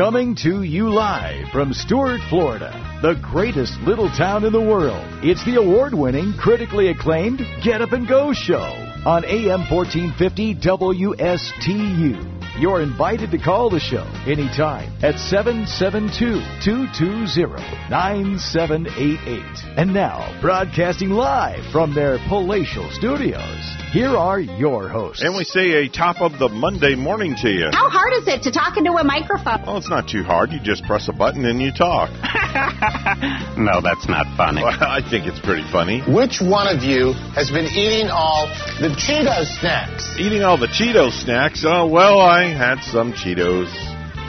Coming to you live from Stuart, Florida, the greatest little town in the world. It's the award winning, critically acclaimed Get Up and Go show on AM 1450 WSTU. You're invited to call the show anytime at 772-220-9788. And now, broadcasting live from their palatial studios, here are your hosts. And we say a top of the Monday morning to you. How hard is it to talk into a microphone? Well, it's not too hard. You just press a button and you talk. no, that's not funny. Well, I think it's pretty funny. Which one of you has been eating all the Cheeto snacks? Eating all the Cheeto snacks? Oh, well, I had some Cheetos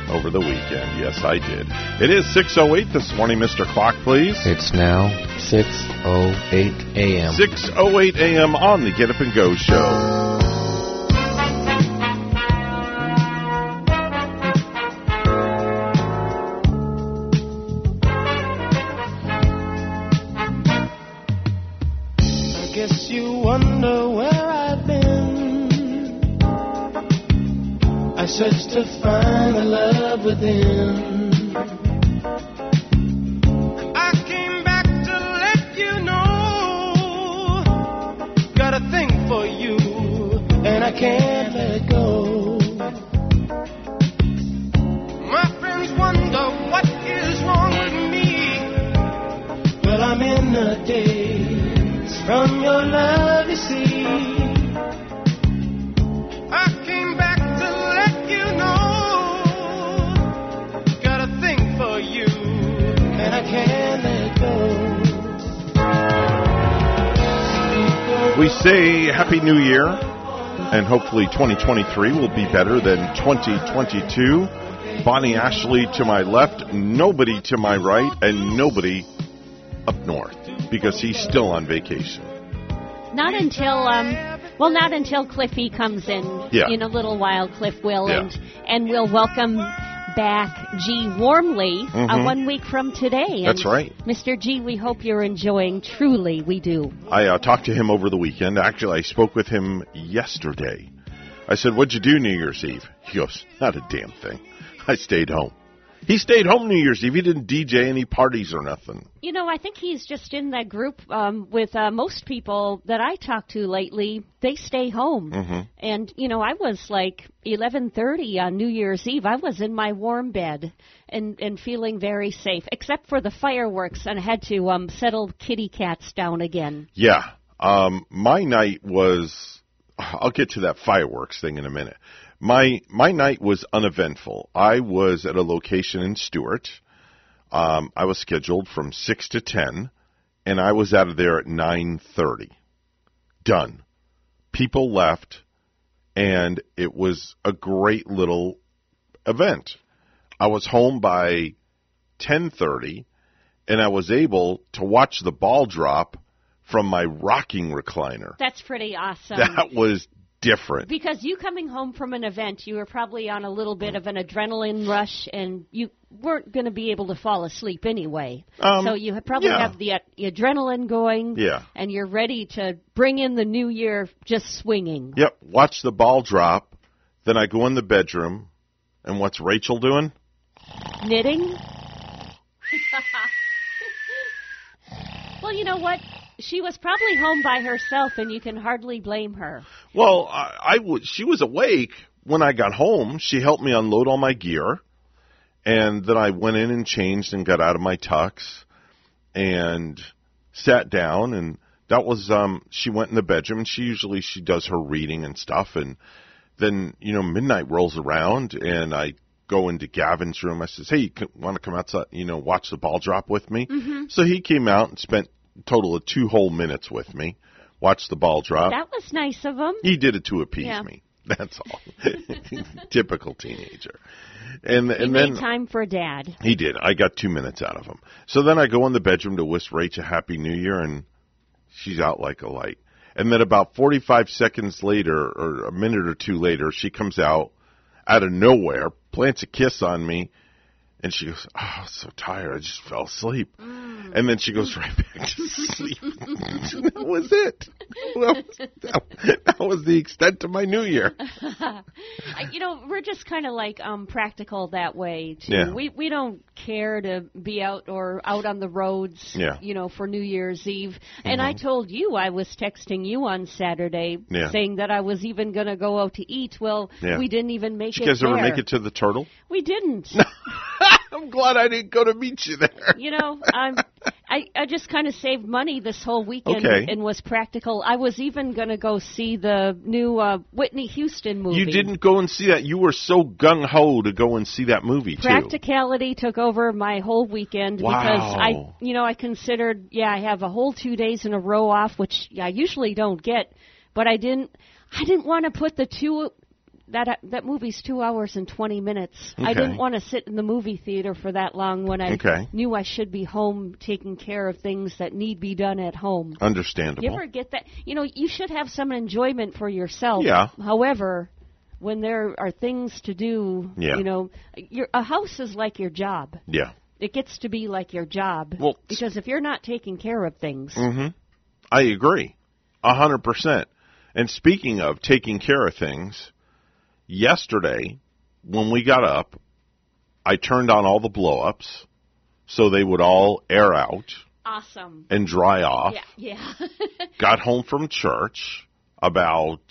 over the weekend. Yes, I did. It is 6.08 this morning, Mr. Clock, please. It's now 6.08 a.m. 6.08 a.m. on the Get Up and Go show. Hopefully 2023 will be better than 2022. Bonnie Ashley to my left, nobody to my right, and nobody up north because he's still on vacation. Not until um well not until Cliffy comes in Yeah. in a little while Cliff will Yeah. and and we'll welcome back G warmly uh, Mhm. one week from today. That's right. Mr. G, we hope you're enjoying truly we do. I uh, talked to him over the weekend. Actually, I spoke with him yesterday. I said, What'd you do New Year's Eve? He goes, Not a damn thing. I stayed home. He stayed home New Year's Eve. He didn't DJ any parties or nothing. You know, I think he's just in that group um, with uh, most people that I talk to lately. They stay home, Mhm. and you know, I was like 11:30 on New Year's Eve. I was in my warm bed and and feeling very safe, except for the fireworks, and I had to um, settle kitty cats down again. Yeah. Um, my night was. I'll get to that fireworks thing in a minute. My my night was uneventful. I was at a location in Stuart. Um, I was scheduled from six to ten, and I was out of there at nine thirty. Done. People left, and it was a great little event. I was home by ten thirty, and I was able to watch the ball drop from my rocking recliner. That's pretty awesome. That was different. because you coming home from an event, you were probably on a little bit of an adrenaline rush, and you weren't going to be able to fall asleep anyway. Um, so you probably yeah. have the, uh, adrenaline going, Yeah. and you're ready to bring in the new year just swinging. Yep, watch the ball drop. Then I go in the bedroom, and what's Rachel doing? Knitting. well, you know what? She was probably home by herself, and you can hardly blame her. Well, I I, I w- she was awake when I got home. She helped me unload all my gear, and then I went in and changed and got out of my tux and sat down and that was um she went in the bedroom and she usually she does her reading and stuff and then you know midnight rolls around and I go into Gavin's room I says hey you want to come outside you know watch the ball drop with me Mhm. so he came out and spent total of 2 whole minutes with me watched the ball drop That was nice of him. he did it to appease Yeah. me. That's all. Typical teenager. And He and then time for Dad. he did. I got two minutes out of him. So then I go in the bedroom to wish Rach a happy new year, and she's out like a light. And then about 45 seconds later, or a minute or two later, she comes out out of nowhere, plants a kiss on me, And she goes, "Oh, I'm so tired. I just fell asleep." And then she goes right back to sleep. that was it. Well, that, that was the extent of my New Year. You know, we're just kind of like um practical that way too. Yeah. We we don't care to be out or out on the roads. Yeah. You know, for New Year's Eve. And I told you I was texting you on Saturday Yeah. saying that I was even going to go out to eat. Well, Yeah. we didn't even make Did it you guys ever make it to the turtle? We didn't. I'm glad I didn't go to meet you there. you know, I'm I I just kind of saved money this whole weekend Okay. and was practical. I was even going to go see the new uh, Whitney Houston movie. You didn't go and see that. You were so gung ho to go and see that movie too. Practicality took over my whole weekend because I, you know, I considered, yeah, I have a whole two days in a row off, which I usually don't get, but I didn't, I didn't want to put the two. That that movie's two hours and twenty minutes. I didn't want to sit in the movie theater for that long when I Okay. knew I should be home taking care of things that need be done at home. Understandable. You ever get that? You know, you should have some enjoyment for yourself. Yeah. However, when there are things to do, Yeah. you know, your a house is like your job. yeah. It gets to be like your job. Well, because if you're not taking care of things, hmm I agree, a hundred percent. And speaking of taking care of things, yesterday when we got up, I turned on all the blow-ups so they would all air out awesome. and dry off. Yeah, yeah. Got home from church about.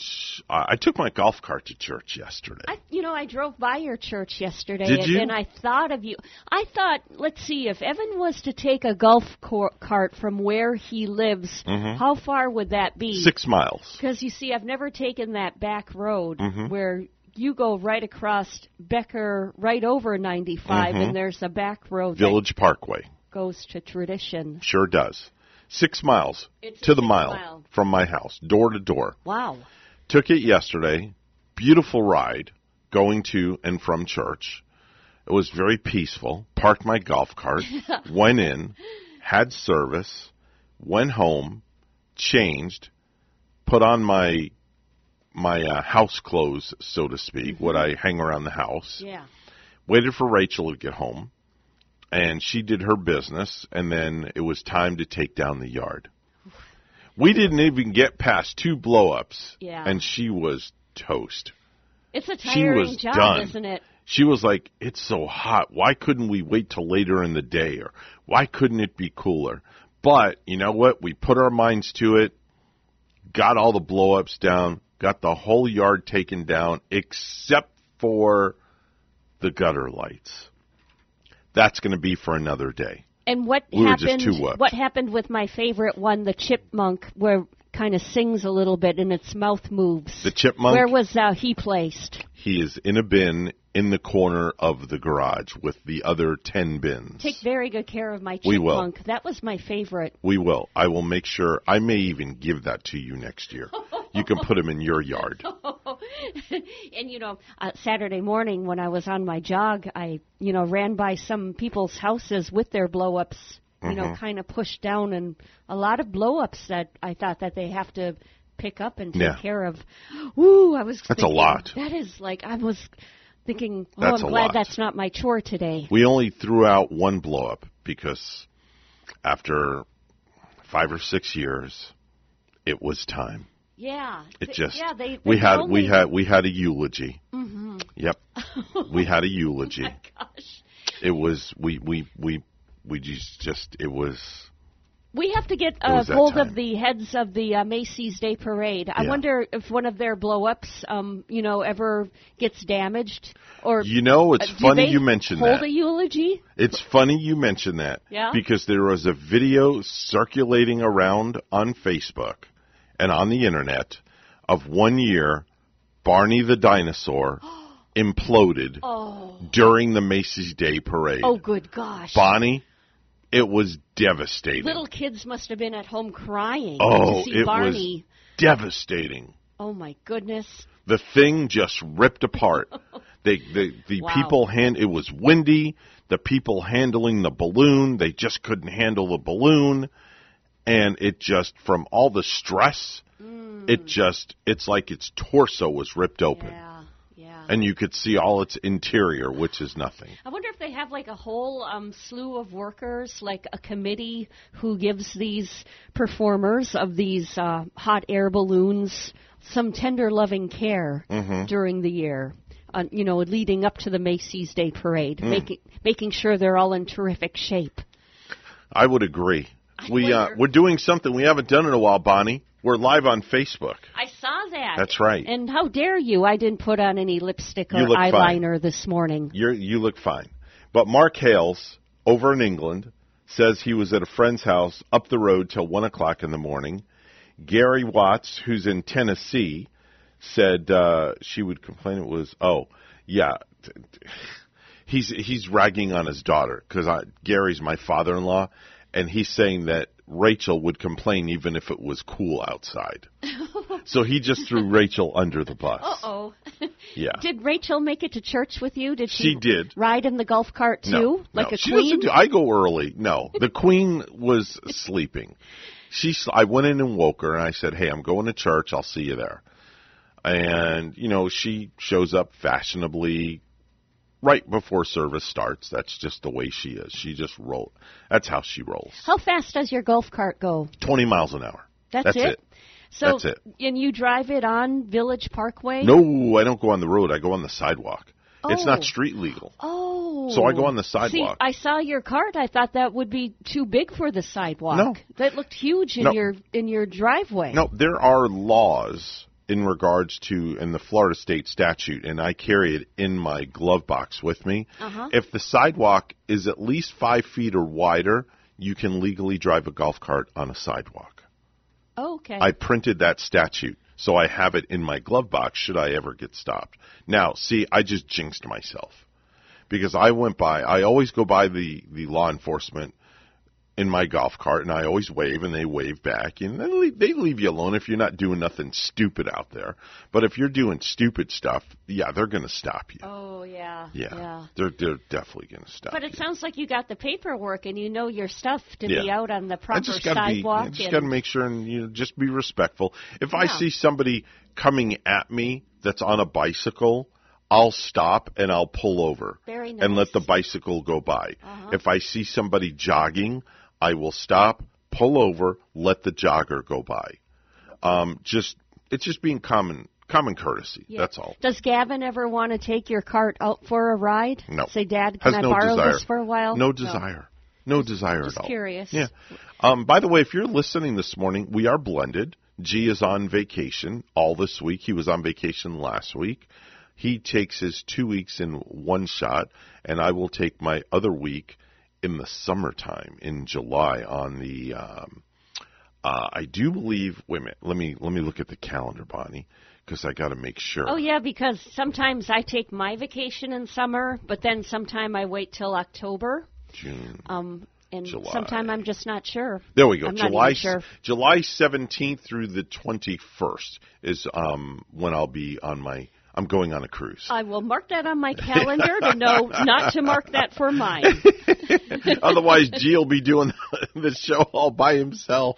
Uh, I took my golf cart to church yesterday. I, you know, I drove by your church yesterday, Did and, you? and I thought of you. I thought, let's see, if Evan was to take a golf cor- cart from where he lives, how far would that be? Mm-hmm. Six miles. Because you see, I've never taken that back road Mhm. where you go right across Becker, right over 95, Mhm. and there's a back road Village Parkway. goes to tradition. Sure does. Six miles It's to the mile, mile. from my house, door to door. Wow. Took it yesterday. Beautiful ride going to and from church. It was very peaceful. Parked my golf cart, went in, had service, went home, changed, put on my my uh, house clothes, so to speak, what I hang around the house. Yeah. Waited for Rachel to get home, and she did her business, and then it was time to take down the yard. We didn't even get past two blow-ups, Yeah. and she was toast. It's a She tiring was job, done. isn't it? She was like, "It's so hot. Why couldn't we wait till later in the day, or why couldn't it be cooler?" But you know what? We put our minds to it, got all the blow-ups down, got the whole yard taken down, except for the gutter lights. That's going to be for another day. And what We happened? What happened with my favorite one, the chipmunk, where kind of sings a little bit and its mouth moves? The chipmunk. Where was uh, he placed? he is in a bin in the corner of the garage with the other ten bins. Take very good care of my We will. chipmunk. That was my favorite. We will. I will make sure. I may even give that to you next year. You can put them in your yard. and you know, uh, Saturday morning when I was on my jog, I you know ran by some people's houses with their blow-ups. You know, Mhm. kind of pushed down, and a lot of blow-ups that I thought that they have to pick up and take Yeah. care of. Ooh, I was. That's a lot. That is like I was thinking. Oh, That's I'm glad lot. that's not my chore today. We only threw out one blow up because after five or six years, it was time. Yeah. It just yeah they, we had we had we had a eulogy. hmm Yep, we had a eulogy. Oh my gosh. It was we we we we just just it was We have to get uh, hold time. of the heads of the uh, Macy's Day Parade. I Yeah. wonder if one of their blow-ups, um, you know, ever gets damaged, or You know, it's uh, funny they you mention hold that. a eulogy. It's funny you mention that. Yeah? Because there was a video circulating around on Facebook and on the internet of one year Barney the dinosaur imploded Oh, during the Macy's Day Parade. oh, good gosh! Bonnie, it was devastating. Little kids must have been at home crying Oh, to see it Barney. was devastating. Oh my goodness! The thing just ripped apart. they, the the Wow. people hand it was windy. The people handling the balloon, they just couldn't handle the balloon, and it just from all the stress, it just it's like its torso was ripped open, Mm. Yeah, yeah. and you could see all its interior, which is nothing. I wonder if they they have like a whole um, slew of workers, like a committee who gives these performers of these uh, hot air balloons some tender, loving care Mm-hmm. during the year. Uh, you know, leading up to the Macy's Day Parade, Mm. making making sure they're all in terrific shape. I would agree. We uh, wonder- we're doing something we haven't done in a while, Bonnie. We're live on Facebook. I saw that. That's right. And how dare you? I didn't put on any lipstick or You look fine. eyeliner this morning. You're, you look fine. But Mark Hales, over in England, says he was at a friend's house up the road till 1 o'clock in the morning. Gary Watts, who's in Tennessee, said uh, she would complain it was, oh, yeah. t- t- He's, he's ragging on his daughter because Gary's my father in law, and he's saying that Rachel would complain even if it was cool outside. so he just threw Rachel under the bus. Uh oh. Yeah. Did Rachel make it to church with you? Did she? She did. Ride in the golf cart too, No, like no, a she queen. do- I go early. No, the queen was sleeping. She, I went in and woke her, and I said, "Hey, I'm going to church. I'll see you there." And you know, she shows up fashionably right before service starts. That's just the way she is. She just roll. That's how she rolls. How fast does your golf cart go? Twenty miles an hour. That's, That's it. it. So, That's it. and you drive it on Village Parkway? No, I don't go on the road. I go on the sidewalk. It's Oh. not street legal. Oh. So I go on the sidewalk. See. I saw your cart. I thought that would be too big for the sidewalk. No. That looked huge in No. your in your driveway. No, there are laws in regards to in the Florida state statute, and I carry it in my glove box with me. Uh-huh. If the sidewalk is at least five feet or wider, you can legally drive a golf cart on a sidewalk. Okay. I printed that statute, so I have it in my glove box should I ever get stopped. Now, see, I just jinxed myself because I went by. I always go by the the law enforcement in my golf cart, and I always wave, and they wave back, and they leave, they leave you alone if you're not doing nothing stupid out there. But if you're doing stupid stuff, yeah, they're going to stop you. oh yeah. yeah, Yeah. they're they're definitely going to stop. You. But it you. sounds like you got the paperwork and you know your stuff to be out on the proper I just got to be. I just got to make sure and you know, just be respectful. If I see somebody coming at me that's on a bicycle, I'll stop and I'll pull over Very and let the bicycle go by. Uh-huh. If I see somebody jogging, I will stop, pull over, let the jogger go by. Um, just it's just being common common courtesy. Yeah. That's all. Does Gavin ever want to take your cart out for a ride? No. Say, Dad, can Has I no borrow desire. this for a while? No desire. No, desire Just at all. curious. Yeah. Um, by the way, if you're listening this morning, we are blended. G is on vacation all this week. He was on vacation last week. He takes his two weeks in one shot, and I will take my other week in the summertime in July on the. Um, uh, I do believe. Wait a minute. Let me let me look at the calendar, Bonnie, because I got to make sure. Oh yeah, because sometimes I take my vacation in summer, but then sometime I wait till October. June. Um, and July. sometime I'm just not sure. There we go. I'm July sure. July seventeenth through the twenty first is um when I'll be on my. I'm going on a cruise. I will mark that on my calendar to know not to mark that for mine. Otherwise, G will be doing the show all by himself.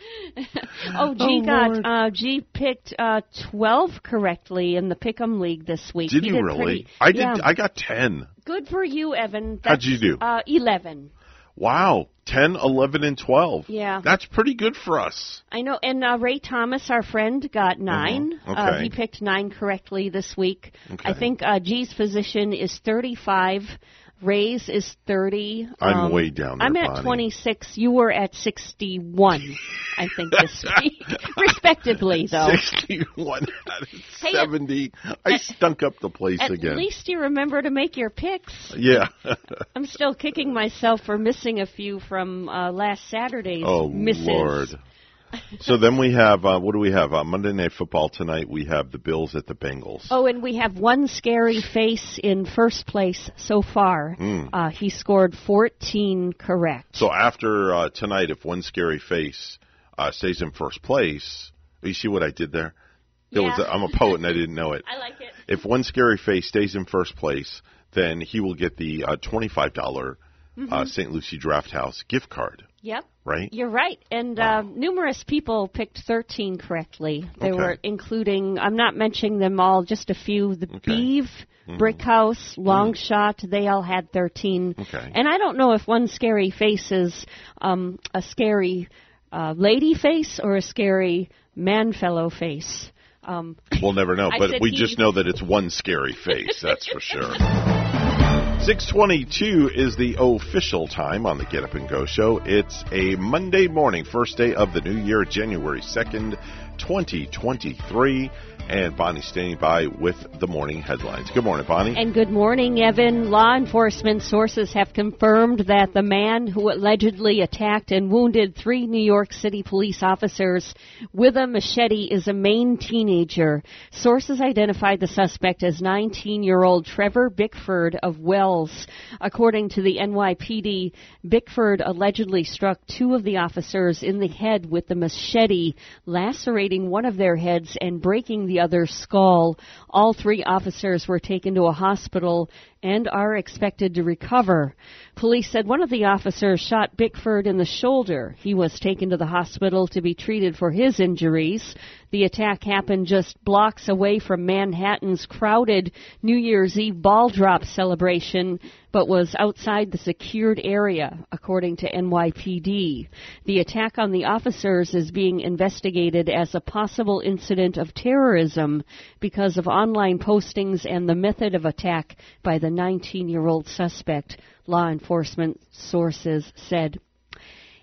Oh, G Oh, got uh, G picked uh, twelve correctly in the Pick'em League this week. Did he you did really? pretty- I did. Yeah. I got ten. Good for you, Evan. How'd you do? Uh, Eleven. Wow, 10, 11, and twelve. Yeah. that's pretty good for us. I know. And uh, Ray Thomas, our friend, got 9 Mhm. Uh, Okay. he picked nine correctly this week. Okay. I think uh, G's position is 35. Ray's is 30. I'm Um, way down there, I'm at Bonnie. 26. You were at 61, I think, this week. Respectively, though. Sixty-one out of Hey, at- seventy. I stunk up the place At again. At least you remember to make your picks. yeah. I'm still kicking myself for missing a few from uh, last Saturday's Oh misses. Lord. So then we have uh, what do we have? Uh, Monday Night Football tonight. We have the Bills at the Bengals. Oh, and we have one scary face in first place so far. Hmm. Uh, he scored 14 correct. So after uh, tonight, if one scary face uh, stays in first place, you see what I did there? There was Yeah. a, I'm a poet and I didn't know it. I like it. If one scary face stays in first place, then he will get the uh, twenty-five dollar Mm-hmm. uh, St. Lucie Draft House gift card. Yep. Right? You're right, and uh, numerous people picked 13 correctly. They Okay. were including, I'm not mentioning them all, just a few. The Okay. Beeve, Brick House, Long Shot, they all had 13. Okay. And I don't know if one scary face is um, a scary uh, lady face or a scary man fellow face. Um, We'll never know, but we he. just know that it's one scary face, that's for sure. 622 is the official time on the Get Up and Go show. It's a Monday morning, first day of the new year, January 2nd, 2023. And Bonnie standing by with the morning headlines. Good morning, Bonnie. And good morning, Evan. Law enforcement sources have confirmed that the man who allegedly attacked and wounded three New York City police officers with a machete is a Maine teenager. Sources identified the suspect as 19 year old Trevor Bickford of Wells. According to the NYPD, Bickford allegedly struck two of the officers in the head with the machete, lacerating one of their heads and breaking the other's skull. All three officers were taken to a hospital and are expected to recover. Police said one of the officers shot Bickford in the shoulder. He was taken to the hospital to be treated for his injuries. The attack happened just blocks away from Manhattan's crowded New Year's Eve ball drop celebration, but was outside the secured area, according to NYPD. The attack on the officers is being investigated as a possible incident of terrorism because of online postings and the method of attack by the 19 year old suspect, law enforcement sources said.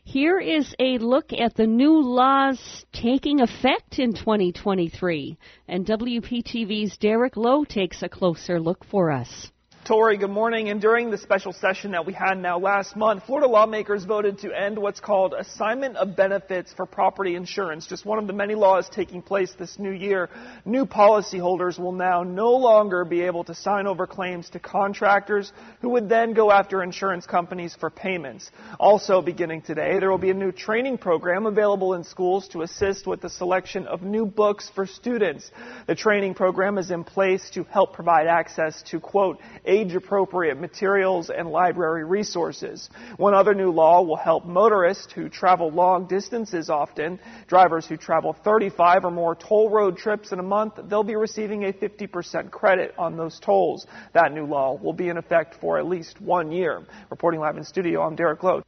Here is a look at the new laws taking effect in 2023. And WPTV's Derek Lowe takes a closer look for us. Tori, good morning. And during the special session that we had now last month, Florida lawmakers voted to end what's called assignment of benefits for property insurance. Just one of the many laws taking place this new year. New policyholders will now no longer be able to sign over claims to contractors who would then go after insurance companies for payments. Also beginning today, there will be a new training program available in schools to assist with the selection of new books for students. The training program is in place to help provide access to, quote, age appropriate materials and library resources. One other new law will help motorists who travel long distances often. Drivers who travel 35 or more toll road trips in a month, they'll be receiving a 50% credit on those tolls. That new law will be in effect for at least one year. Reporting live in studio, I'm Derek Lowe.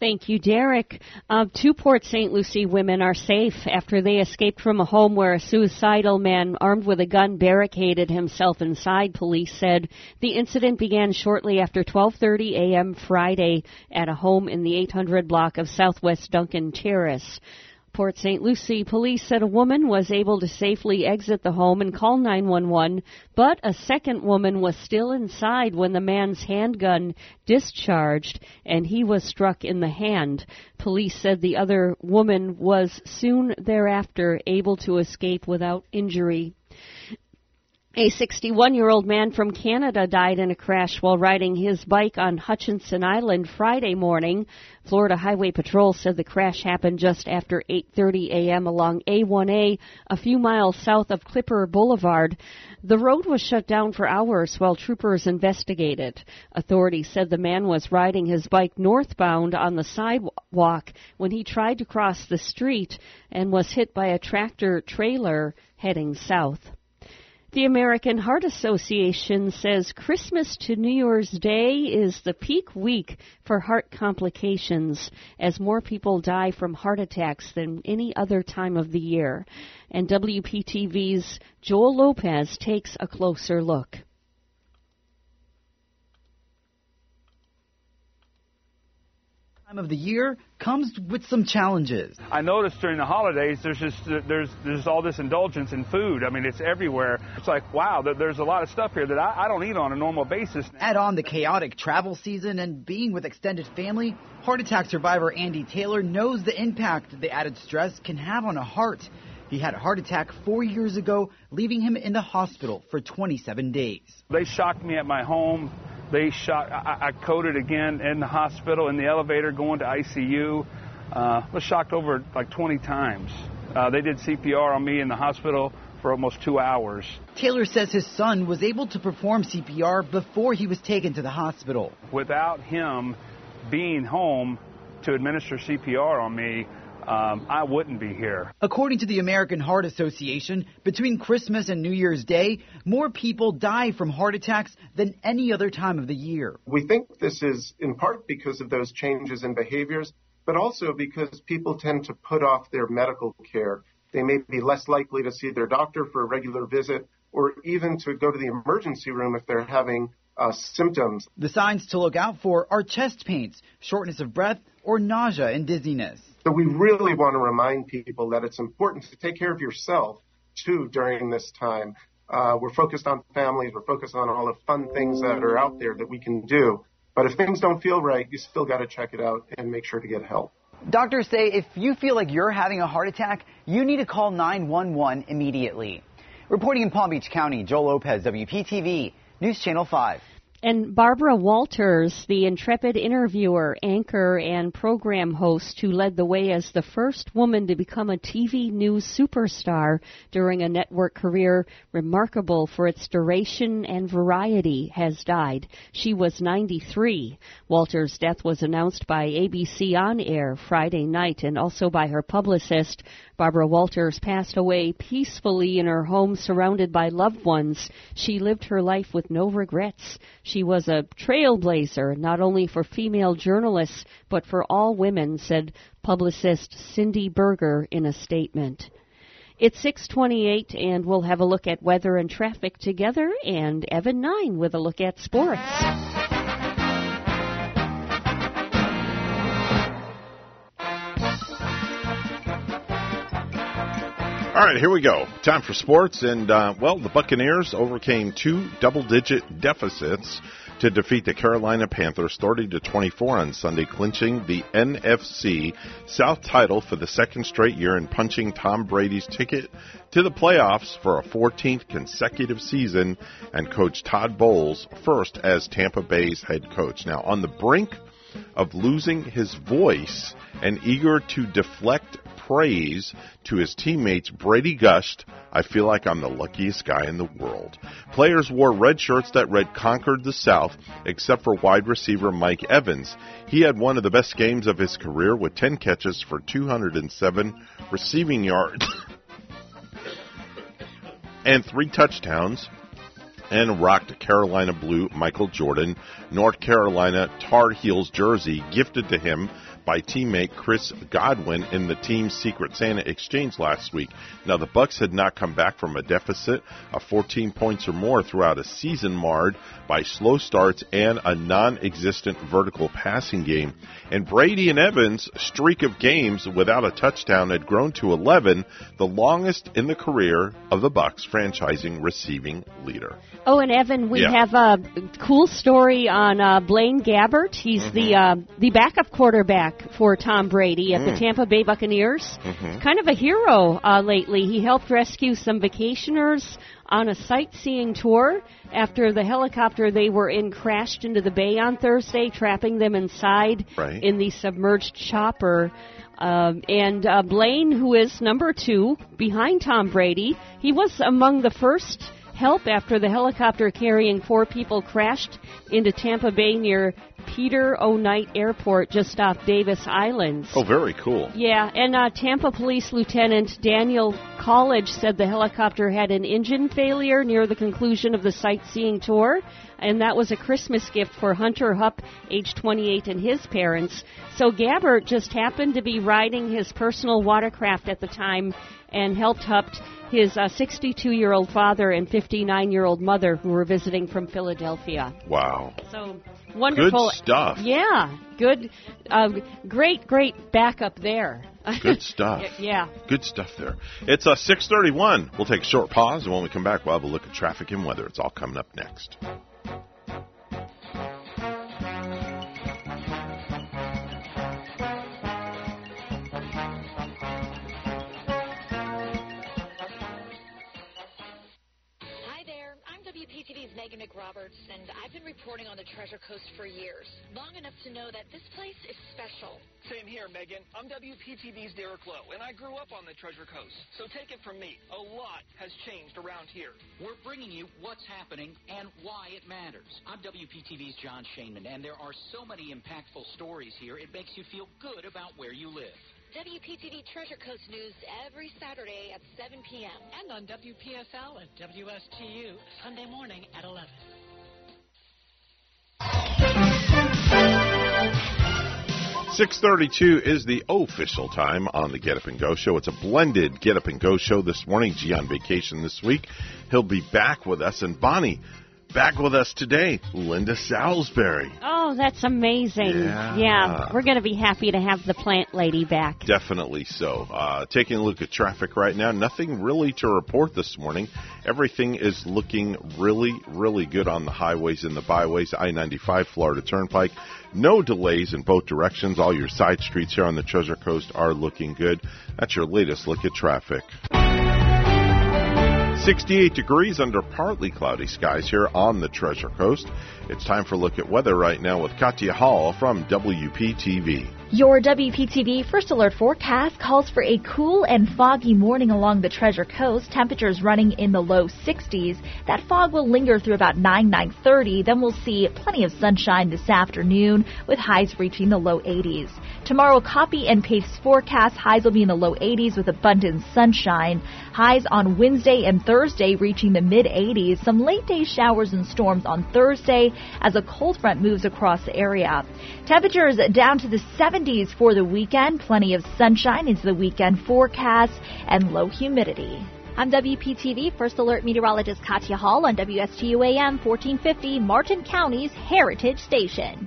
Thank you, Derek. Uh, two Port St. Lucie women are safe after they escaped from a home where a suicidal man armed with a gun barricaded himself inside. Police said the incident began shortly after 12:30 a.m. Friday at a home in the 800 block of Southwest Duncan Terrace. Port St. Lucie police said a woman was able to safely exit the home and call 911, but a second woman was still inside when the man's handgun discharged and he was struck in the hand. Police said the other woman was soon thereafter able to escape without injury. A 61 year old man from Canada died in a crash while riding his bike on Hutchinson Island Friday morning. Florida Highway Patrol said the crash happened just after 8:30 a.m. along A1A, a few miles south of Clipper Boulevard. The road was shut down for hours while troopers investigated. Authorities said the man was riding his bike northbound on the sidewalk when he tried to cross the street and was hit by a tractor trailer heading south. The American Heart Association says Christmas to New Year's Day is the peak week for heart complications as more people die from heart attacks than any other time of the year. And WPTV's Joel Lopez takes a closer look. Time of the year comes with some challenges. I noticed during the holidays there's just there's there's all this indulgence in food. I mean, it's everywhere. It's like wow, there's a lot of stuff here that I, I don't eat on a normal basis. Add on the chaotic travel season and being with extended family, heart attack survivor Andy Taylor knows the impact the added stress can have on a heart. He had a heart attack four years ago, leaving him in the hospital for 27 days. They shocked me at my home. They shot. I, I coded again in the hospital in the elevator going to ICU. Uh, was shocked over like 20 times. Uh, they did CPR on me in the hospital for almost two hours. Taylor says his son was able to perform CPR before he was taken to the hospital. Without him being home, to administer CPR on me, um, I wouldn't be here. According to the American Heart Association, between Christmas and New Year's Day, more people die from heart attacks than any other time of the year. We think this is in part because of those changes in behaviors, but also because people tend to put off their medical care. They may be less likely to see their doctor for a regular visit or even to go to the emergency room if they're having uh, symptoms. The signs to look out for are chest pains, shortness of breath, or nausea and dizziness. So we really want to remind people that it's important to take care of yourself too during this time. Uh, we're focused on families. We're focused on all the fun things that are out there that we can do. But if things don't feel right, you still got to check it out and make sure to get help. Doctors say if you feel like you're having a heart attack, you need to call 911 immediately. Reporting in Palm Beach County, Joel Lopez, WPTV, News Channel 5. And Barbara Walters, the intrepid interviewer, anchor, and program host who led the way as the first woman to become a TV news superstar during a network career remarkable for its duration and variety, has died. She was 93. Walters' death was announced by ABC On Air Friday night and also by her publicist. Barbara Walters passed away peacefully in her home surrounded by loved ones. She lived her life with no regrets. She was a trailblazer, not only for female journalists, but for all women, said publicist Cindy Berger in a statement. It's 628 and we'll have a look at weather and traffic together and Evan 9 with a look at sports. All right, here we go. Time for sports, and uh, well, the Buccaneers overcame two double-digit deficits to defeat the Carolina Panthers 30 to 24 on Sunday, clinching the NFC South title for the second straight year and punching Tom Brady's ticket to the playoffs for a 14th consecutive season and coach Todd Bowles first as Tampa Bay's head coach. Now, on the brink of losing his voice and eager to deflect praise to his teammates, Brady gushed, I feel like I'm the luckiest guy in the world. Players wore red shirts that read Conquered the South, except for wide receiver Mike Evans. He had one of the best games of his career with 10 catches for 207 receiving yards and three touchdowns and rocked Carolina Blue Michael Jordan North Carolina Tar Heels jersey gifted to him by teammate Chris Godwin in the team's Secret Santa exchange last week. Now the Bucs had not come back from a deficit of 14 points or more throughout a season marred by slow starts and a non-existent vertical passing game. And Brady and Evans' streak of games without a touchdown had grown to 11, the longest in the career of the Bucs franchising receiving leader. Oh, and Evan, we Yeah. have a cool story on uh, Blaine Gabbert. He's Mm-hmm. the uh, the backup quarterback for Tom Brady at the Mm. Tampa Bay Buccaneers. Mhm. Kind of a hero uh, lately. He helped rescue some vacationers on a sightseeing tour after the helicopter they were in crashed into the bay on Thursday, trapping them inside Right. in the submerged chopper. Um, and uh, Blaine, who is number two behind Tom Brady, he was among the first help after the helicopter carrying four people crashed into Tampa Bay near Peter O. Knight Airport just off Davis Island. Oh, very cool. Yeah, and uh, Tampa Police Lieutenant Daniel College said the helicopter had an engine failure near the conclusion of the sightseeing tour, and that was a Christmas gift for Hunter Hupp, age 28, and his parents. So Gabbert just happened to be riding his personal watercraft at the time and helped Hupp, his 62 year old father and 59 year old mother, who were visiting from Philadelphia. Wow. So wonderful Good stuff. Yeah, good, uh, great, great backup there. Good stuff. yeah. Good stuff there. It's uh, 631. We'll take a short pause, and when we come back, we'll have a look at traffic and weather. It's all coming up next. WPTV's Megan McRoberts, and I've been reporting on the Treasure Coast for years, long enough to know that this place is special. Same here, Megan. I'm WPTV's Derek Lowe, and I grew up on the Treasure Coast. So take it from me, a lot has changed around here. We're bringing you what's happening and why it matters. I'm WPTV's John Shainman, and there are so many impactful stories here, it makes you feel good about where you live. WPTV Treasure Coast News every Saturday at 7 p.m. And on WPSL and WSTU Sunday morning at 11. Six thirty-two is the official time on the Get Up and Go show. It's a blended Get Up and Go show this morning. G on vacation this week. He'll be back with us, and Bonnie back with us today, Lynda Salisbury. Oh, that's amazing. Yeah. we're going to be happy to have the plant lady back. Definitely so. Uh, taking a look at traffic right now, nothing really to report this morning. Everything is looking really, really good on the highways and the byways. I 95 Florida Turnpike. No delays in both directions. All your side streets here on the Treasure Coast are looking good. That's your latest look at traffic. 68 degrees under partly cloudy skies here on the Treasure Coast. It's time for a look at weather right now with Katya Hall from WPTV. Your WPTV First Alert forecast calls for a cool and foggy morning along the Treasure Coast. Temperatures running in the low 60s. That fog will linger through about 9 9:30. Then we'll see plenty of sunshine this afternoon with highs reaching the low 80s. Tomorrow, copy and paste forecast. Highs will be in the low 80s with abundant sunshine. Highs on Wednesday and Thursday reaching the mid 80s. Some late day showers and storms on Thursday as a cold front moves across the area. Temperatures down to the 70s for the weekend. Plenty of sunshine into the weekend forecast and low humidity. I'm WPTV First Alert Meteorologist Katya Hall on WSTU AM 1450, Martin County's Heritage Station.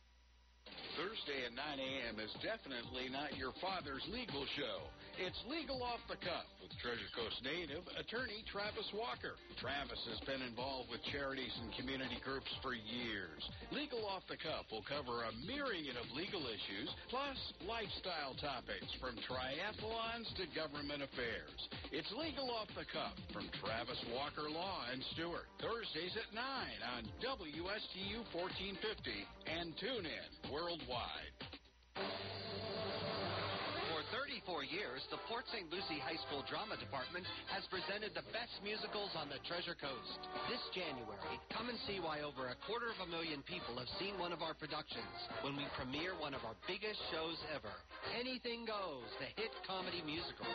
Thursday at 9 a.m. is definitely not your father's legal show. It's Legal Off the Cuff with Treasure Coast native attorney Travis Walker. Travis has been involved with charities and community groups for years. Legal Off the Cuff will cover a myriad of legal issues, plus lifestyle topics from triathlons to government affairs. It's Legal Off the Cuff from Travis Walker Law and Stuart. Thursdays at 9 on WSTU 1450 and tune in worldwide. For years, the Port St. Lucie High School Drama Department has presented the best musicals on the Treasure Coast. This January, come and see why over a quarter of a million people have seen one of our productions when we premiere one of our biggest shows ever, Anything Goes, the hit comedy musical.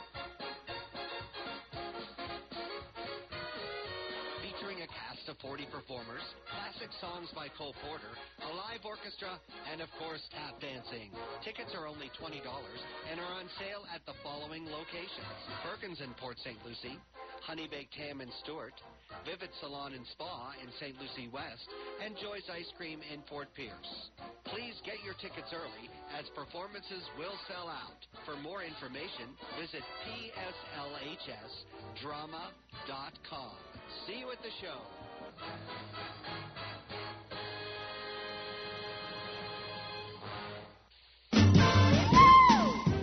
Of 40 performers, classic songs by Cole Porter, a live orchestra, and of course tap dancing. Tickets are only $20 and are on sale at the following locations. Perkins in Port St. Lucie, Honey Baked Ham in Stuart, Vivid Salon and Spa in St. Lucie West, and Joy's Ice Cream in Fort Pierce. Please get your tickets early as performances will sell out. For more information, visit pslhsdrama.com. See you at the show.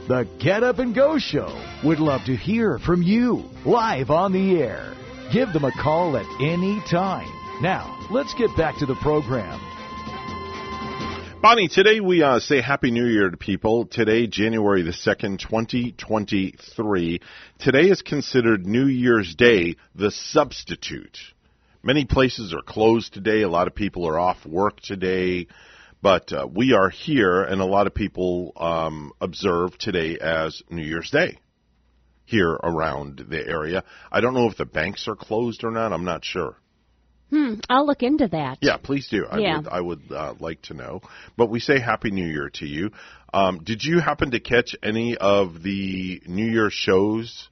The Get Up and Go Show would love to hear from you live on the air. Give them a call at any time Now, let's get back to the program. Bonnie, today we uh, say Happy New Year to people. Today, January the 2nd, 2023. Today is considered New Year's Day, the substitute. Many places are closed today. A lot of people are off work today. But uh, we are here, and a lot of people um, observe today as New Year's Day here around the area. I don't know if the banks are closed or not. I'm not sure. Hmm, I'll look into that. Yeah, please do. I Yeah. would, I would uh, like to know. But we say Happy New Year to you. Um, did you happen to catch any of the New Year shows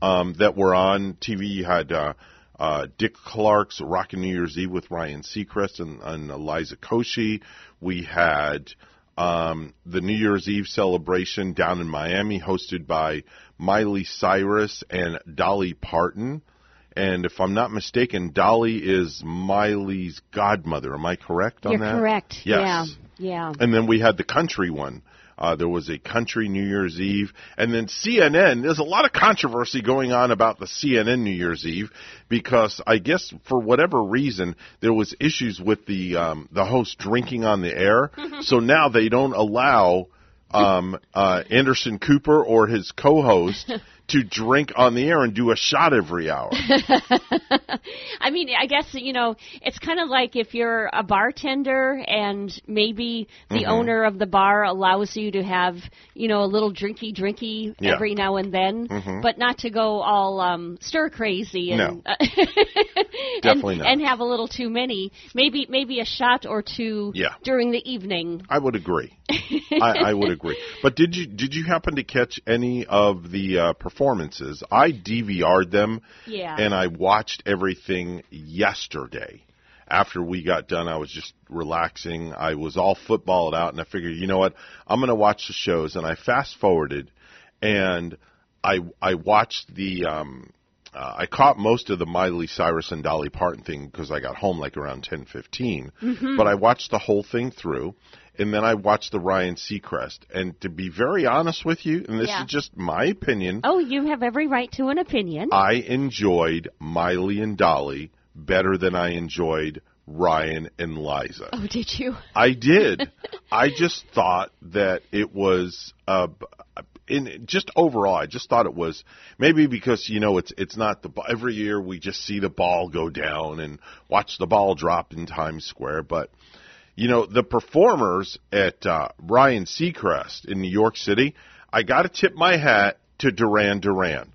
um, that were on TV? You had uh, uh, Dick Clark's Rockin' New Year's Eve with Ryan Seacrest and, and Liza Koshy. We had um, the New Year's Eve celebration down in Miami, hosted by Miley Cyrus and Dolly Parton. And if I'm not mistaken, Dolly is Miley's godmother. Am I correct on You're that? correct. Yes. Yeah. Yeah. And then we had the country one. Uh, there was a country New Year's Eve, and then CNN. There's a lot of controversy going on about the CNN New Year's Eve because I guess for whatever reason there was issues with the um, the host drinking on the air. so now they don't allow um, uh, Anderson Cooper or his co-host to drink on the air and do a shot every hour. I mean, I guess you know, it's kind of like if you're a bartender and maybe the Mhm. owner of the bar allows you to have, you know, a little drinky drinky Yeah. every now and then, Mhm. but not to go all um stir crazy and No. and, Definitely not. and have a little too many. Maybe maybe a shot or two Yeah. during the evening. I would agree. I, I would agree. But did you did you happen to catch any of the uh, performances? I DVR'd them, Yeah. and I watched everything yesterday. After we got done, I was just relaxing. I was all footballed out, and I figured, you know what, I'm going to watch the shows. And I fast forwarded, and I I watched the. Um, uh, I caught most of the Miley Cyrus and Dolly Parton thing because I got home like around ten fifteen. Mhm. But I watched the whole thing through, and then I watched the Ryan Seacrest. And to be very honest with you, and this Yeah. is just my opinion, Oh, you have every right to an opinion. I enjoyed Miley and Dolly better than I enjoyed Ryan and Liza. oh, did you? I did. I just thought that it was uh in just overall I just thought it was maybe because you know it's it's not the every year we just see the ball go down and watch the ball drop in Times Square but you know the performers at uh Ryan Seacrest in New York City I got to tip my hat to Duran Duran.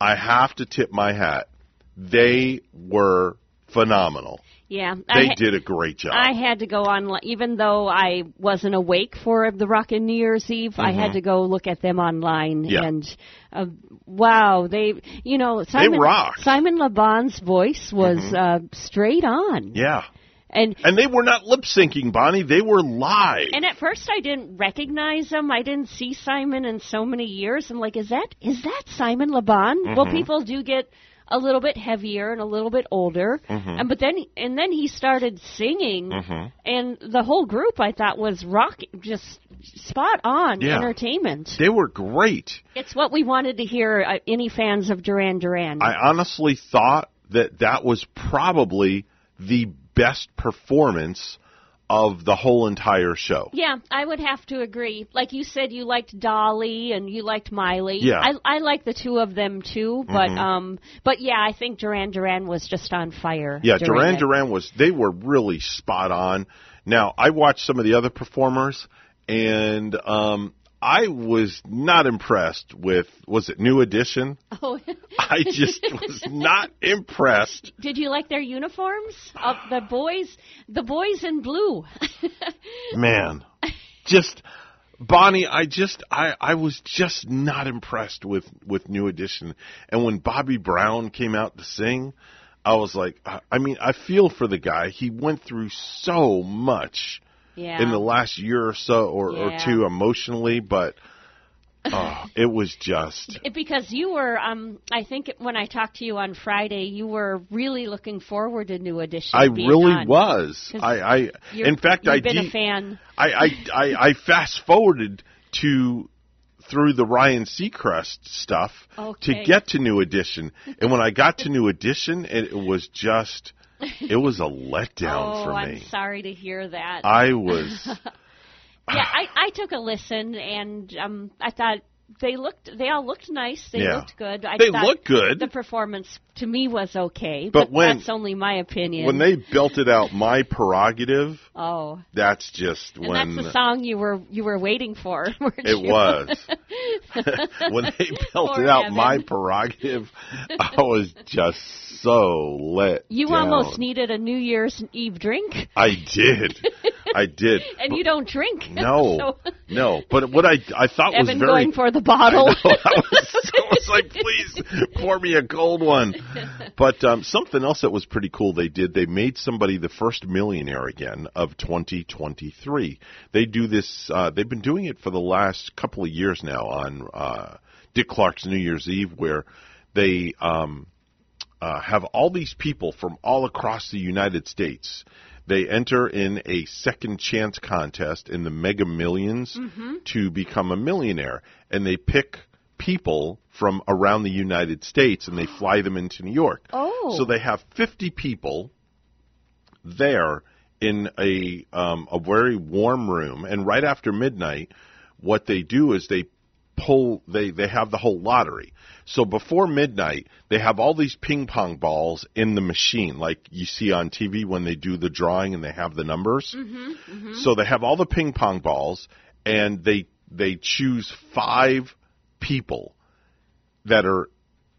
I have to tip my hat. They were phenomenal. Yeah, They ha- did a great job. I had to go on, even though I wasn't awake for the Rockin' New Year's Eve. I had Mhm. to go look at them online, Yeah. and uh, wow, they, you know, Simon rocked. Simon Le Bon's voice was Mhm. uh, straight on, Yeah. and And they were not lip syncing, Bonnie. They were live. and at first I didn't recognize them. I didn't see Simon in so many years. I'm like, is that is that Simon Le Bon? Well, Mhm. people do get a little bit heavier and a little bit older, Mhm. and but then and then he started singing Mhm. and the whole group I thought was rock, just spot on Yeah. entertainment. They were great. It's what we wanted to hear. Uh, any fans of Duran Duran? I honestly thought that that was probably the best performance of the whole entire show. yeah, I would have to agree. Like you said, you liked Dolly and you liked Miley. Yeah. I I like the two of them too, but Mhm. um, but yeah, I think Duran Duran was just on fire. Yeah, Duran. Duran was they were really spot on. Now, I watched some of the other performers and um I was not impressed with was it New Edition? Oh, I just was not impressed. did you like their uniforms? Of the boys, the boys in blue. Man, just Bonnie, I just I I was just not impressed with with New Edition. And when Bobby Brown came out to sing, I was like, I I mean, I feel for the guy. He went through so much yeah. in the last year or so or, or two emotionally, but oh, it was just It- Because you were, um, I think when I talked to you on Friday, you were really looking forward to New Edition. I really on. was. I, I in fact you've I been de- a fan. I, I, I, I fast forwarded to through the Ryan Seacrest stuff Okay. to get to New Edition, and when I got to New Edition, it, it was just it was a letdown oh, for me. I'm sorry to hear that. I was yeah, I, I took a listen and um, I thought they looked they all looked nice. They Yeah. looked good. I They thought look good. The performance to me was okay, But but, when- that's only my opinion. when they belted out my prerogative. oh, That's just and when that's the song you were you were waiting for. It you? was. when they belted Poor out Evan. my prerogative, I was just so lit. You down. almost needed a New Year's Eve drink. I did. I did. and you don't drink. No, so, no. But what I I thought Evan was very the bottle. I, I was, I was like, please pour me a cold one. But um, something else that was pretty cool they did, they made somebody the first millionaire again of 2023. They do this, uh, they've been doing it for the last couple of years now on uh, Dick Clark's New Year's Eve, where they um, uh, have all these people from all across the United States. They enter in a second chance contest in the Mega Millions Mm-hmm. to become a millionaire, and they pick people from around the United States and they fly them into New York. Oh. So they have 50 people there in a um, a very warm room, and right after midnight, what they do is they pull they they have the whole lottery. So before midnight, they have all these ping pong balls in the machine, like you see on TV when they do the drawing and they have the numbers. Mm-hmm, So they have all the ping pong balls, and they they choose five people that are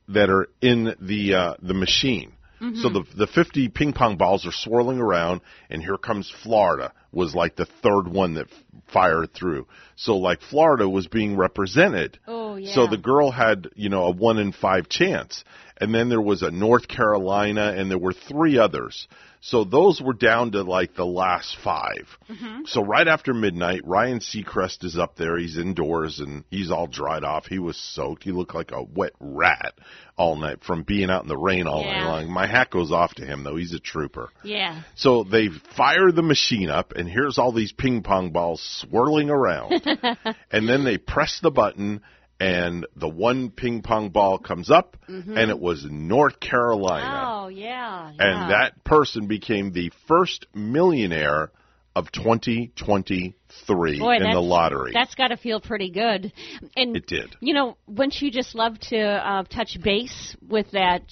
that are in the uh, the machine. Mm-hmm. So the the 50 ping pong balls are swirling around, and here comes Florida was like the third one that f- fired through. So like Florida was being represented. Oh yeah. So the girl had, you know, a one in five chance. And then there was a North Carolina and there were three others. So those were down to like the last 5 Mm-hmm. So right after midnight, Ryan Seacrest is up there. He's indoors and he's all dried off. He was soaked. He looked like a wet rat all night from being out in the rain all night Yeah. long. My hat goes off to him though. He's a trooper. yeah. So they fire the machine up, and here's all these ping pong balls swirling around. and then they press the button, and the one ping pong ball comes up, Mhm. and it was North Carolina. Oh yeah. yeah. And that person became the first millionaire of 2023 Boy, in the lottery. That's got to feel pretty good. And It did. You know, wouldn't you just love to uh, touch base with that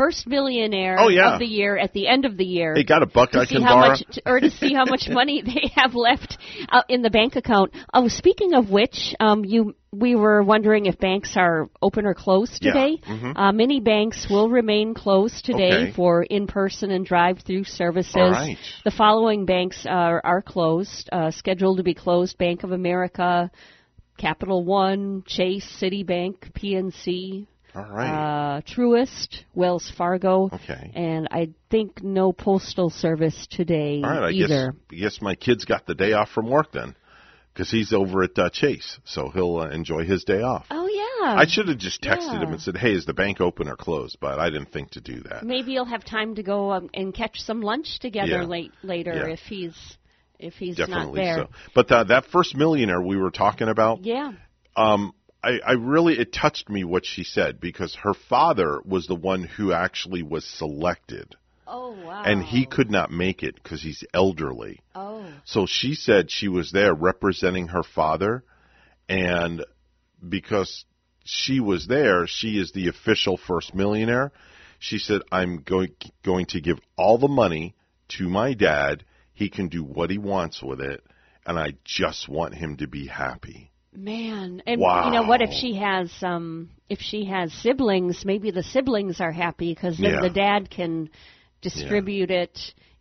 first millionaire Oh, yeah. of the year at the end of the year? They got a buck to I see can how borrow? much, or to see how much money they have left uh, in the bank account. Oh, speaking of which, um, you we were wondering if banks are open or closed Yeah. today. Mhm. Uh, many banks will remain closed today Okay. for in-person and drive-through services. Right. The following banks are, are closed, uh, scheduled to be closed: Bank of America, Capital One, Chase, Citibank, PNC, All right. uh, Truist, Wells Fargo, Okay. and I think no postal service today All right, I either. guess, I guess my kid's got the day off from work then, because he's over at uh, Chase, so he'll uh, enjoy his day off. Oh yeah. I should have just texted Yeah. him and said, "Hey, is the bank open or closed?" But I didn't think to do that. Maybe you'll have time to go um, and catch some lunch together Yeah. late later Yeah. if he's if he's Definitely not there. so. But uh, that first millionaire we were talking about, Yeah. um, I, I really it touched me what she said because her father was the one who actually was selected, Oh wow. and he could not make it because he's elderly. Oh. So she said she was there representing her father, and because she was there, she is the official first millionaire. She said, "I'm going going to give all the money to my dad. He can do what he wants with it, and I just want him to be happy." Man, and you know what? If she has um, if she has siblings, maybe the siblings are happy because then Yeah. the dad can distribute it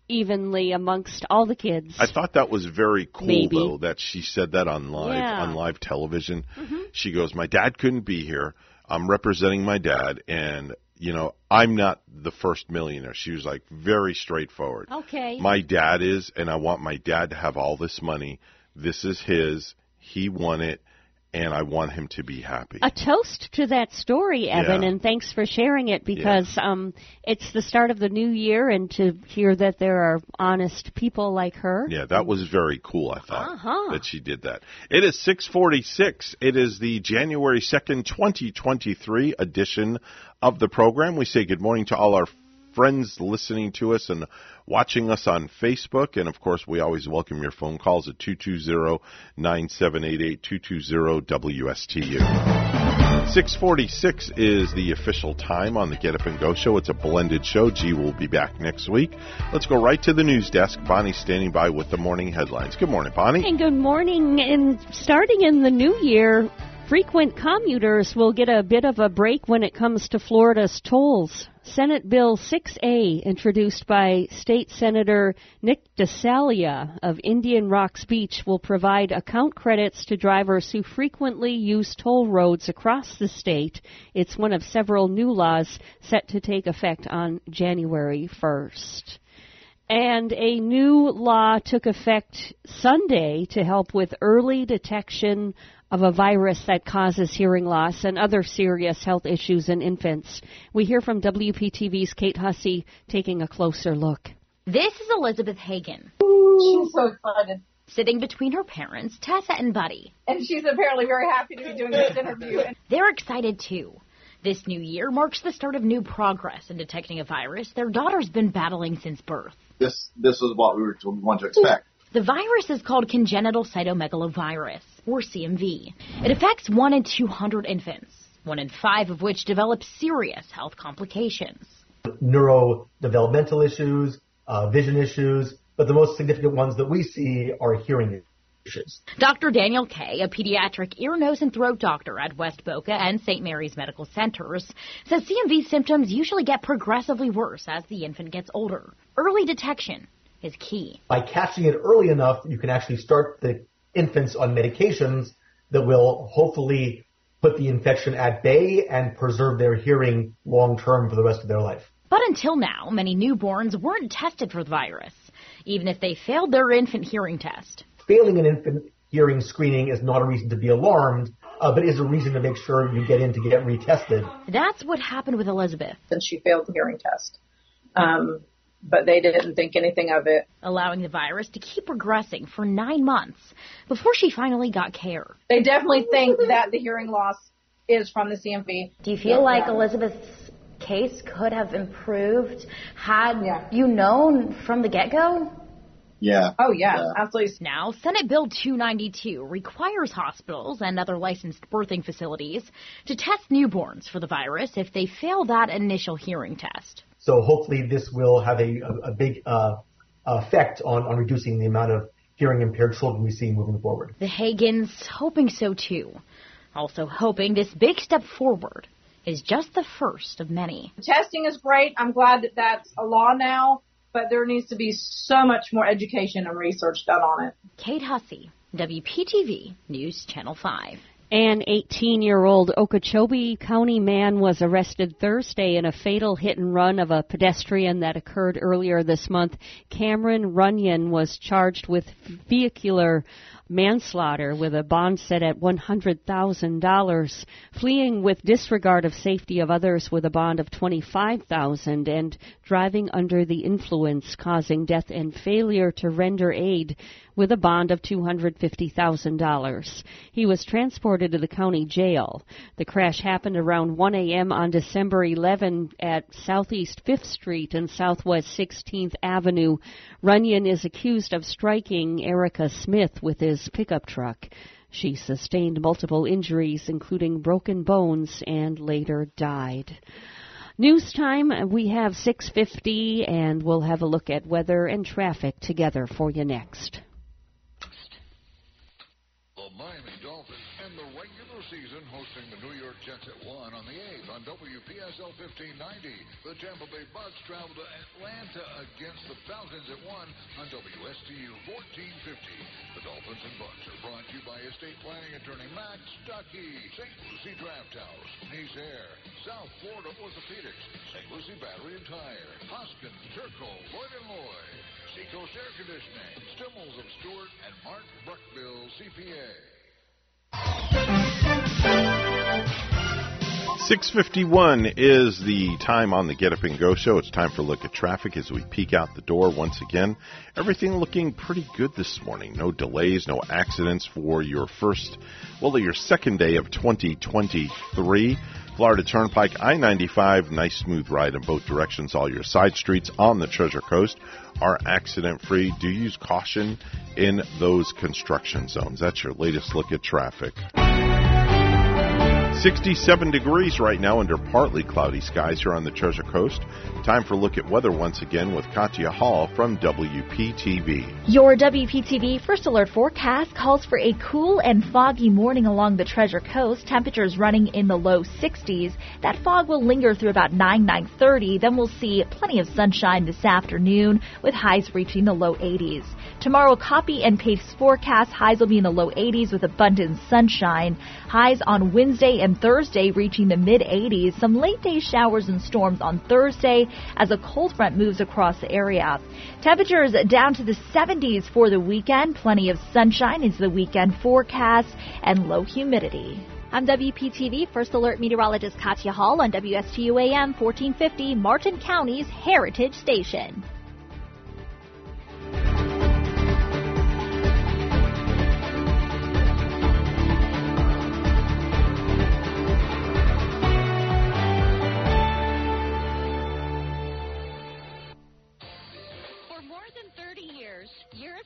evenly amongst all the kids. I thought that was very cool Maybe. though that she said that on live Yeah. on live television. Mhm. She goes, "My dad couldn't be here. I'm representing my dad and you know, I'm not the first millionaire." She was like very straightforward. Okay. My dad is and I want my dad to have all this money. This is his. He won it and I want him to be happy. a toast to that story, Evan, Yeah. and thanks for sharing it because um, it's the start of the new year, and to hear that there are honest people like her. Yeah, that was very cool. I thought Uh-huh. that she did that. It is six forty six. It is the January second, twenty twenty three edition of the program. We say good morning to all our friends listening to us and watching us on Facebook. And of course, we always welcome your phone calls at 220-9788-220-WSTU. 646 is the official time on the Get Up and Go show. It's a blended show. G will be back next week. Let's go right to the news desk. Bonnie's standing by with the morning headlines. Good morning, Bonnie. And good morning. And starting in the new year, frequent commuters will get a bit of a break when it comes to Florida's tolls. Senate Bill 6A, introduced by State Senator Nick DiCeglie of Indian Rocks Beach, will provide account credits to drivers who frequently use toll roads across the state. It's one of several new laws set to take effect on January 1st. And a new law took effect Sunday to help with early detection of a virus that causes hearing loss and other serious health issues in infants. We hear from WPTV's Kate Hussey taking a closer look. This is Elizabeth Hagen. She's so excited. Sitting between her parents, Tessa and Buddy. And she's apparently very happy to be doing this interview. They're excited too. This new year marks the start of new progress in detecting a virus their daughter's been battling since birth. This this is what we were to, we want to expect. The virus is called congenital cytomegalovirus, or CMV. It affects 1 in 200 infants, 1 in 5 of which develop serious health complications. Neurodevelopmental issues, uh, vision issues, but the most significant ones that we see are hearing issues. Dr. Daniel Kay, a pediatric ear, nose, and throat doctor at West Boca and St. Mary's Medical Centers, says CMV symptoms usually get progressively worse as the infant gets older. Early detection is key. By catching it early enough, you can actually start the infants on medications that will hopefully put the infection at bay and preserve their hearing long term for the rest of their life. But until now, many newborns weren't tested for the virus, even if they failed their infant hearing test. Failing an infant hearing screening is not a reason to be alarmed, uh, but is a reason to make sure you get in to get retested. That's what happened with Elizabeth. And she failed the hearing test. Um, but they didn't think anything of it. Allowing the virus to keep progressing for nine months before she finally got care. They definitely think that the hearing loss is from the CMV. Do you feel like Elizabeth's case could have improved had yeah. you known from the get go? Yeah. Oh, yeah, yeah, absolutely. Now, Senate Bill 292 requires hospitals and other licensed birthing facilities to test newborns for the virus if they fail that initial hearing test. So hopefully this will have a, a, a big uh, effect on, on reducing the amount of hearing impaired children we see moving forward. The Hagens hoping so too. Also hoping this big step forward is just the first of many. Testing is great. I'm glad that that's a law now, but there needs to be so much more education and research done on it. Kate Hussey, WPTV News Channel 5. An 18 year old Okeechobee County man was arrested Thursday in a fatal hit and run of a pedestrian that occurred earlier this month. Cameron Runyon was charged with vehicular manslaughter with a bond set at $100,000, fleeing with disregard of safety of others with a bond of $25,000 and driving under the influence causing death and failure to render aid with a bond of $250,000. He was transported to the county jail. The crash happened around 1 a.m. on December 11 at Southeast 5th Street and Southwest 16th Avenue. Runyon is accused of striking Erica Smith with his pickup truck. She sustained multiple injuries, including broken bones, and later died. News time, we have 6:50 and we'll have a look at weather and traffic together for you next. Miami Dolphins end the regular season hosting the New York Jets at 1 on the 8th on WPSL 1590. The Tampa Bay Bucs travel to Atlanta against the Falcons at 1 on WSTU 1450. The Dolphins and Bucs are brought to you by estate planning attorney Max Stuckey, St. Lucie Draft House, Nice Air, South Florida Orthopedics, St. Lucie Battery and Tire, Hoskins, Turco, Lloyd & Lloyd. Seacoast Air Conditioning, Stimmels of Stuart, and Mark Bruckbill, CPA. 651 is the time on the Get Up and Go show. It's time for a look at traffic as we peek out the door once again. Everything looking pretty good this morning. No delays, no accidents for your first, well, your second day of 2023. Florida Turnpike, I 95, nice smooth ride in both directions. All your side streets on the Treasure Coast are accident free. Do use caution in those construction zones. That's your latest look at traffic. 67 degrees right now under partly cloudy skies here on the Treasure Coast. Time for a look at weather once again with Katya Hall from WPTV. Your WPTV First Alert forecast calls for a cool and foggy morning along the Treasure Coast. Temperatures running in the low 60s. That fog will linger through about 9, 9.30. Then we'll see plenty of sunshine this afternoon with highs reaching the low 80s. Tomorrow, copy and paste forecast. Highs will be in the low 80s with abundant sunshine. Highs on Wednesday and Thursday reaching the mid 80s. Some late day showers and storms on Thursday as a cold front moves across the area. Temperatures down to the 70s for the weekend. Plenty of sunshine into the weekend forecast and low humidity. I'm WPTV First Alert Meteorologist Katya Hall on WSTU AM 1450, Martin County's Heritage Station.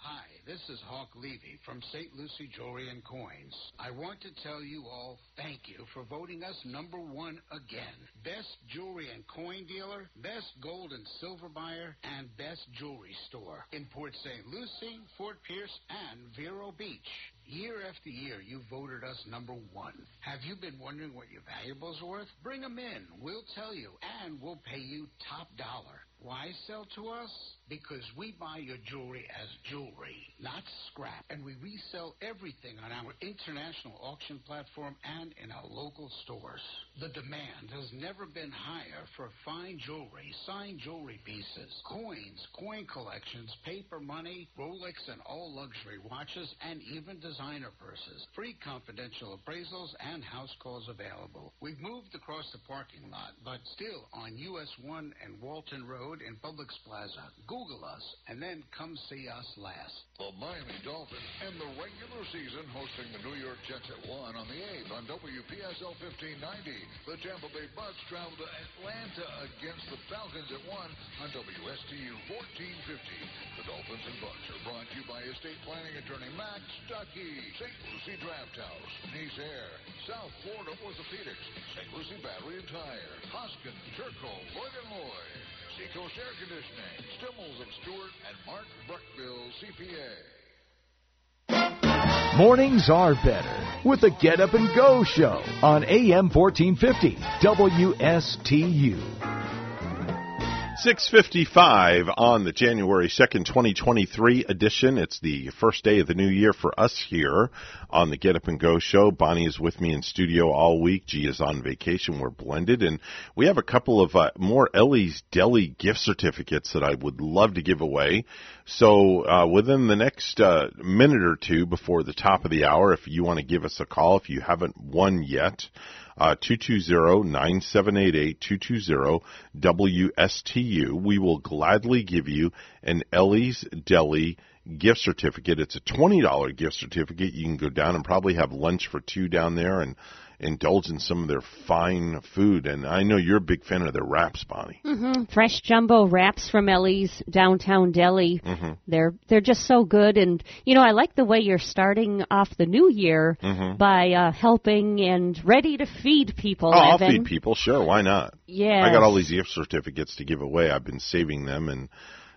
Hi, this is Hawk Levy from St. Lucie Jewelry and Coins. I want to tell you all thank you for voting us number one again. Best jewelry and coin dealer, best gold and silver buyer, and best jewelry store in Port St. Lucie, Fort Pierce, and Vero Beach. Year after year, you voted us number one. Have you been wondering what your valuables are worth? Bring them in. We'll tell you, and we'll pay you top dollar. Why sell to us? Because we buy your jewelry as jewelry, not scrap. And we resell everything on our international auction platform and in our local stores. The demand has never been higher for fine jewelry, signed jewelry pieces, coins, coin collections, paper money, Rolex and all luxury watches, and even designer purses. Free confidential appraisals and house calls available. We've moved across the parking lot, but still on US 1 and Walton Road in Publix Plaza. Google us and then come see us last. The Miami Dolphins end the regular season hosting the New York Jets at 1 on the 8th on WPSL 1590. The Tampa Bay Bucs travel to Atlanta against the Falcons at 1 on WSTU 1450. The Dolphins and Bucs are brought to you by estate planning attorney Max Stuckey, St. Lucie Draft House, Nice Air, South Florida Orthopedics, St. Lucie Battery and Tire, Hoskin, Turco, Lloyd and Lloyd. Seacoast Air Conditioning, Stimmels Stuart, and Mark Bruckville CPA. Mornings are better with the Get Up and Go show on AM 1450 WSTU. 655 on the January 2nd, 2023 edition. It's the first day of the new year for us here on the Get Up and Go show. Bonnie is with me in studio all week. G is on vacation. We're blended. And we have a couple of uh, more Ellie's Deli gift certificates that I would love to give away. So uh, within the next uh, minute or two before the top of the hour, if you want to give us a call, if you haven't won yet, uh, 220-9788, 220-WSTU. We will gladly give you an Ellie's Deli gift certificate. It's a $20 gift certificate. You can go down and probably have lunch for two down there and indulge in some of their fine food. And I know you're a big fan of their wraps, Bonnie. Mm-hmm. Fresh jumbo wraps from Ellie's downtown deli. hmm They're they're just so good, and you know I like the way you're starting off the new year Mhm. by uh, helping and ready to feed people. Oh, I'll feed people. Sure, why not? Yeah. I got all these gift certificates to give away. I've been saving them, and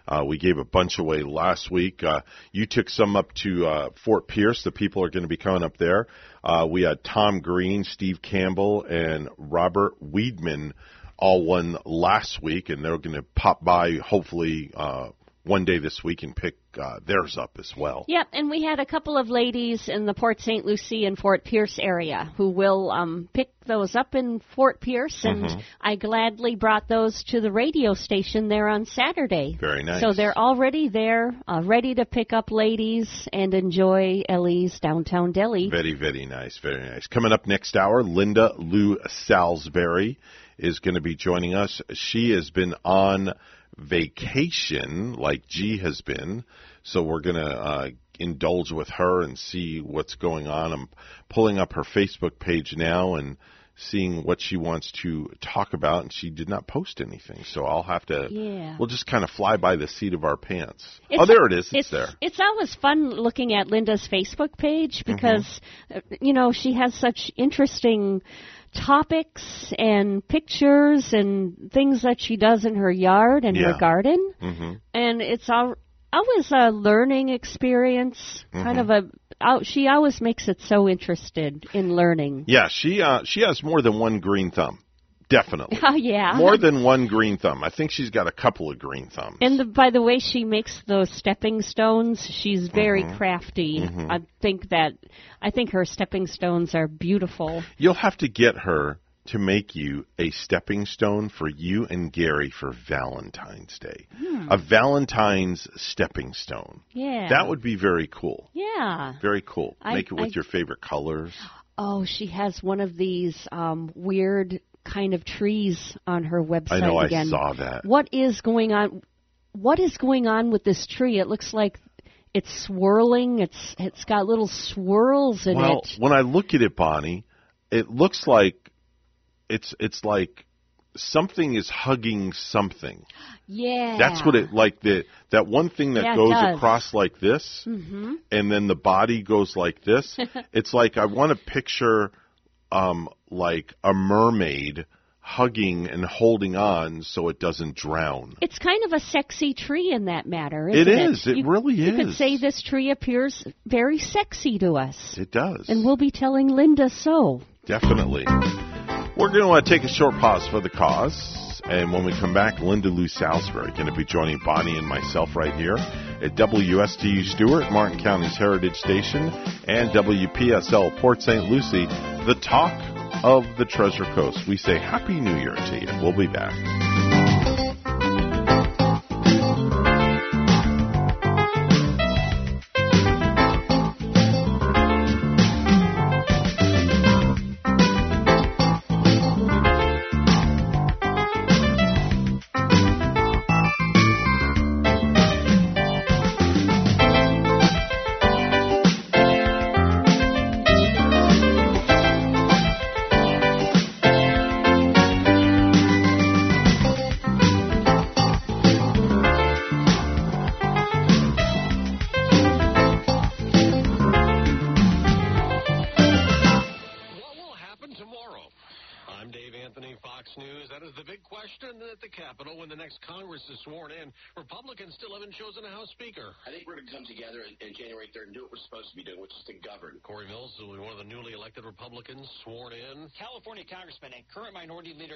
uh, we gave a bunch away last week. Uh, you took some up to uh, Fort Pierce. The people are going to be coming up there. Uh, we had Tom Green, Steve Campbell, and Robert Weedman all won last week, and they're going to pop by hopefully uh, one day this week and pick uh, theirs up as well. Yep, and we had a couple of ladies in the Port St. Lucie and Fort Pierce area who will um, pick those up in Fort Pierce, and Mhm. I gladly brought those to the radio station there on Saturday. Very nice. So they're already there, uh, ready to pick up ladies and enjoy Ellie's downtown deli. Very, very nice. Very nice. Coming up next hour, Lynda Lou Salisbury is going to be joining us. She has been on vacation, like G has been. So we're going to uh, indulge with her and see what's going on. I'm pulling up her Facebook page now and seeing what she wants to talk about, and she did not post anything. So I'll have to. Yeah. We'll just kind of fly by the seat of our pants. It's- oh, there it is. It's, there. It's always fun looking at Lynda's Facebook page Mm-hmm. because, uh, you know, she has such interesting topics and pictures and things that she does in her yard and Yeah. her garden. hmm And it's al- always a learning experience, kind Mhm. of a. She always makes it so interested in learning. Yeah, she uh, she has more than one green thumb. Definitely. Oh yeah, More than one green thumb. I think she's got a couple of green thumbs. And the, by the way she makes those stepping stones, she's very Mhm. crafty. Mhm. I think that I think her stepping stones are beautiful. You'll have to get her to make you a stepping stone for you and Gary for Valentine's Day. Hmm. A Valentine's stepping stone. Yeah. That would be very cool. Yeah. Very cool. I- Make it with I- your favorite colors. Oh, she has one of these um, weird kind of trees on her website I know I again. saw that. What is going on? What is going on with this tree? It looks like it's swirling. It's it's got little swirls in well, it. when I look at it, Bonnie, it looks like it's it's like something is hugging something. Yeah. That's what it like the that one thing that Yeah, goes across like this hmm and then the body goes like this. it's like I want to picture um like a mermaid hugging and holding on so it doesn't drown. It's kind of a sexy tree in that matter. It Isn't it is. It You- really You could say this tree appears very sexy to us, It does. and we'll be telling Lynda so. Definitely. We're going to uh, take a short pause for the cause. And when we come back, Lynda Lou Salisbury going to be joining Bonnie and myself right here at WSTU Stuart, Martin County's Heritage Station, and WPSL Port St. Lucie, the talk of the Treasure Coast. We say Happy New Year to you. We'll be back.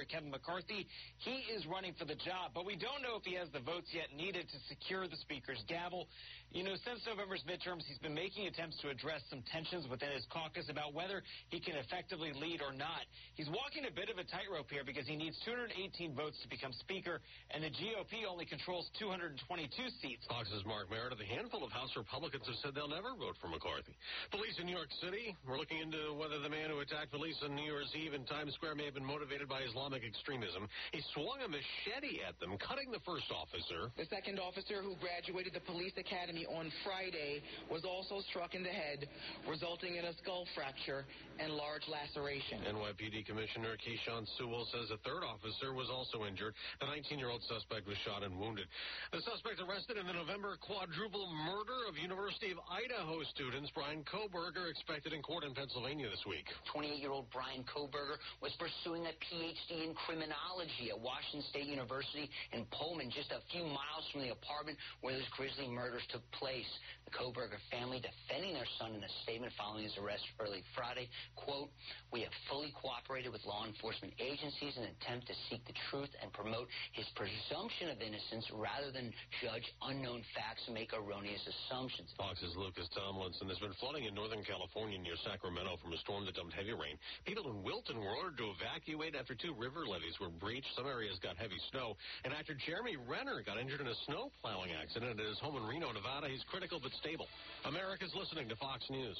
Kevin McCarthy, he is running for the job, but we don't know if he has the votes yet needed to secure the Speaker's gavel. You know, since November's midterms, he's been making attempts to address some tensions within his caucus about whether he can effectively lead or not. He's walking a bit of a tightrope here because he needs 218 votes to become become Speaker, and the GOP only controls 222 seats. Fox's Mark Meredith. A handful of House Republicans have said they'll never vote for McCarthy. Police in New York City were looking into whether the man who attacked police on New Year's Eve in Times Square may have been motivated by Islamic extremism. He swung a machete at them, cutting the first officer. The second officer who graduated the police academy on Friday was also struck in the head, resulting in a skull fracture and large laceration. NYPD Commissioner Keechant Sewell says a third officer was also injured. The 19-year-old suspect was shot and wounded. The suspect arrested in the November quadruple murder of University of Idaho students. Bryan Kohberger expected in court in Pennsylvania this week. 28-year-old Bryan Kohberger was pursuing a PhD in criminology at Washington State University in Pullman, just a few miles from the apartment where those grisly murders took place. The Kohberger family defending their son in a statement following his arrest early Friday, quote, we have fully cooperated with law enforcement agencies in an attempt to seek the truth and promote his presumption of innocence rather than judge unknown facts and make erroneous assumptions. Fox's Lucas Tomlinson. There's been flooding in Northern California near Sacramento from a storm that dumped heavy rain. People in Wilton were ordered to evacuate after two river levees were breached. Some areas got heavy snow. And actor Jeremy Renner got injured in a snow plowing accident at his home in Reno, Nevada. He's critical but stable. America's listening to Fox News.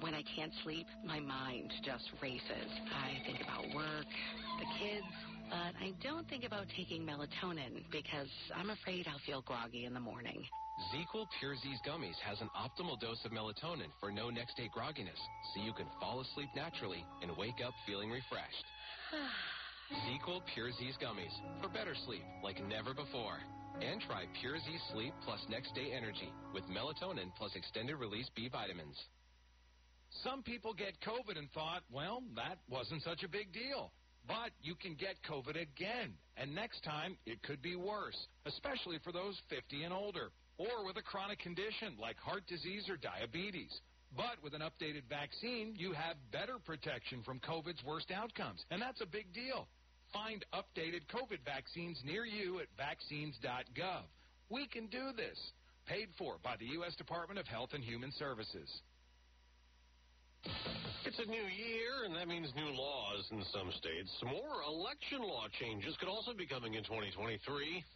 When I can't sleep, my mind just races. I think about work, the kids, but I don't think about taking melatonin because I'm afraid I'll feel groggy in the morning. ZzzQuil Pure Z's Gummies has an optimal dose of melatonin for no next day grogginess, so you can fall asleep naturally and wake up feeling refreshed. ZzzQuil Pure Z's Gummies for better sleep like never before. And try Pure Z Sleep plus Next Day Energy with melatonin plus extended release B vitamins. Some people get COVID and thought, well, that wasn't such a big deal. But you can get COVID again, and next time it could be worse, especially for those 50 and older, or with a chronic condition like heart disease or diabetes. But with an updated vaccine, you have better protection from COVID's worst outcomes, and that's a big deal. Find updated COVID vaccines near you at vaccines.gov. We can do this. Paid for by the U.S. Department of Health and Human Services. It's a new year, and that means new laws in some states. More election law changes could also be coming in 2023.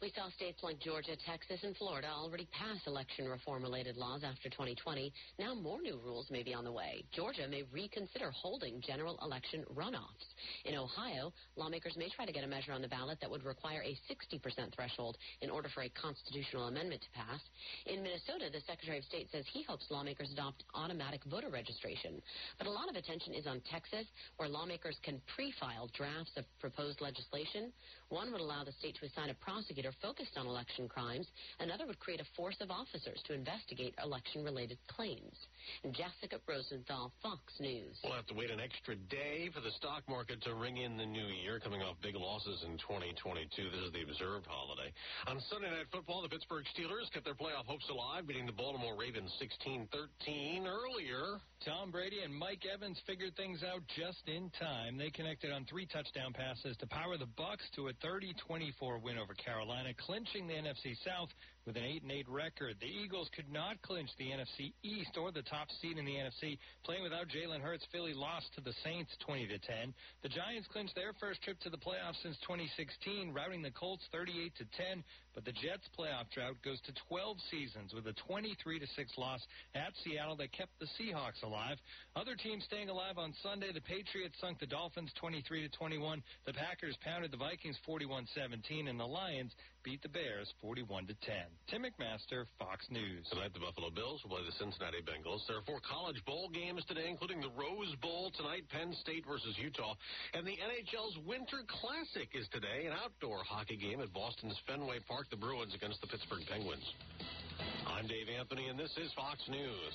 We saw states like Georgia, Texas, and Florida already pass election reform related laws after 2020. Now more new rules may be on the way. Georgia may reconsider holding general election runoffs. In Ohio, lawmakers may try to get a measure on the ballot that would require a 60% threshold in order for a constitutional amendment to pass. In Minnesota, the Secretary of State says he hopes lawmakers adopt automatic voter registration. But a lot of attention is on Texas, where lawmakers can pre-file drafts of proposed legislation. One would allow the state to assign a prosecutor focused on election crimes. Another would create a force of officers to investigate election-related claims. Jessica Rosenthal, Fox News. We'll have to wait an extra day for the stock market to ring in the new year, coming off big losses in 2022. This is the observed holiday. On Sunday Night Football, the Pittsburgh Steelers kept their playoff hopes alive, beating the Baltimore Ravens 16-13 earlier. Tom Brady and Mike Evans figured things out just in time. They connected on three touchdown passes to power the Bucs to a 30-24 win over Carolina, clinching the NFC South with an 8 and 8 record. The Eagles could not clinch the NFC East or the top seed in the NFC. Playing without Jalen Hurts, Philly lost to the Saints 20 to 10. The Giants clinched their first trip to the playoffs since 2016, routing the Colts 38 to 10. But the Jets' playoff drought goes to 12 seasons with a 23 to 6 loss at Seattle that kept the Seahawks alive. Other teams staying alive on Sunday: the Patriots sunk the Dolphins 23 to 21. The Packers pounded the Vikings 41-17, and the Lions beat the Bears 41 to 10. Tim McMaster, Fox News. Tonight, the Buffalo Bills will play the Cincinnati Bengals. There are four college bowl games today, including the Rose Bowl tonight, Penn State versus Utah, and the NHL's Winter Classic is today, an outdoor hockey game at Boston's Fenway Park. The Bruins against the Pittsburgh Penguins. I'm Dave Anthony, and this is Fox News.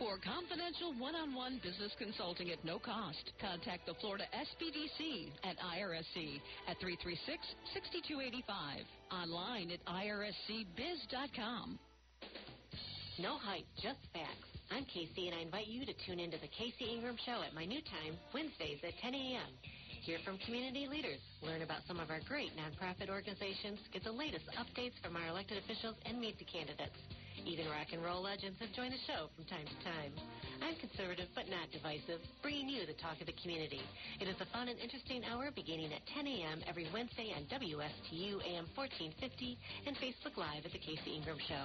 For confidential one-on-one business consulting at no cost, contact the Florida SBDC at IRSC at 336-6285. Online at irscbiz.com. No hype, just facts. I'm Casey, and I invite you to tune into the Casey Ingram Show at my new time, Wednesdays at 10 a.m. Hear from community leaders, learn about some of our great nonprofit organizations, get the latest updates from our elected officials, and meet the candidates. Even rock and roll legends have joined the show from time to time. I'm conservative but not divisive, bringing you the talk of the community. It is a fun and interesting hour beginning at 10 a.m. every Wednesday on WSTU AM 1450 and Facebook Live at The Casey Ingram Show.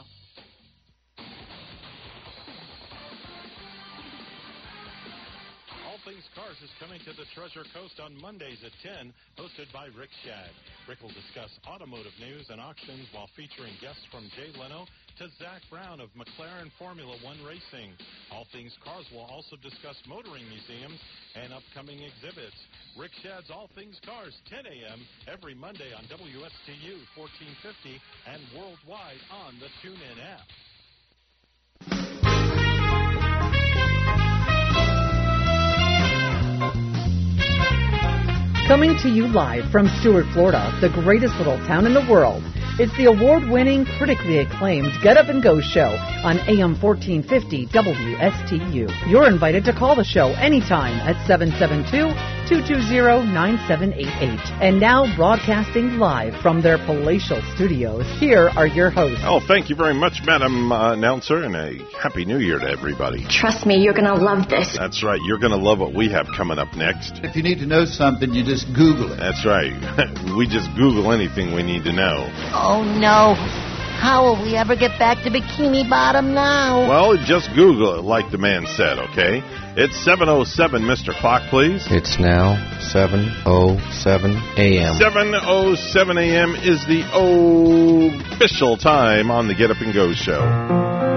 All Things Cars is coming to the Treasure Coast on Mondays at 10, hosted by Rick Shag. Rick will discuss automotive news and auctions while featuring guests from Jay Leno to Zach Brown of McLaren Formula One Racing. All Things Cars will also discuss motoring museums and upcoming exhibits. Rick Shad's All Things Cars, 10 a.m. every Monday on WSTU 1450 and worldwide on the TuneIn app. Coming to you live from Stuart, Florida, the greatest little town in the world. It's the award-winning, critically acclaimed Get Up and Go show on AM 1450 WSTU. You're invited to call the show anytime at 772-220-9788. And now broadcasting live from their palatial studios, here are your hosts. Oh, thank you very much, Madam uh, Announcer, and a Happy New Year to everybody. Trust me, you're going to love this. That's right. You're going to love what we have coming up next. If you need to know something, you just Google it. That's right. we just Google anything we need to know. Oh no. How will we ever get back to Bikini Bottom now? Well, just Google it, like the man said, okay? It's 7.07, Mr. Clock, please. It's now 7.07 a.m. 7.07 a.m. is the official time on the Get Up and Go show.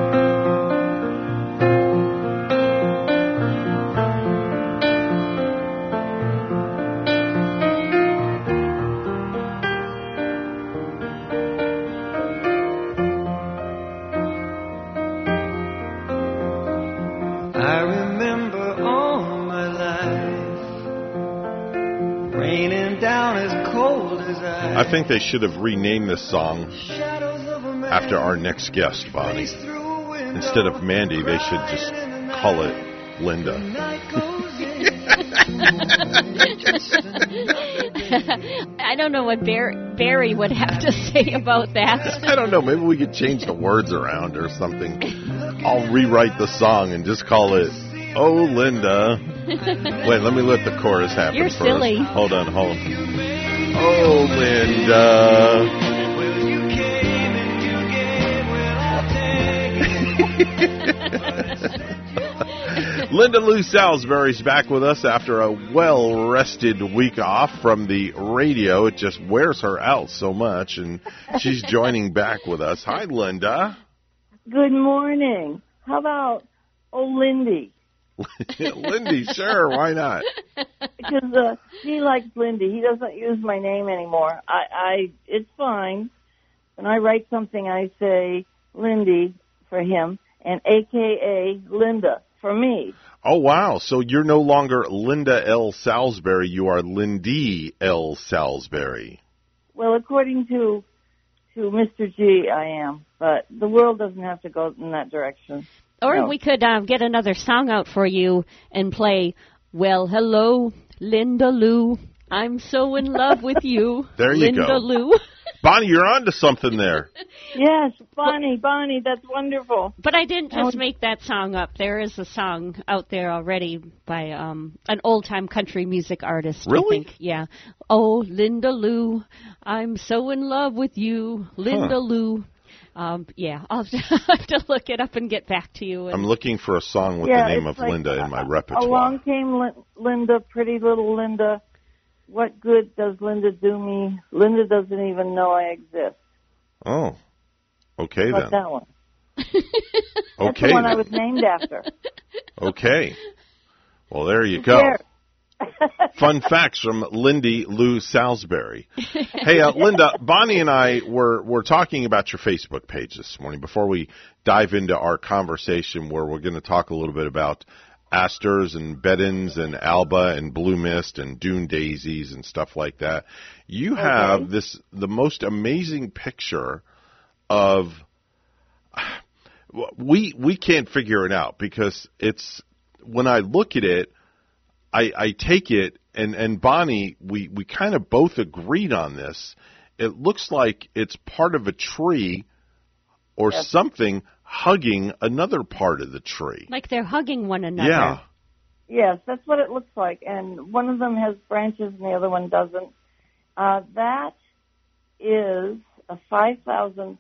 Think they should have renamed this song after our next guest, Bonnie. Instead of Mandy, they should just call it Linda. I don't know what Bar- Barry would have to say about that. I don't know. Maybe we could change the words around or something. I'll rewrite the song and just call it "Oh Linda." Wait, let me let the chorus happen You're first. silly. Hold on, hold on. Oh Linda. Lynda Lou Salisbury's back with us after a well rested week off from the radio. It just wears her out so much, and she's joining back with us. Hi, Lynda. Good morning. How about old Lindy? Lindy, sure, why not? Because uh, he likes Lindy. He doesn't use my name anymore. I, I, it's fine. When I write something, I say Lindy for him and AKA Lynda for me. Oh, wow. So you're no longer Lynda L. Salisbury. You are Lindy L. Salisbury. Well, according to to Mr. G, I am, but the world doesn't have to go in that direction. Or No. we could um, get another song out for you and play, Well, hello, Linda Lou. I'm so in love with you. There you Linda go. Lou. Bonnie, you're on to something there. Yes, Bonnie, Bonnie, that's wonderful. But I didn't just Oh. make that song up. There is a song out there already by um an old time country music artist. I Really? think. Yeah. Oh, Linda Lou, I'm so in love with you, Linda Huh. Lou. Um, yeah, I'll have to look it up and get back to you. And I'm looking for a song with Yeah, the name of like, Linda in my uh, repertoire. Along came Linda, pretty little Linda. What good does Linda do me? Linda doesn't even know I exist. Oh, okay What's then. that one? okay. That's the one I was named after. Okay. Well, there you go. There. Fun facts from Lindy Lou Salisbury. Hey, uh, Lynda, Bonnie and I were were talking about your Facebook page this morning before we dive into our conversation, where we're going to talk a little bit about asters and bedins and alba and blue mist and dune daisies and stuff like that. You have this the most amazing picture of we we can't figure it out because it's when I look at it, I, I take it and and Bonnie, we we kind of both agreed on this. It looks like it's part of a tree or Yes. something hugging another part of the tree. Like they're hugging one another. Yeah. Yes, that's what it looks like. And one of them has branches and the other one doesn't. Uh, that is a 5,000,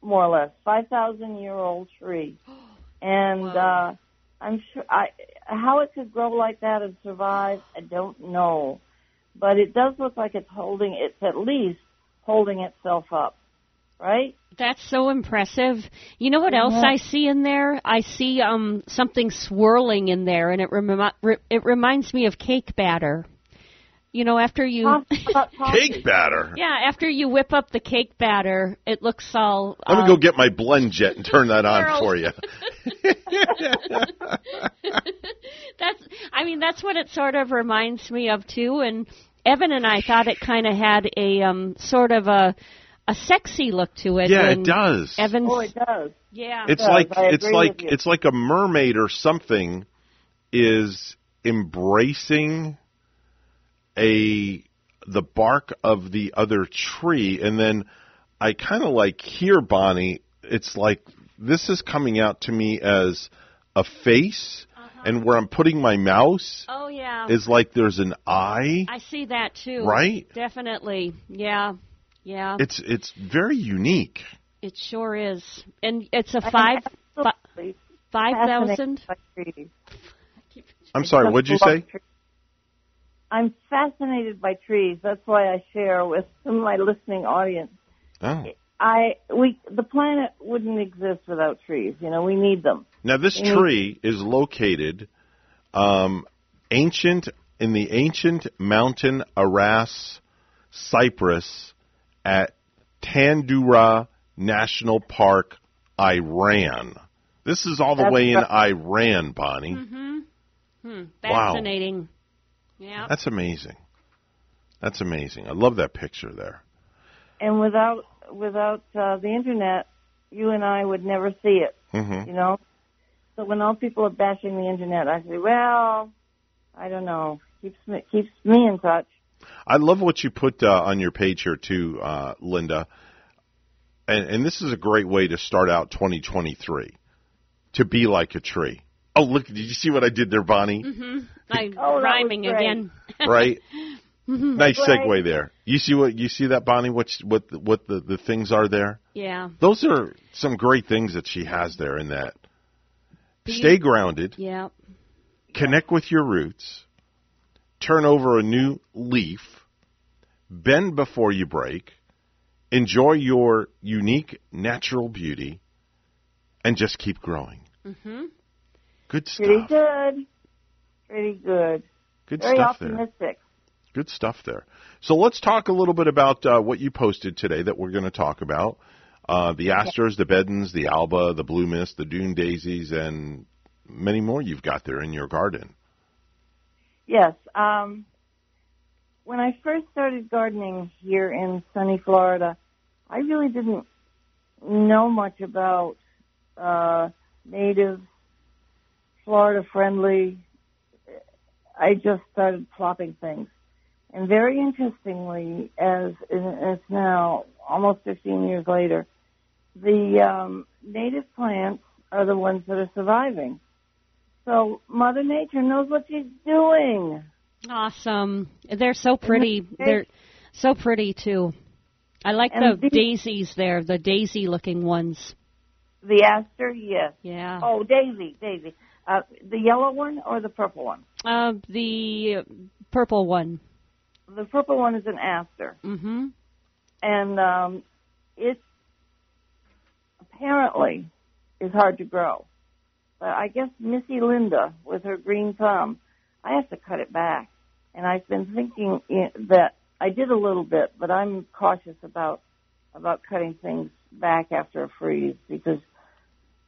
more or less, 5,000 year old tree. And, uh, I'm sure, I, how it could grow like that and survive, I don't know. But it does look like it's holding, it's at least holding itself up. Right? That's so impressive. You know what else Mhm. I see in there? I see um something swirling in there, and it remi- re- it reminds me of cake batter. You know, after you Cake batter. yeah, after you whip up the cake batter, it looks all. Let me um, go get my blend jet and turn that on for you. that's I mean that's what it sort of reminds me of too and Evan and I thought it kind of had a um sort of a a sexy look to it. Yeah, it does. Evans Oh, it does. Yeah. It's does. like it's like it's like a mermaid or something is embracing a the bark of the other tree and then I kind of like hear Bonnie it's like this is coming out to me as a face uh-huh. and where I'm putting my mouse Oh yeah. is like there's an eye I see that too. Right? Definitely. Yeah. Yeah. it's it's very unique it sure is. And it's a 5 5000 fascinated by trees. I'm sorry what'd you say trees. I'm fascinated by trees. That's why I share with some of my listening audience. Oh I we the planet wouldn't exist without trees. You know, we need them. Now, this Mhm. tree is located um, ancient in the ancient mountain Aras cypress at Tandoureh National Park, Iran. This is all the That's way in right. Iran, Bonnie. Mhm. Hmm, Wow. Fascinating. Yeah. That's amazing. That's amazing. I love that picture there. And without without uh, the internet, you and I would never see it. hmm You know. So when all people are bashing the internet, I say, well, I don't know. Keeps me, keeps me in touch. I love what you put uh, on your page here too, uh, Lynda. And, and this is a great way to start out 2023 to be like a tree. Oh, look! Did you see what I did there, Bonnie? Mhm. I Oh, rhyming again. Right? Mhm. nice Great. segue there. You see what you see that Bonnie? What what what the, the things are there? Yeah. Those are some great things that she has there in that. Be- Stay grounded. Yeah. connect with your roots, turn over a new leaf, bend before you break, enjoy your unique natural beauty, and just keep growing. Mhm. Good Pretty good. Pretty good. Good Very stuff there. Good stuff there. So let's talk a little bit about uh, what you posted today that we're going to talk about. Uh, the asters, the bedins, the alba, the blue mist, the dune daisies, and many more you've got there in your garden. Yes. Um, when I first started gardening here in sunny Florida, I really didn't know much about uh, native, Florida friendly. I just started plopping things. And very interestingly, as it's now almost 15 years later, the um, native plants are the ones that are surviving. So Mother Nature knows what she's doing. Awesome. They're so pretty. They're so pretty too. I like And the these- daisies there, the daisy looking ones. The aster, yes. Yeah. Oh, Daisy, Daisy. Uh, the yellow one or the purple one? Uh, the purple one. The purple one is an aster, Mhm. and um, it apparently is hard to grow. But I guess Missy Lynda, with her green thumb, I have to cut it back. And I've been thinking that I did a little bit, but I'm cautious about about cutting things back after a freeze because,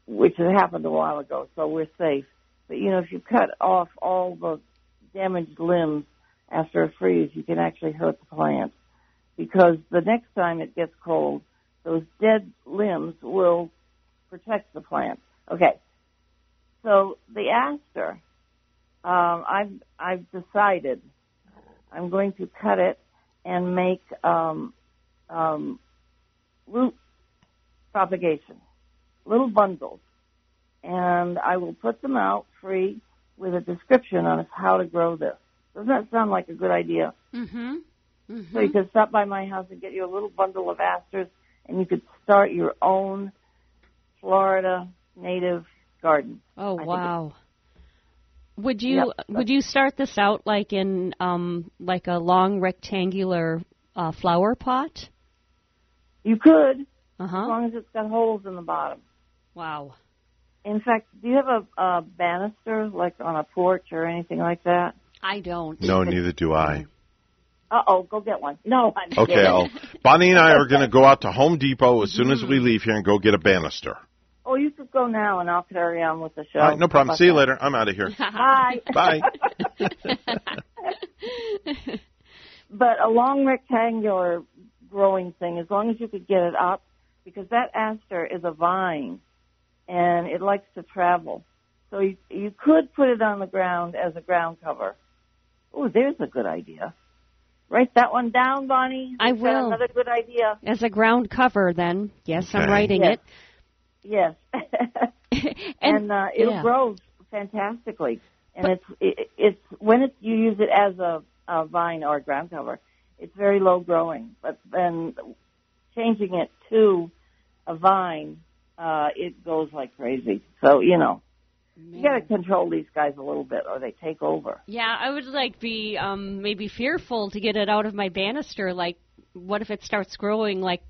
which had happened a while ago, so we're safe. But you know, if you cut off all the damaged limbs after a freeze, you can actually hurt the plant because the next time it gets cold, those dead limbs will protect the plant. Okay, so the aster, um, I've I've decided I'm going to cut it and make um, um, root propagation, little bundles, and I will put them out free with a description on how to grow this. Doesn't that sound like a good idea? Mm-hmm. So you could stop by my house and get you a little bundle of asters, and you could start your own Florida native garden. Oh I wow. Would you Yep. would you start this out like in um like a long rectangular uh, flower pot? You could, uh-huh. as long as it's got holes in the bottom. Wow. In fact, do you have a, a banister, like on a porch or anything like that? I don't. No, neither do I. Uh oh, go get one. No, I'm Okay, kidding. I'll, Bonnie and I are going to go out to Home Depot as soon as we leave here and go get a banister. Oh, you could go now, and I'll carry on with the show. All right, no problem. See you later. I'm out of here. that? Bye. Bye. but a long rectangular growing thing, as long as you could get it up, because that aster is a vine, and it likes to travel. So you, you could put it on the ground as a ground cover. Oh, there's a good idea. Write that one down, Bonnie. I We've will. Another good idea. As a ground cover, then yes, I'm writing Yes. it. Yes. and uh, it'll yeah. grow fantastically. And it's it, it's when it's you use it as a, a vine or a ground cover, it's very low growing. But then changing it to a vine, uh, it goes like crazy. So you know, you got to control these guys a little bit, or they take over. Yeah, I would like be um maybe fearful to get it out of my banister. Like, what if it starts growing like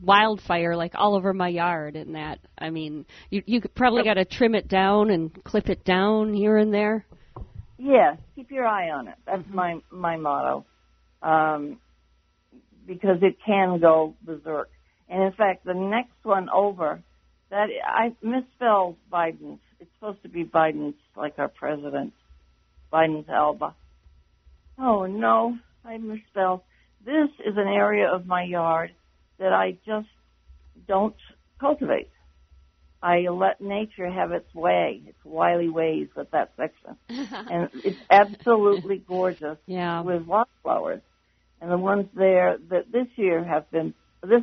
wildfire, like all over my yard? And that, I mean, you you could probably got to trim it down and clip it down here and there. Yes, keep your eye on it. That's my my motto, um, because it can go berserk. And in fact, the next one over, that I misspelled Biden's. It's supposed to be Biden's, like our president, Biden's Alba. Oh no, I misspelled. This is an area of my yard that I just don't cultivate. I let nature have its way, its wily ways with that section. and it's absolutely gorgeous Yeah. with wildflowers. And the ones there that this year have been, this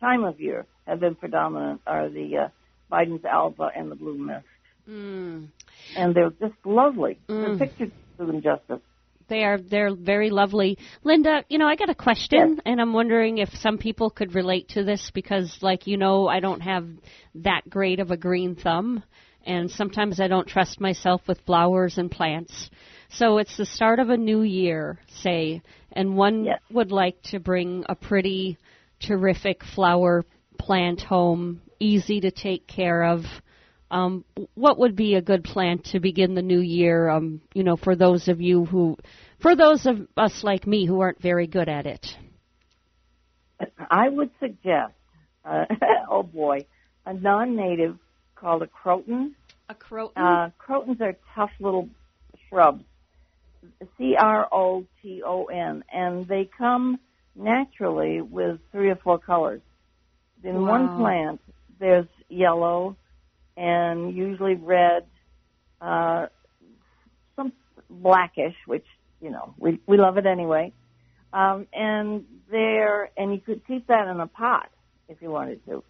time of year, have been predominant are the uh, Biden's Alba and the Blue Mist. Mm. And they're just lovely. Mm. The pictures do them justice. They are they're very lovely. Lynda, you know, I got a question and I'm wondering if some people could relate to this because like you know, I don't have that great of a green thumb and sometimes I don't trust myself with flowers and plants. So it's the start of a new year, say, and one would like to bring a pretty terrific flower plant home, easy to take care of. Um, what would be a good plant to begin the new year? Um, you know, for those of you who, for those of us like me who aren't very good at it. I would suggest, uh, oh boy, a non-native called a croton. A croton. Uh, crotons are tough little shrubs. C R O T O N, and they come naturally with three or four colors. In one plant, there's yellow and usually red, uh, some blackish, which you know we we love it anyway. Um, and there, and you could keep that in a pot if you wanted to.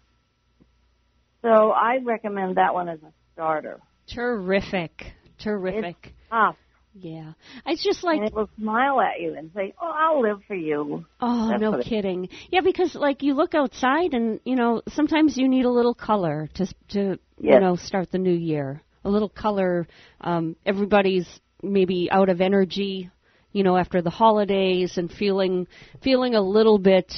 So I recommend that one as a starter. Terrific, terrific. Ah, Yeah, it's just like and it will smile at you and say, "Oh, I'll live for you." Oh, That's no what it- kidding. Yeah, because like you look outside and you know sometimes you need a little color to to you know start the new year. A little color. Um, everybody's maybe out of energy, you know, after the holidays and feeling feeling a little bit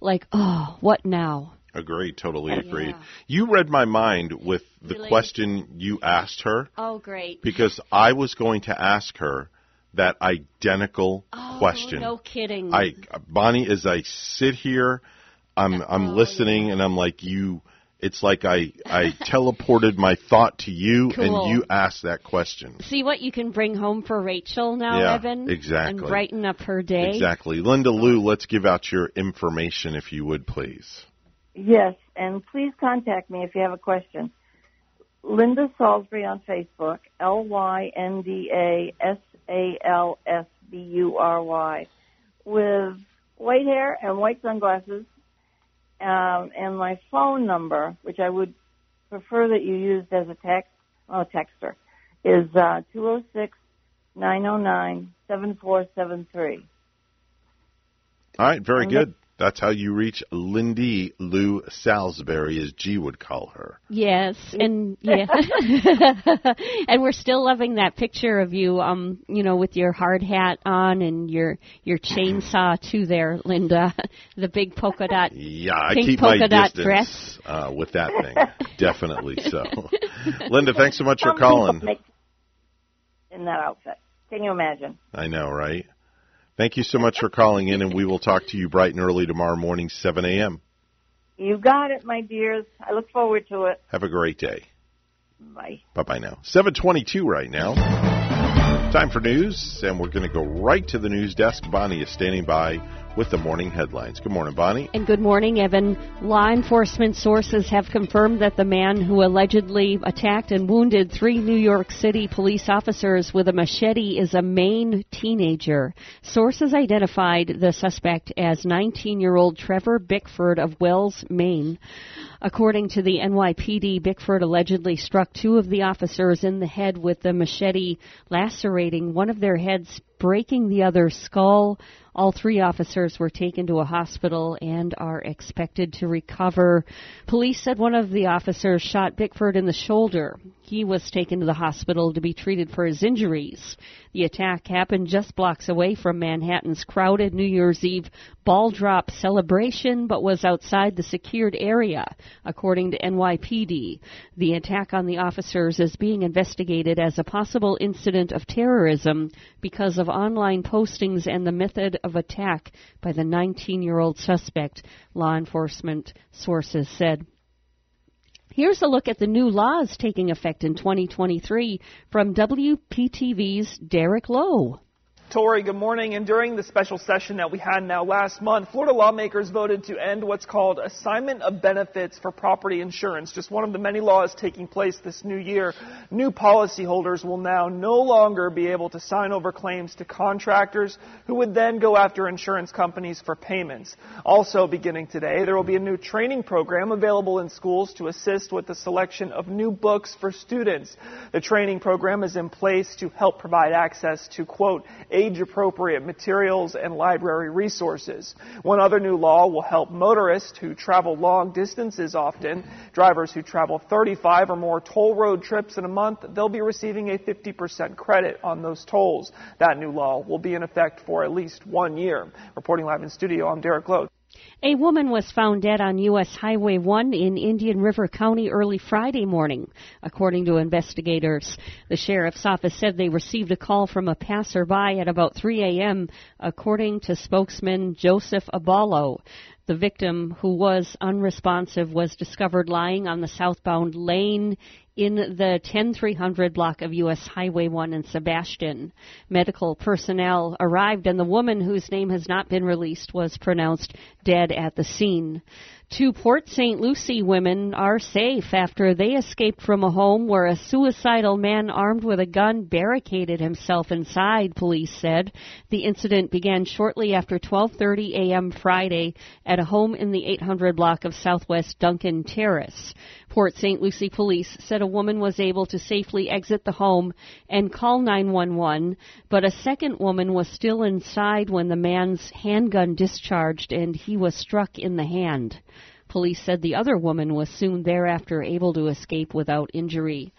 like oh, what now? Agreed, totally oh, agreed. You read my mind with the Really? question you asked her Oh, great. because I was going to ask her that identical Oh, question. no kidding. I Bonnie, as I sit here, I'm I'm Oh, listening and I'm like you. It's like I I teleported my thought to you Cool. and you asked that question. See what you can bring home for Rachel now, Yeah, Evan? exactly. And brighten up her day. Exactly, Lynda Lou. Let's give out your information if you would, please. Yes, and please contact me if you have a question. Lynda Salisbury on Facebook, L Y N D A S A L S B U R Y, with white hair and white sunglasses, um, and my phone number, which I would prefer that you used as a text, oh, texter, is uh, 206 909 7473. All right, very And good. That's how you reach Lindy Lou Salisbury, as G would call her. Yes, and yeah, and we're still loving that picture of you, um, you know, with your hard hat on and your your chainsaw too, there, Lynda, the big polka dot. Yeah, I keep polka my dot distance dress. uh, with that thing. Definitely so. Lynda, thanks so much for Some people calling. make- In that outfit. Can you imagine? I know, right? Thank you so much for calling in, and we will talk to you bright and early tomorrow morning, 7 a.m. You got it, my dears. I look forward to it. Have a great day. Bye. Bye bye now. 722 right now. Time for news, and we're going to go right to the news desk. Bonnie is standing by with the morning headlines. Good morning, Bonnie. And good morning, Evan. Law enforcement sources have confirmed that the man who allegedly attacked and wounded three New York City police officers with a machete is a Maine teenager. Sources identified the suspect as 19 year old Trevor Bickford of Wells, Maine. According to the NYPD, Bickford allegedly struck two of the officers in the head with the machete, lacerating one of their heads, breaking the other's skull. All three officers were taken to a hospital and are expected to recover. Police said one of the officers shot Bickford in the shoulder. He was taken to the hospital to be treated for his injuries. The attack happened just blocks away from Manhattan's crowded New Year's Eve ball drop celebration, but was outside the secured area, according to NYPD. The attack on the officers is being investigated as a possible incident of terrorism because of online postings and the method of attack by the 19 year old suspect, law enforcement sources said. Here's a look at the new laws taking effect in 2023 from WPTV's Derek Lowe. Tori, good morning. And during the special session that we had now last month, Florida lawmakers voted to end what's called assignment of benefits for property insurance. Just one of the many laws taking place this new year. New policyholders will now no longer be able to sign over claims to contractors who would then go after insurance companies for payments. Also beginning today, there will be a new training program available in schools to assist with the selection of new books for students. The training program is in place to help provide access to quote age appropriate materials and library resources. One other new law will help motorists who travel long distances often. Drivers who travel 35 or more toll road trips in a month, they'll be receiving a 50% credit on those tolls. That new law will be in effect for at least one year. Reporting live in studio, I'm Derek Lowe. A woman was found dead on U.S. Highway 1 in Indian River County early Friday morning, according to investigators. The sheriff's office said they received a call from a passerby at about 3 a.m., according to spokesman Joseph Abalo. The victim, who was unresponsive, was discovered lying on the southbound lane in the 10300 block of U.S. Highway 1 in Sebastian. Medical personnel arrived and the woman, whose name has not been released, was pronounced dead at the scene. Two Port St. Lucie women are safe after they escaped from a home where a suicidal man armed with a gun barricaded himself inside, police said. The incident began shortly after 12:30 a.m. Friday at a home in the 800 block of Southwest Duncan Terrace. Port St. Lucie police said a woman was able to safely exit the home and call 911, but a second woman was still inside when the man's handgun discharged and he was struck in the hand. Police said the other woman was soon thereafter able to escape without injury.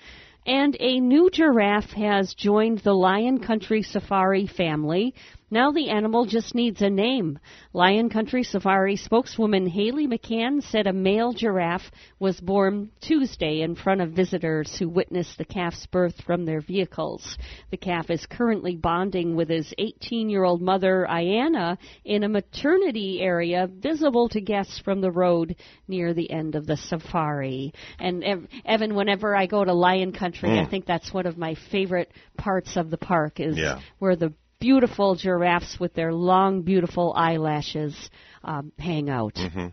And a new giraffe has joined the Lion Country Safari family. Now the animal just needs a name. Lion Country Safari spokeswoman Haley McCann said a male giraffe was born Tuesday in front of visitors who witnessed the calf's birth from their vehicles. The calf is currently bonding with his 18 year old mother, Ayana, in a maternity area visible to guests from the road near the end of the safari. And Ev- Evan, whenever I go to Lion Country, Mm. I think that's one of my favorite parts of the park is Yeah. where the beautiful giraffes with their long, beautiful eyelashes um, hang out. hmm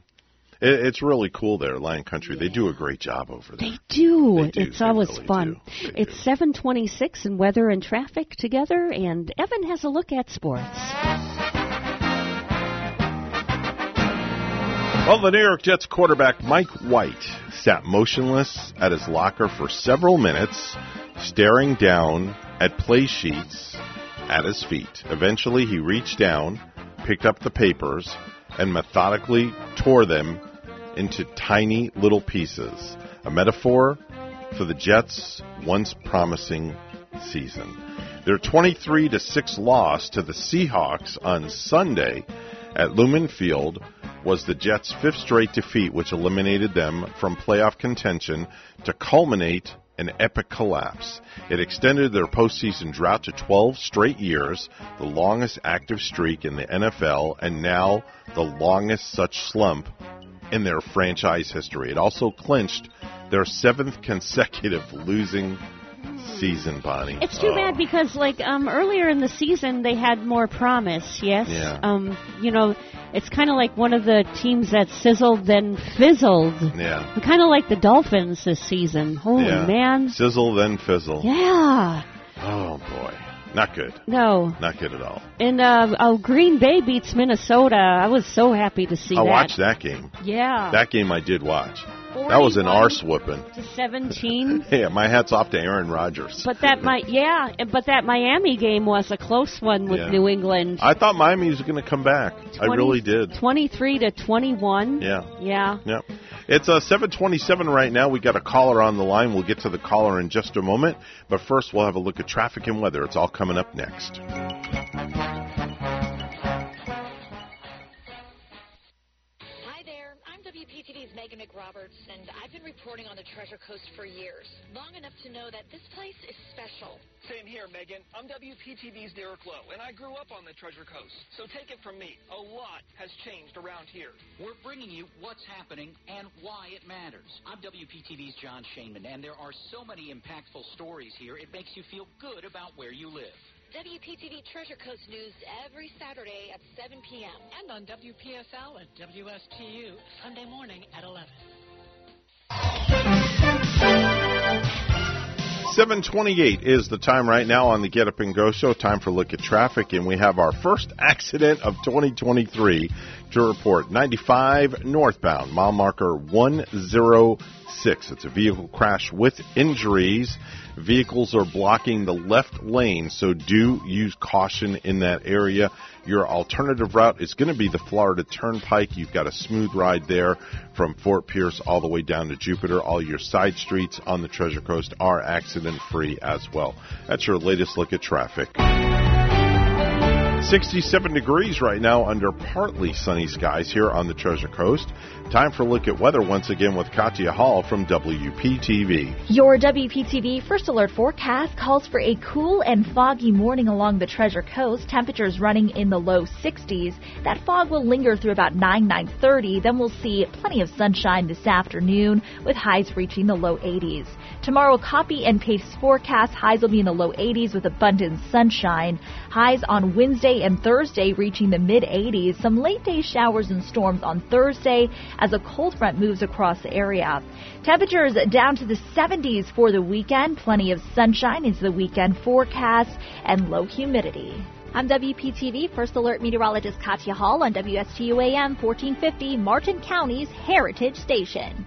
It, it's really cool there, Lion Country. They do a great job over there. They do. They do. It's They always really fun. It's 726 and weather and traffic together, and Evan has a look at sports. Well, the New York Jets quarterback Mike White sat motionless at his locker for several minutes, staring down at play sheets at his feet. Eventually, he reached down, picked up the papers, and methodically tore them into tiny little pieces. A metaphor for the Jets' once promising season. Their 23 to 6 loss to the Seahawks on Sunday at Lumen Field was the Jets' fifth straight defeat, which eliminated them from playoff contention to culminate an epic collapse. It extended their postseason drought to 12 straight years, the longest active streak in the NFL, and now the longest such slump in their franchise history. It also clinched their seventh consecutive losing season, Bonnie. It's too Oh. bad because, like, um, earlier in the season they had more promise. Yes. Yeah. Um, you know, it's kind of like one of the teams that sizzled then fizzled. Yeah. Kind of like the Dolphins this season. Holy yeah. man. Sizzle then fizzle. Yeah. Oh boy. Not good. No. Not good at all. And uh, oh, Green Bay beats Minnesota. I was so happy to see I that. watched that game. Yeah. That game I did watch. That was an 41 arse whooping. to 17. Yeah, my hat's off to Aaron Rodgers. But that might, yeah, but that Miami game was a close one with Yeah. New England. I thought Miami was going to come back. I really did. 23 to 21. Yeah. Yeah. Yep. It's uh, 727 right now. We got a caller on the line. We'll get to the caller in just a moment. But first, we'll have a look at traffic and weather. It's all coming up next. Reporting on the Treasure Coast for years, long enough to know that this place is special. Same here, Megan. I'm WPTV's Derek Lowe, and I grew up on the Treasure Coast. So take it from me, a lot has changed around here. We're bringing you what's happening and why it matters. I'm WPTV's John Shainman, and there are so many impactful stories here, it makes you feel good about where you live. WPTV Treasure Coast News every Saturday at 7 p.m. And on WPSL and WSTU Sunday morning at 11. 728 is the time right now on the Get Up and Go show. Time for look at traffic, and we have our first accident of 2023 to report. 95 northbound, mile marker 106. It's a vehicle crash with injuries. Vehicles are blocking the left lane, so do use caution in that area. Your alternative route is going to be the Florida Turnpike. You've got a smooth ride there from Fort Pierce all the way down to Jupiter. All your side streets on the Treasure Coast are accident free as well. That's your latest look at traffic. 67 degrees right now under partly sunny skies here on the Treasure Coast. Time for a look at weather once again with Katya Hall from WPTV. Your WPTV First Alert forecast calls for a cool and foggy morning along the Treasure Coast. Temperatures running in the low 60s. That fog will linger through about 9, 9.30. Then we'll see plenty of sunshine this afternoon with highs reaching the low 80s. Tomorrow, copy and paste forecast. Highs will be in the low 80s with abundant sunshine. Highs on Wednesday and Thursday reaching the mid 80s. Some late day showers and storms on Thursday as a cold front moves across the area. Temperatures down to the 70s for the weekend. Plenty of sunshine into the weekend forecast and low humidity. I'm WPTV First Alert Meteorologist Katya Hall on WSTU AM 1450, Martin County's Heritage Station.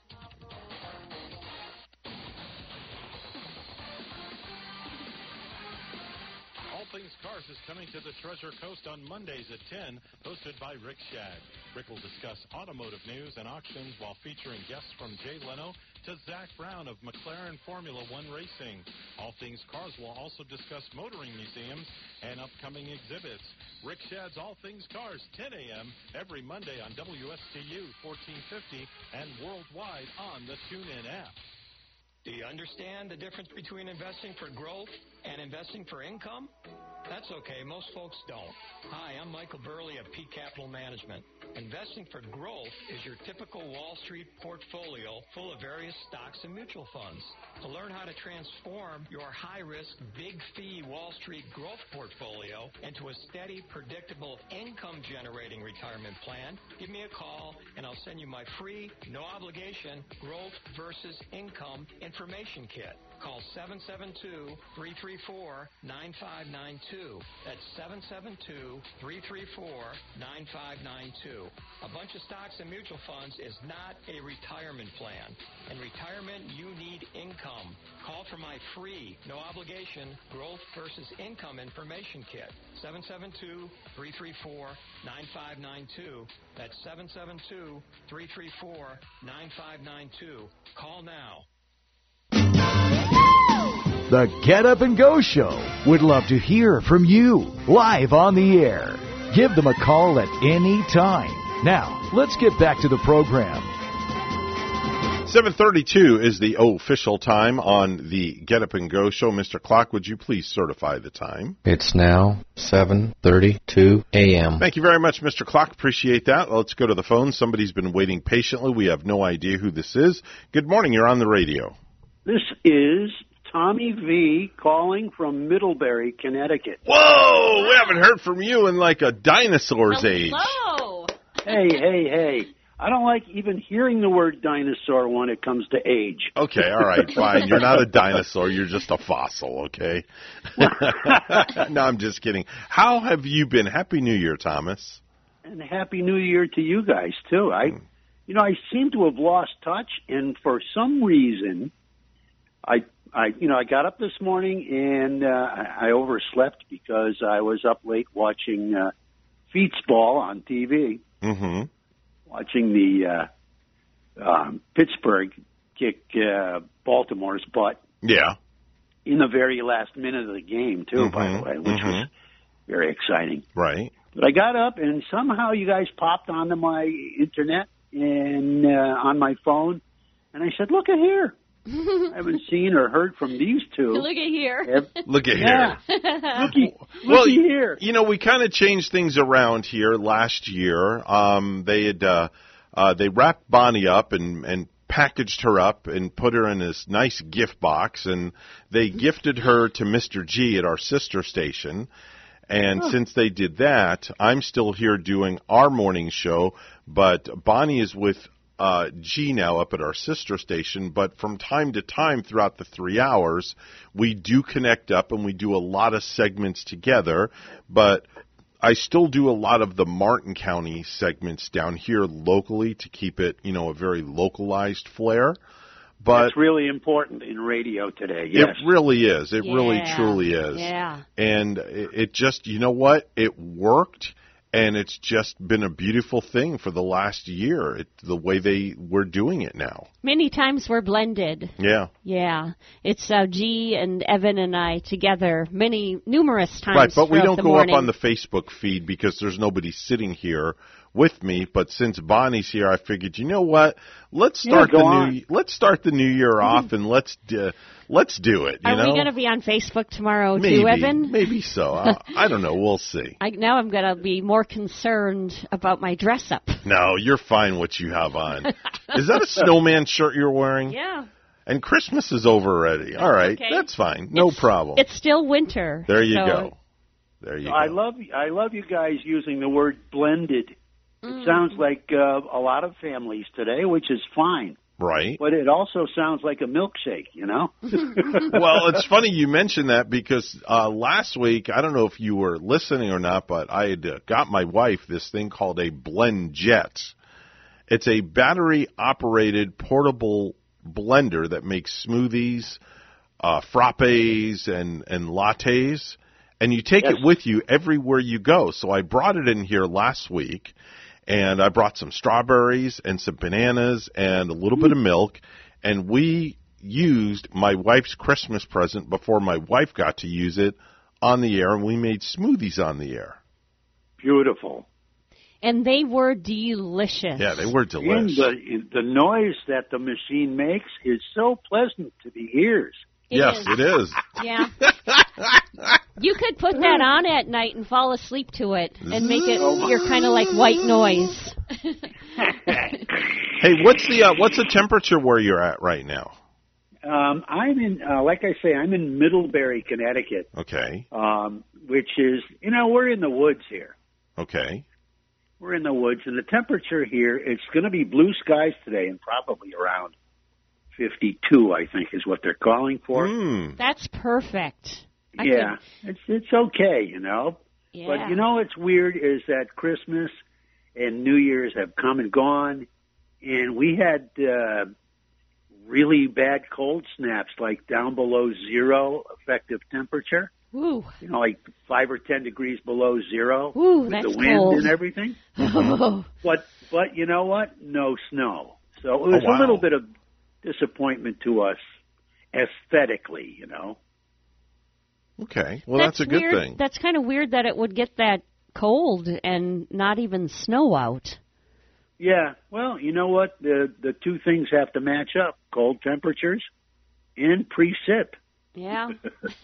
All Things Cars is coming to the Treasure Coast on Mondays at 10, hosted by Rick Shag. Rick will discuss automotive news and auctions while featuring guests from Jay Leno to Zak Brown of McLaren Formula One Racing. All Things Cars will also discuss motoring museums and upcoming exhibits. Rick Shad's All Things Cars, 10 a.m. every Monday on WSTU 1450 and worldwide on the TuneIn app. Do you understand the difference between investing for growth and investing for income? That's okay. Most folks don't. Hi, I'm Michael Burley of P Capital Management. Investing for growth is your typical Wall Street portfolio full of various stocks and mutual funds. To learn how to transform your high risk, big fee Wall Street growth portfolio into a steady, predictable, income generating retirement plan, give me a call and I'll send you my free, no obligation growth versus income information kit. Call 772 334 9592. That's 772 334 9592. A bunch of stocks and mutual funds is not a retirement plan. In retirement, you need income. Call for my free, no obligation growth versus income information kit. 772 334 9592. That's 772 334 9592. Call now. The Get Up and Go Show would love to hear from you live on the air. Give them a call at any time. Now, let's get back to the program. 732 is the official time on the Get Up and Go show. Mr. Clock, would you please certify the time? It's now 7:32 a.m. Thank you very much, Mr. Clock. Appreciate that. Let's go to the phone. Somebody's been waiting patiently. We have no idea who this is. Good morning. You're on the radio. This is Tommy V calling from Middlebury, Connecticut. Whoa! We haven't heard from you in like a dinosaur's age. Hello. Hey, hey, hey. I don't like even hearing the word dinosaur when it comes to age. Okay, all right, fine. You're not a dinosaur. You're just a fossil, okay? no, I'm just kidding. How have you been? Happy New Year, Thomas. And happy new year to you guys too. I hmm. you know, I seem to have lost touch and for some reason I I you know, I got up this morning and uh I, I overslept because I was up late watching uh Feetsball on TV. Mm-hmm. Watching the uh um Pittsburgh kick uh Baltimore's butt Yeah. in the very last minute of the game too, by the Mhm, way, which was mhm. very exciting. Right. But I got up and somehow you guys popped onto my internet and uh, on my phone, and I said, "Look at here! I haven't seen or heard from these two. Look at here. Ev- Look at yeah. here. Looky, Well, looky here. You know, we kind of changed things around here last year. Um, they had uh, uh, they wrapped Bonnie up and and packaged her up and put her in this nice gift box, and they gifted her to Mr. G at our sister station. And since they did that, I'm still here doing our morning show, but Bonnie is with uh, G now up at our sister station. But from time to time throughout the three hours, we do connect up and we do a lot of segments together. But I still do a lot of the Martin County segments down here locally to keep it, you know, a very localized flair. But That's really important in radio today. Yes. it really is. It really truly is. Yeah. And it, it just, you know what? It worked, and it's just been a beautiful thing for the last year. It, the way they were doing it now. Many times we're blended. Yeah. Yeah, it's uh, G and Evan and I together many numerous times. Right, but we don't go morning. up on the Facebook feed because there's nobody sitting here with me, but since Bonnie's here, I figured, you know what? Let's start go the on. new let's start the new year off and let's uh, let's do it. You Are know, we going to be on Facebook tomorrow maybe too, Evan? maybe so. Uh, I don't know. We'll see. I, now I'm going to be more concerned about my dress up. No, you're fine. What you have on is that a snowman shirt you're wearing? Yeah. And Christmas is over already. All right, okay. that's fine. No problem. It's still winter. There you so- go. There you I go. love I love you guys using the word blended. Mm. It sounds like uh, a lot of families today, which is fine. Right. But it also sounds like a milkshake, you know? well, it's funny you mentioned that because uh, last week, I don't know if you were listening or not, but I had uh, got my wife this thing called a Blend Jet. It's a battery operated portable blender that makes smoothies, uh, frappes, and, and lattes. And you take Yes. it with you everywhere you go. So I brought it in here last week, and I brought some strawberries and some bananas and a little bit of milk, and we used my wife's Christmas present before my wife got to use it on the air, and we made smoothies on the air. Beautiful. And they were delicious. Yeah, they were delicious. And the, the noise that the machine makes is so pleasant to the ears. It yes, is. it is. Yeah. you could put that on at night and fall asleep to it and make it my- your kind of like white noise. Hey, what's the uh, what's the temperature where you're at right now? Um, I'm in, uh, like I say, I'm in Middlebury, Connecticut, Okay, um, which is, you know, we're in the woods here. okay. We're in the woods, and the temperature here, it's going to be blue skies today and probably around 52, I think, is what they're calling for. Hmm. That's perfect. I yeah, it's it's okay, you know. Yeah. But you know what's weird is that Christmas and New Year's have come and gone, and we had uh, really bad cold snaps, like down below zero effective temperature. Ooh. You know, like five or ten degrees below zero Ooh, with that's the wind cold. and everything. Oh. But but you know what? No snow. So it was Oh, wow. a little bit of disappointment to us aesthetically, you know. Okay. Well, that's, a good weird. thing. That's kind of weird that it would get that cold and not even snow out. Yeah, well, you know what? The the two things have to match up: cold temperatures and precip. Yeah.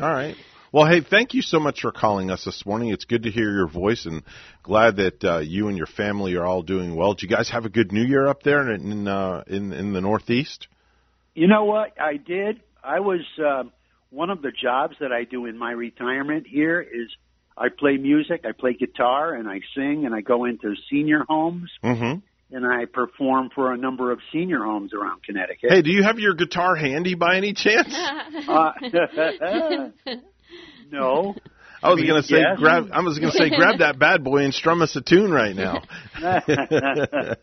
All right. Well, hey, thank you so much for calling us this morning. It's good to hear your voice, and glad that uh, you and your family are all doing well. Did you guys have a good New Year up there in in uh, in, in the Northeast? You know what? I did. I was um, one of the jobs that I do in my retirement here is I play music, I play guitar, and I sing, and I go into senior homes Mm-hmm. and I perform for a number of senior homes around Connecticut. Hey, do you have your guitar handy by any chance? Uh, no. I was mean, gonna say yes. grab. I was gonna say grab that bad boy and strum us a tune right now.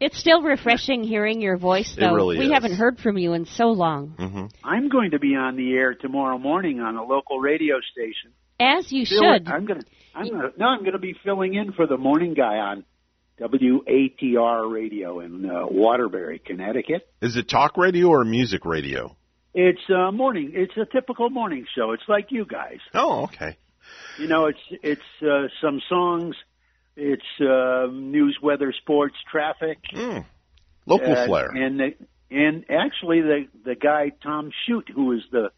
It's still refreshing hearing your voice, It though. really we is. haven't heard from you in so long. mm-hmm. I'm going to be on the air tomorrow morning on a local radio station. As you Fill- should. I'm gonna. I'm gonna. No, I'm gonna be filling in for the morning guy on WATR radio in uh, Waterbury, Connecticut. Is it talk radio or music radio? It's uh, morning. It's a typical morning show. It's like you guys. Oh, okay. You know, it's it's uh, some songs. It's uh, news, weather, sports, traffic. Mm. Local Uh, flair. And the, and actually, the the guy Tom Shute, who is the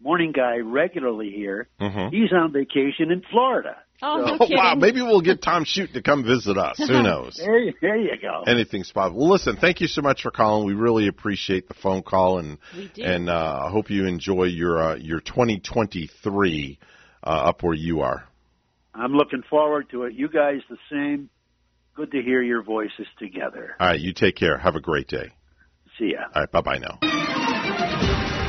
morning guy regularly here, Mhm. he's on vacation in Florida. Oh, no Oh, kidding. wow, maybe we'll get Tom Shute to come visit us. Who knows? There, you- there you go. Anything's possible. Well, listen, thank you so much for calling. We really appreciate the phone call, and We do. and uh, I hope you enjoy your uh, your 2023 uh, up where you are. I'm looking forward to it. You guys the same. Good to hear your voices together. All right, you take care. Have a great day. See ya. All right, bye bye now.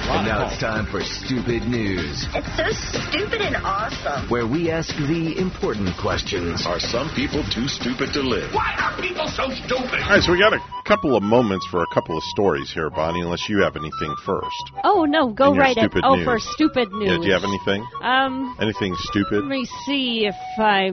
And now it's time for Stupid News, It's so stupid and awesome. where we ask the important questions. Are some people too stupid to live? Why are people so stupid? All right, so we got a couple of moments for a couple of stories here, Bonnie. Unless you have anything first. Oh no, go right at Oh, news. for stupid news. Yeah, do you have anything? Um Anything stupid? let me see if I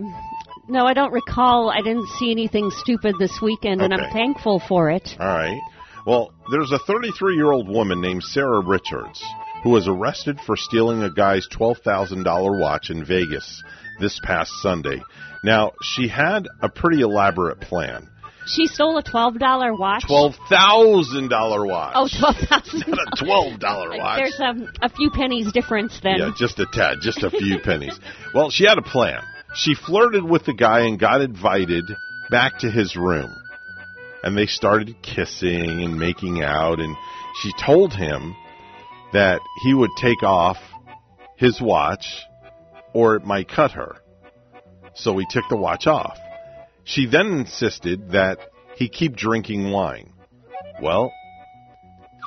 No, I don't recall. I didn't see anything stupid this weekend and I'm thankful for it. All right. Well, there's a 33 year old woman named Sarah Richards who was arrested for stealing a guy's $12,000 watch in Vegas this past Sunday. Now, she had a pretty elaborate plan. She stole a twelve dollar watch. Twelve thousand dollar watch. Oh, twelve thousand. Not a twelve dollar watch. There's um, a few pennies difference then. Yeah, just a tad, just a few pennies. Well, she had a plan. She flirted with the guy and got invited back to his room. And they started kissing and making out and she told him that he would take off his watch or it might cut her. So he took the watch off. She then insisted that he keep drinking wine. Well,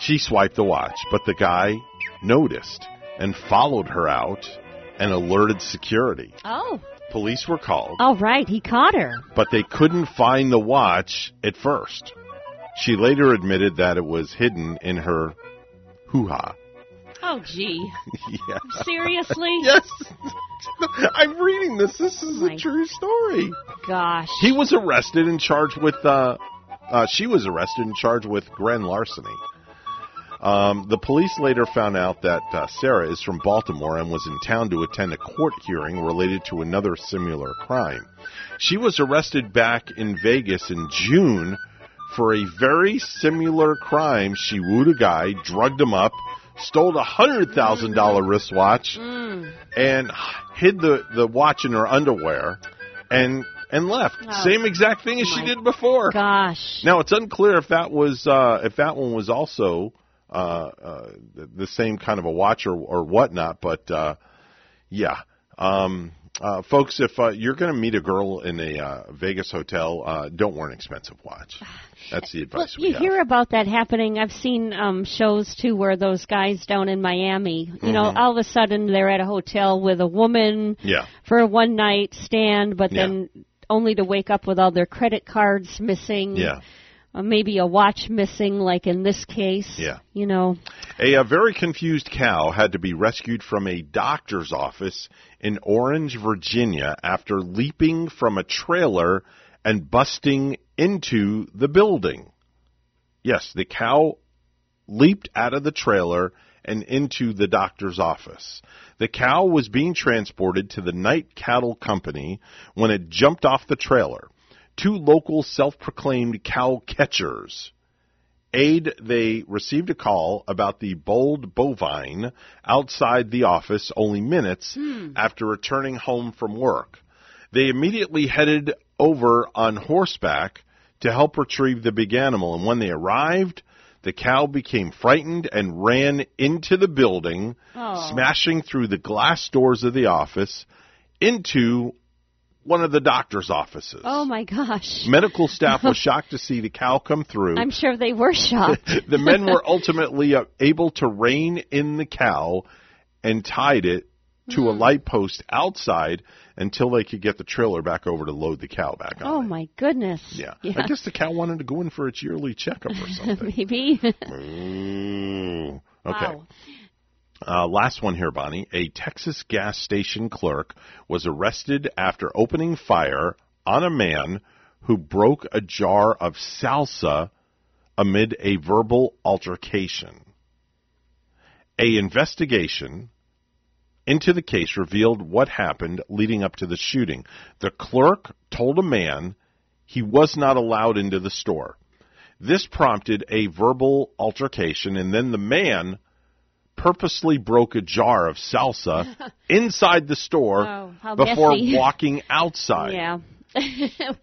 she swiped the watch, but the guy noticed and followed her out and alerted security. Oh. Police were called, All right, he caught her. but they couldn't find the watch at first. She later admitted that it was hidden in her hoo ha. Oh, gee. yeah. Seriously? yes. I'm reading this. This is My a true story. Gosh. He was arrested and charged with. Uh, uh, she was arrested and charged with grand larceny. Um, the police later found out that uh, Sarah is from Baltimore and was in town to attend a court hearing related to another similar crime. She was arrested back in Vegas in June for a very similar crime. She wooed a guy, drugged him up, stole a hundred thousand dollar wristwatch, Mm. and hid the, the watch in her underwear, and and left. Oh. Same exact thing as she did before. Gosh. Now it's unclear if that was uh, if that one was also the, the same kind of a watch or, or whatnot, but uh, yeah. Um, uh, folks, if uh, you're going to meet a girl in a uh, Vegas hotel, uh, don't wear an expensive watch. That's the Well, advice we you have. hear about that happening. I've seen um, shows too where those guys down in Miami, you know, Mhm. all of a sudden they're at a hotel with a woman Yeah. for a one night stand, but Yeah. then only to wake up with all their credit cards missing. Yeah. Uh, maybe a watch missing, like in this case. Yeah. You know. A, a very confused cow had to be rescued from a doctor's office in Orange, Virginia after leaping from a trailer and busting into the building. Yes, the cow leaped out of the trailer and into the doctor's office. The cow was being transported to the Night Cattle Company when it jumped off the trailer. Two local self-proclaimed cow catchers aid, they received a call about the bold bovine outside the office only minutes hmm. after returning home from work. They immediately headed over on horseback to help retrieve the big animal, and when they arrived, the cow became frightened and ran into the building, Oh. smashing through the glass doors of the office into one of the doctor's offices. Oh my gosh. Medical staff was shocked to see the cow come through. I'm sure they were shocked. the men were ultimately uh, able to rein in the cow and tied it to Hmm. a light post outside until they could get the trailer back over to load the cow back on. oh my goodness. Yeah. I guess the cow wanted to go in for its yearly checkup or something. Maybe. Ooh. Okay. Wow. Uh, last one here, Bonnie. A Texas gas station clerk was arrested after opening fire on a man who broke a jar of salsa amid a verbal altercation. A investigation into the case revealed what happened leading up to the shooting. The clerk told a man he was not allowed into the store. This prompted a verbal altercation, and then the man purposely broke a jar of salsa inside the store Oh, before messy. walking outside. Yeah.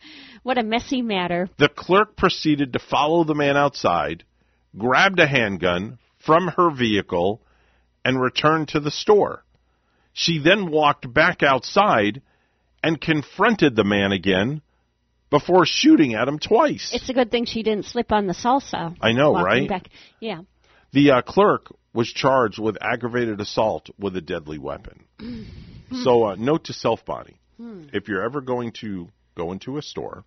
what a messy matter. The clerk proceeded to follow the man outside, grabbed a handgun from her vehicle, and returned to the store. She then walked back outside and confronted the man again before shooting at him twice. It's a good thing she didn't slip on the salsa. I know, right? Back. Yeah. The uh, clerk was charged with aggravated assault with a deadly weapon. so, uh, note to self, Bonnie: Hmm. if you're ever going to go into a store,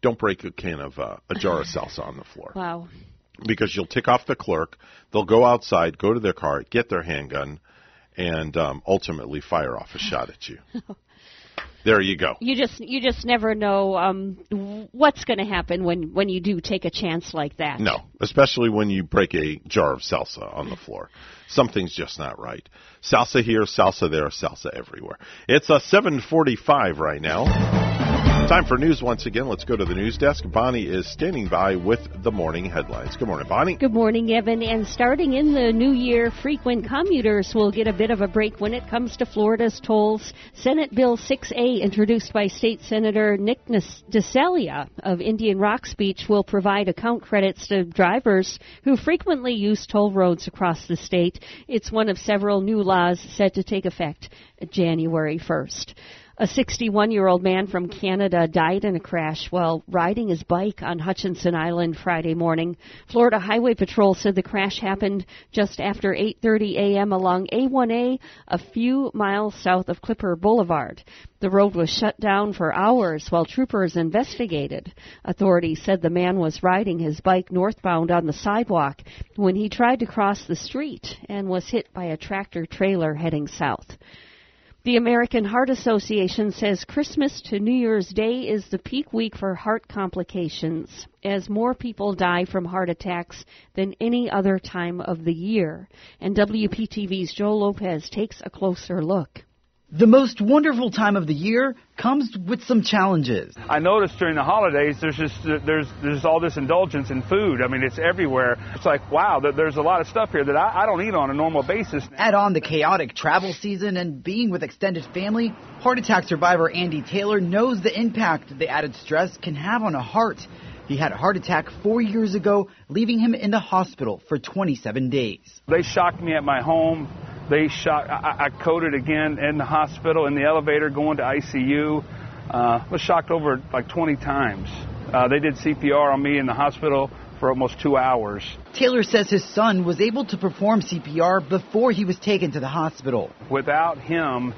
don't break a can of uh, a jar of salsa on the floor Wow. because you'll tick off the clerk. They'll go outside, go to their car, get their handgun, and um, ultimately fire off a shot at you. There you go. You just you just never know um, what's going to happen when when you do take a chance like that. No, especially when you break a jar of salsa on the floor. Something's just not right. Salsa here, salsa there, salsa everywhere. It's a 7:45 right now. Time for news once again. Let's go to the news desk. Bonnie is standing by with the morning headlines. Good morning, Bonnie. Good morning, Evan. And starting in the new year, frequent commuters will get a bit of a break when it comes to Florida's tolls. Senate Bill 6A, introduced by State Senator Nick DiCeglie of Indian Rocks Beach, will provide account credits to drivers who frequently use toll roads across the state. It's one of several new laws set to take effect January 1st. A 61 year old man from Canada died in a crash while riding his bike on Hutchinson Island Friday morning. Florida Highway Patrol said the crash happened just after 8:30 a.m. along A1A a few miles south of Clipper Boulevard. The road was shut down for hours while troopers investigated. Authorities said the man was riding his bike northbound on the sidewalk when he tried to cross the street and was hit by a tractor trailer heading south. The American Heart Association says Christmas to New Year's Day is the peak week for heart complications, as more people die from heart attacks than any other time of the year. And WPTV's Joe Lopez takes a closer look. The most wonderful time of the year comes with some challenges. I noticed during the holidays there's just there's there's all this indulgence in food. I mean, it's everywhere. It's like wow, there's a lot of stuff here that I, I don't eat on a normal basis. Add on the chaotic travel season and being with extended family, heart attack survivor Andy Taylor knows the impact the added stress can have on a heart. He had a heart attack four years ago, leaving him in the hospital for 27 days. They shocked me at my home. They shot. I, I coded again in the hospital in the elevator going to ICU. Uh, was shocked over like 20 times. Uh, they did CPR on me in the hospital for almost two hours. Taylor says his son was able to perform CPR before he was taken to the hospital. Without him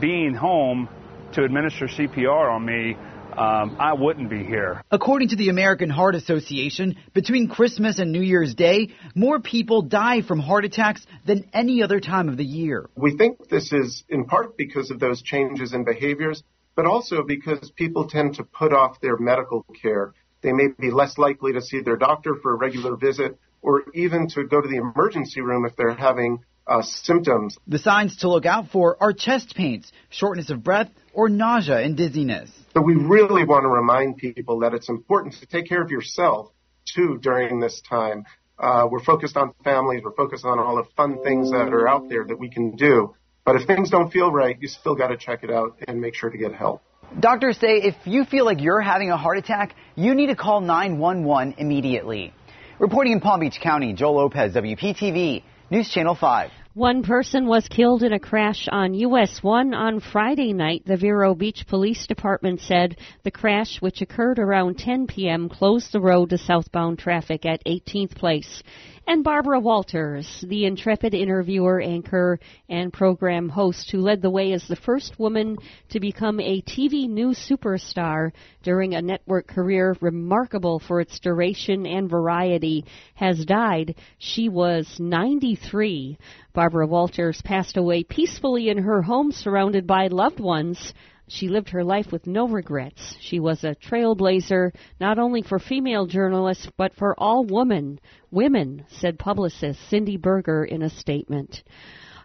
being home to administer CPR on me, um, I wouldn't be here. According to the American Heart Association, between Christmas and New Year's Day, more people die from heart attacks than any other time of the year. We think this is in part because of those changes in behaviors, but also because people tend to put off their medical care. They may be less likely to see their doctor for a regular visit or even to go to the emergency room if they're having uh, symptoms. The signs to look out for are chest pains, shortness of breath, or nausea and dizziness. So we really want to remind people that it's important to take care of yourself too during this time. Uh, we're focused on families. We're focused on all the fun things that are out there that we can do. But if things don't feel right, you still got to check it out and make sure to get help. Doctors say if you feel like you're having a heart attack, you need to call 911 immediately. Reporting in Palm Beach County, Joel Lopez, WPTV, News Channel 5. One person was killed in a crash on US 1 on Friday night, the Vero Beach Police Department said. The crash, which occurred around 10 p.m., closed the road to southbound traffic at 18th Place and Barbara Walters, the intrepid interviewer, anchor, and program host who led the way as the first woman to become a TV news superstar during a network career remarkable for its duration and variety, has died. She was 93. Barbara Walters passed away peacefully in her home surrounded by loved ones. She lived her life with no regrets. She was a trailblazer not only for female journalists but for all women. Women, said publicist Cindy Berger in a statement.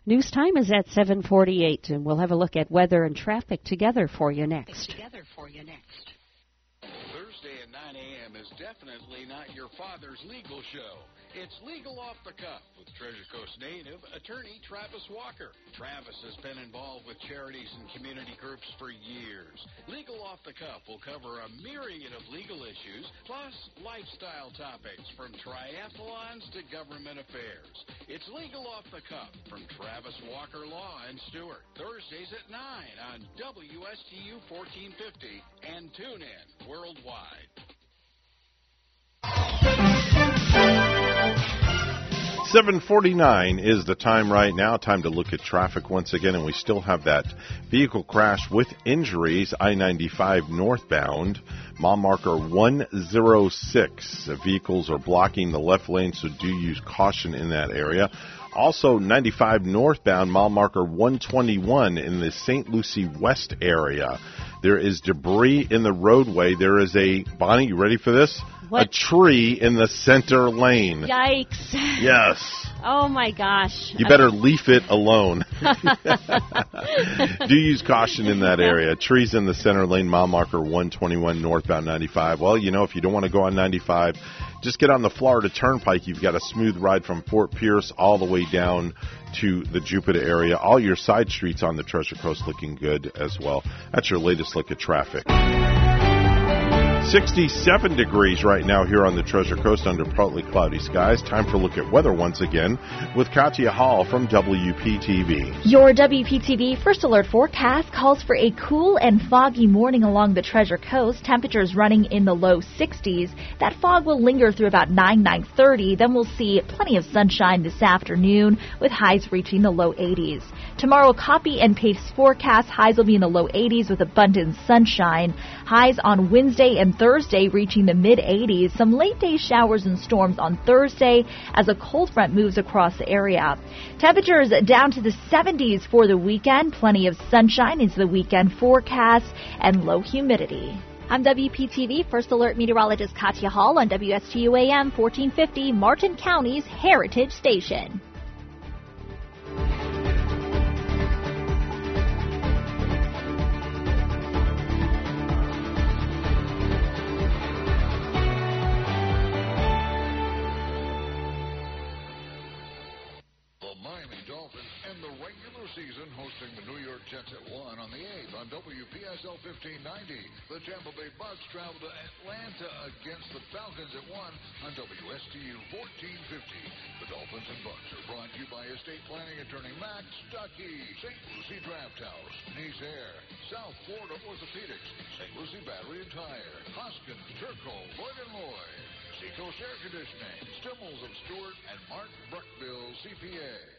News time is at 7:48 and we'll have a look at weather and traffic together for you next. Together for you next. Thursday at 9 a.m. is definitely not your father's legal show. It's Legal Off the Cuff with Treasure Coast native attorney Travis Walker. Travis has been involved with charities and community groups for years. Legal Off the Cuff will cover a myriad of legal issues, plus lifestyle topics from triathlons to government affairs. It's Legal Off the Cuff from Travis Walker Law and Stuart. Thursdays at 9 on WSTU 1450 and tune in worldwide. 749 is the time right now. Time to look at traffic once again, and we still have that vehicle crash with injuries, I-95 northbound, mile marker 106. The vehicles are blocking the left lane, so do use caution in that area. Also, 95 northbound, mile marker 121 in the St. Lucie West area. There is debris in the roadway. There is a, Bonnie, you ready for this? What? A tree in the center lane. Yikes. Yes. Oh my gosh. You better leave it alone. Do use caution in that area. Trees in the center lane, mile marker 121 northbound 95. Well, you know, if you don't want to go on 95, just get on the Florida Turnpike. You've got a smooth ride from Fort Pierce all the way down to the Jupiter area. All your side streets on the Treasure Coast looking good as well. That's your latest look at traffic. 67 degrees right now here on the Treasure Coast under partly cloudy skies. Time for a look at weather once again with Katya Hall from WPTV. Your WPTV First Alert forecast calls for a cool and foggy morning along the Treasure Coast. Temperatures running in the low 60s. That fog will linger through about 9, 9.30. Then we'll see plenty of sunshine this afternoon with highs reaching the low 80s. Tomorrow, copy and paste forecast. Highs will be in the low 80s with abundant sunshine. Highs on Wednesday and Thursday reaching the mid 80s. Some late day showers and storms on Thursday as a cold front moves across the area. Temperatures down to the 70s for the weekend. Plenty of sunshine into the weekend forecast and low humidity. I'm WPTV First Alert Meteorologist Katya Hall on WSTU AM 1450, Martin County's Heritage Station. End the regular season hosting the New York Jets at 1 on the 8th on WPSL 1590. The Tampa Bay Bucs travel to Atlanta against the Falcons at 1 on WSTU 1450. The Dolphins and Bucs are brought to you by estate planning attorney Max Stuckey, St. Lucie Draft House, Nice Air, South Florida Orthopedics, St. Lucie Battery and Tire, Hoskins, Turco, Lloyd and Lloyd. Seacoast Air Conditioning, Stimmels of Stuart, and Mark Bruckville, CPA.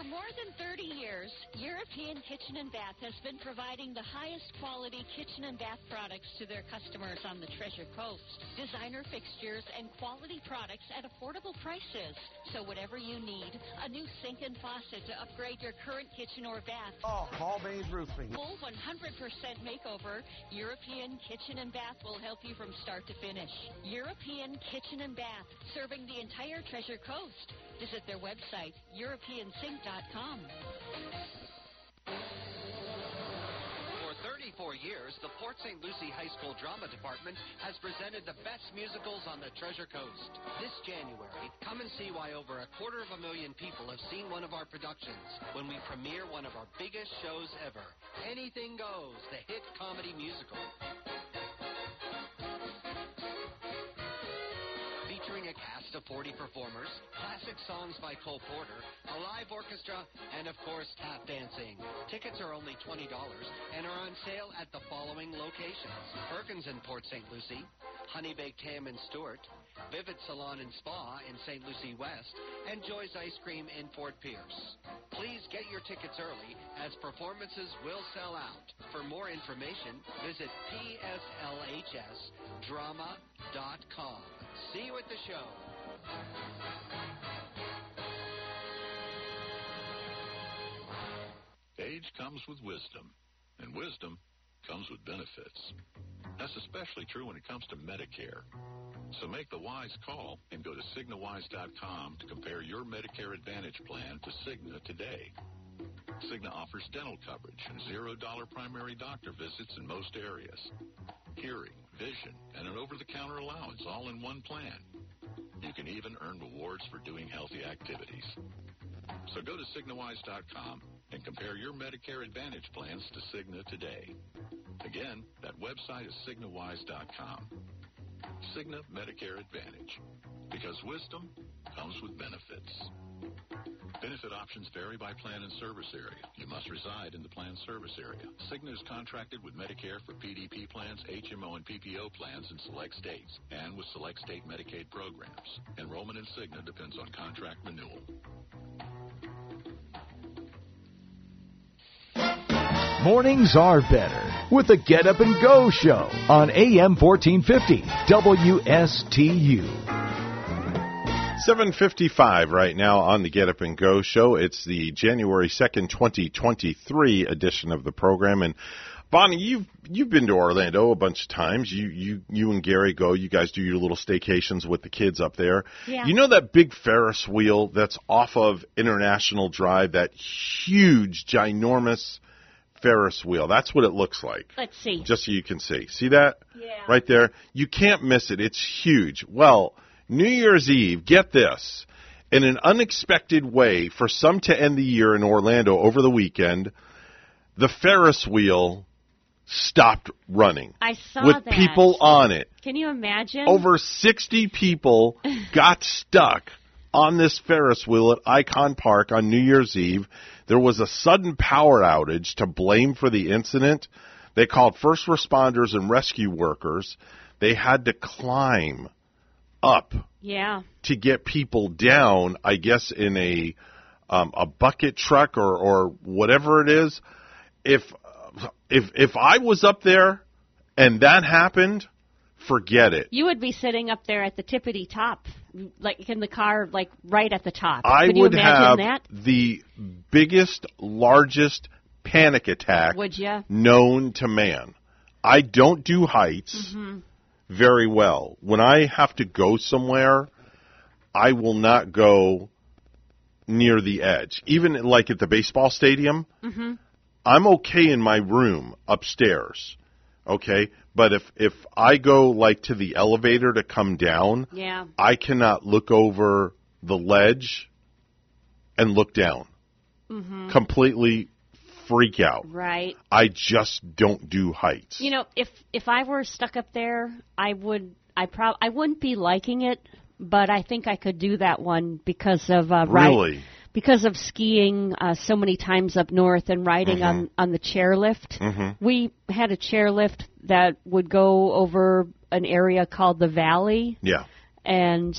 For more than 30 years, European Kitchen and Bath has been providing the highest quality kitchen and bath products to their customers on the Treasure Coast. Designer fixtures and quality products at affordable prices. So whatever you need, a new sink and faucet to upgrade your current kitchen or bath. Oh, Paul Baines Roofing. Full 100% makeover, European Kitchen and Bath will help you from start to finish. European Kitchen and Bath, serving the entire Treasure Coast. Visit their website, European europeansink.com. For 34 years, the Port St. Lucie High School Drama Department has presented the best musicals on the Treasure Coast. This January, come and see why over a quarter of a million people have seen one of our productions when we premiere one of our biggest shows ever, Anything Goes, the hit comedy musical. Featuring a cast of 40 performers, classic songs by Cole Porter, a live orchestra, and of course tap dancing. Tickets are only $20 and are on sale at the following locations. Perkins in Port St. Lucie, Honey Baked Ham in Stuart, Vivid Salon and Spa in St. Lucie West, and Joy's Ice Cream in Fort Pierce. Please get your tickets early as performances will sell out. For more information, visit pslhsdrama.com. See you at the show. Age comes with wisdom, and wisdom comes with benefits. That's especially true when it comes to Medicare. So make the wise call and go to CignaWise.com to compare your Medicare Advantage plan to Cigna today. Cigna offers dental coverage and $0 primary doctor visits in most areas. Hearing, vision, and an over-the-counter allowance all in one plan. You can even earn rewards for doing healthy activities. So go to CignaWise.com and compare your Medicare Advantage plans to Cigna today. Again, that website is CignaWise.com. Cigna Medicare Advantage. Because wisdom comes with benefits. Benefit options vary by plan and service area. You must reside in the plan service area. Cigna is contracted with Medicare for PDP plans, HMO, and PPO plans in select states and with select state Medicaid programs. Enrollment in Cigna depends on contract renewal. Mornings are better with the Get Up and Go show on AM 1450 WSTU. 755 right now on the Get Up and Go show. It's the January 2nd, 2023 edition of the program. And Bonnie, you've you've been to Orlando a bunch of times. You you you and Gary go. You guys do your little staycations with the kids up there. Yeah. You know that big Ferris wheel that's off of International Drive, that huge, ginormous Ferris wheel. That's what it looks like. Let's see. Just so you can see. See that? Yeah. Right there? You can't miss it. It's huge. Well, New Year's Eve, get this. In an unexpected way, for some to end the year in Orlando over the weekend, the Ferris wheel stopped running I saw with that. people on it. Can you imagine? Over 60 people got stuck on this Ferris wheel at Icon Park on New Year's Eve. There was a sudden power outage to blame for the incident. They called first responders and rescue workers. They had to climb up Yeah. to get people down, I guess in a um, a bucket truck or or whatever it is. If if if I was up there and that happened, forget it. You would be sitting up there at the tippity top, like in the car, like right at the top. I Could you would imagine have that? the biggest, largest panic attack Would you? known to man. I don't do heights hmm very well. When I have to go somewhere, I will not go near the edge. Even like at the baseball stadium, hmm I'm okay in my room upstairs. Okay? But if if I go like to the elevator to come down, Yeah. I cannot look over the ledge and look down. hmm Completely freak out. Right. I just don't do heights. You know, if if I were stuck up there, I would. I prob I wouldn't be liking it, but I think I could do that one because of uh, Really? because of skiing uh, so many times up north and riding on on the chairlift. Mhm. We had a chairlift that would go over an area called the valley, Yeah. and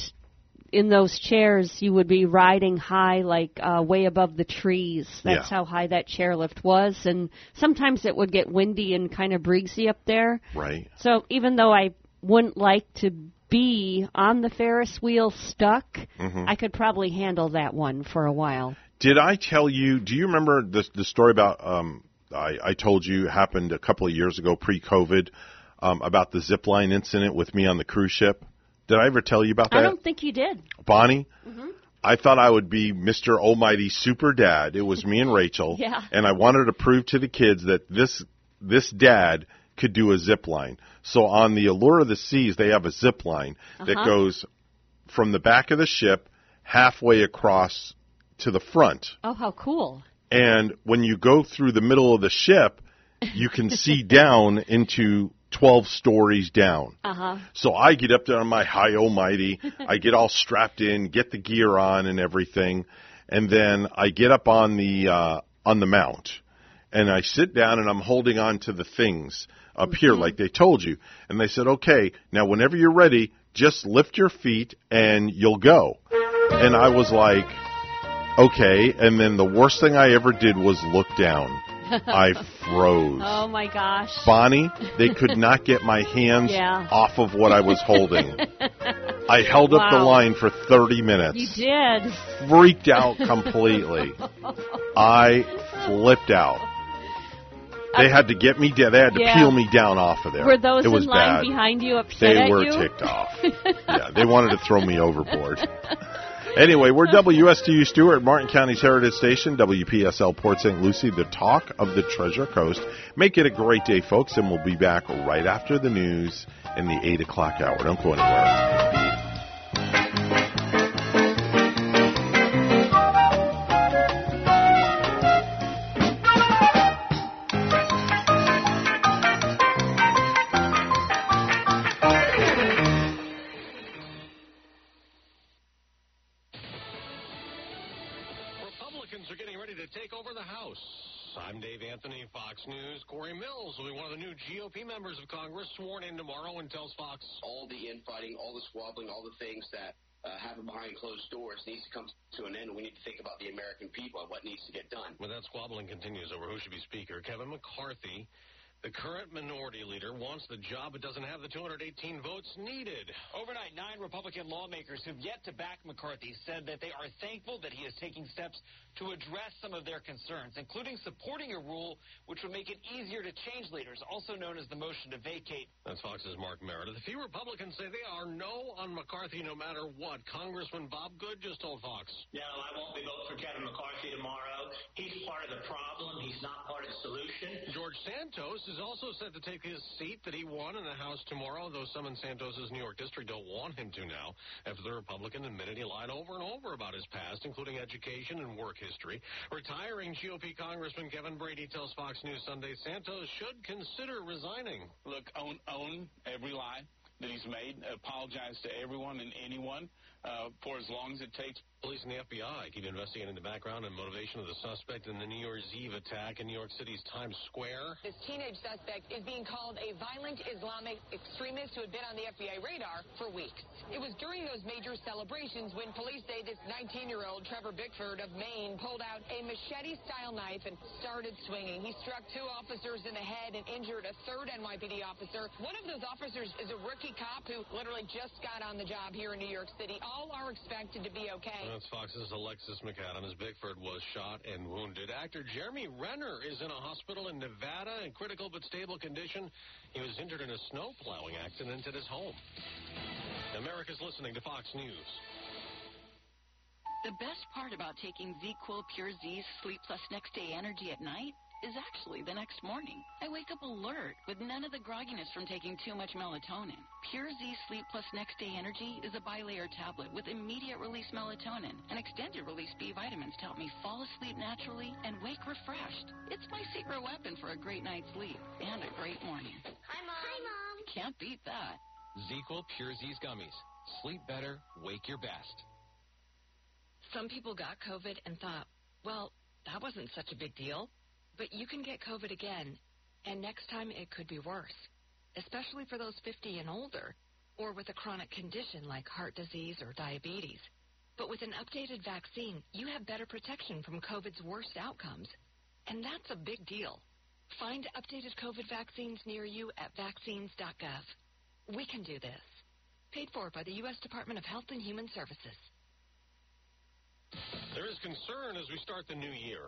in those chairs you would be riding high like uh, way above the trees that's Yeah. how high that chairlift was and sometimes it would get windy and kind of breezy up there Right. so even though i wouldn't like to be on the ferris wheel stuck Mhm. i could probably handle that one for a while Did I tell you? Do you remember the the story about? Um, I, I told you happened a couple of years ago, pre-COVID, um, about the zip line incident with me on the cruise ship. Did I ever tell you about that, i don't think you did Bonnie? hmm I thought I would be Mr. Almighty Super Dad. It was me and Rachel, Yeah. and I wanted to prove to the kids that this this dad could do a zip line. So on the Allure of the Seas, they have a zip line that Uh-huh. goes from the back of the ship halfway across to the front. oh how cool And when you go through the middle of the ship, you can see down into 12 stories down. uh-huh So I get up there on my high almighty. I get all strapped in, get the gear on and everything, and then I get up on the uh, on the mount, and I sit down and I'm holding on to the things up here like they told you. And they said, okay, now whenever you're ready, just lift your feet and you'll go. And I was like, okay. And then the worst thing I ever did was look down. I froze. oh my gosh Bonnie, they could not get my hands Yeah. off of what I was holding. I held up the line for 30 minutes. you did Freaked out completely. I flipped out. They had to get me down. They had to Yeah. peel me down off of there. were those it was in line bad. behind you upset They were you ticked off. yeah, they wanted to throw me overboard. Anyway, we're WSTU Stuart, Martin County's Heritage Station, WPSL Port St. Lucie, the talk of the Treasure Coast. Make it a great day, folks, and we'll be back right after the news in the 8 o'clock hour. Don't go anywhere. Anthony, Fox News. Corey Mills will be one of the new GOP members of Congress sworn in tomorrow and tells Fox. All the infighting, all the squabbling, all the things that uh, happen behind closed doors needs to come to an end. And we need to think about the American people and what needs to get done. When that squabbling continues over who should be Speaker, Kevin McCarthy the current minority leader wants the job but doesn't have the 218 votes needed. Overnight, nine Republican lawmakers who've yet to back McCarthy said that they are thankful that he is taking steps to address some of their concerns, including supporting a rule which would make it easier to change leaders, also known as the motion to vacate. That's Fox's Mark Meredith. A few Republicans say they are no on McCarthy no matter what. Congressman Bob Good just told Fox. No, I won't be voting for Kevin McCarthy tomorrow. He's part of the problem. He's not part of the solution. George Santos is also set to take his seat that he won in the House tomorrow, though some in Santos's New York district don't want him to now, after the Republican admitted he lied over and over about his past, including education and work history. Retiring GOP Congressman Kevin Brady tells Fox News Sunday Santos should consider resigning. Look, own, own every lie that he's made, apologize to everyone and anyone uh, for as long as it takes. Police and the FBI keep investigating the background and motivation of the suspect in the New Year's Eve attack in New York City's Times Square. This teenage suspect is being called a violent Islamic extremist who had been on the FBI radar for weeks. It was during those major celebrations when police say this 19-year-old Trevor Bickford of Maine pulled out a machete-style knife and started swinging. He struck two officers in the head and injured a third NYPD officer. One of those officers is a rookie cop who literally just got on the job here in New York City. All are expected to be okay. Fox's Alexis McAdams. Bickford was shot and wounded. Actor Jeremy Renner is in a hospital in Nevada in critical but stable condition. He was injured in a snow plowing accident at his home. America's listening to Fox News. The best part about taking ZzzQuil Pure Z's Sleep Plus Next Day Energy at night is actually the next morning. I wake up alert with none of the grogginess from taking too much melatonin. Pure Z Sleep Plus Next Day Energy is a bilayer tablet with immediate release melatonin and extended release B vitamins to help me fall asleep naturally and wake refreshed. It's my secret weapon for a great night's sleep and a great morning. Hi, Mom. Hi, Mom. Can't beat that. ZzzQuil Pure Z's Gummies. Sleep better, wake your best. Some people got COVID and thought, well, that wasn't such a big deal. But you can get COVID again, and next time it could be worse, especially for those 50 and older, or with a chronic condition like heart disease or diabetes. But with an updated vaccine, you have better protection from COVID's worst outcomes, and that's a big deal. Find updated COVID vaccines near you at vaccines.gov. We can do this. Paid for by the U.S. Department of Health and Human Services. There is concern as we start the new year.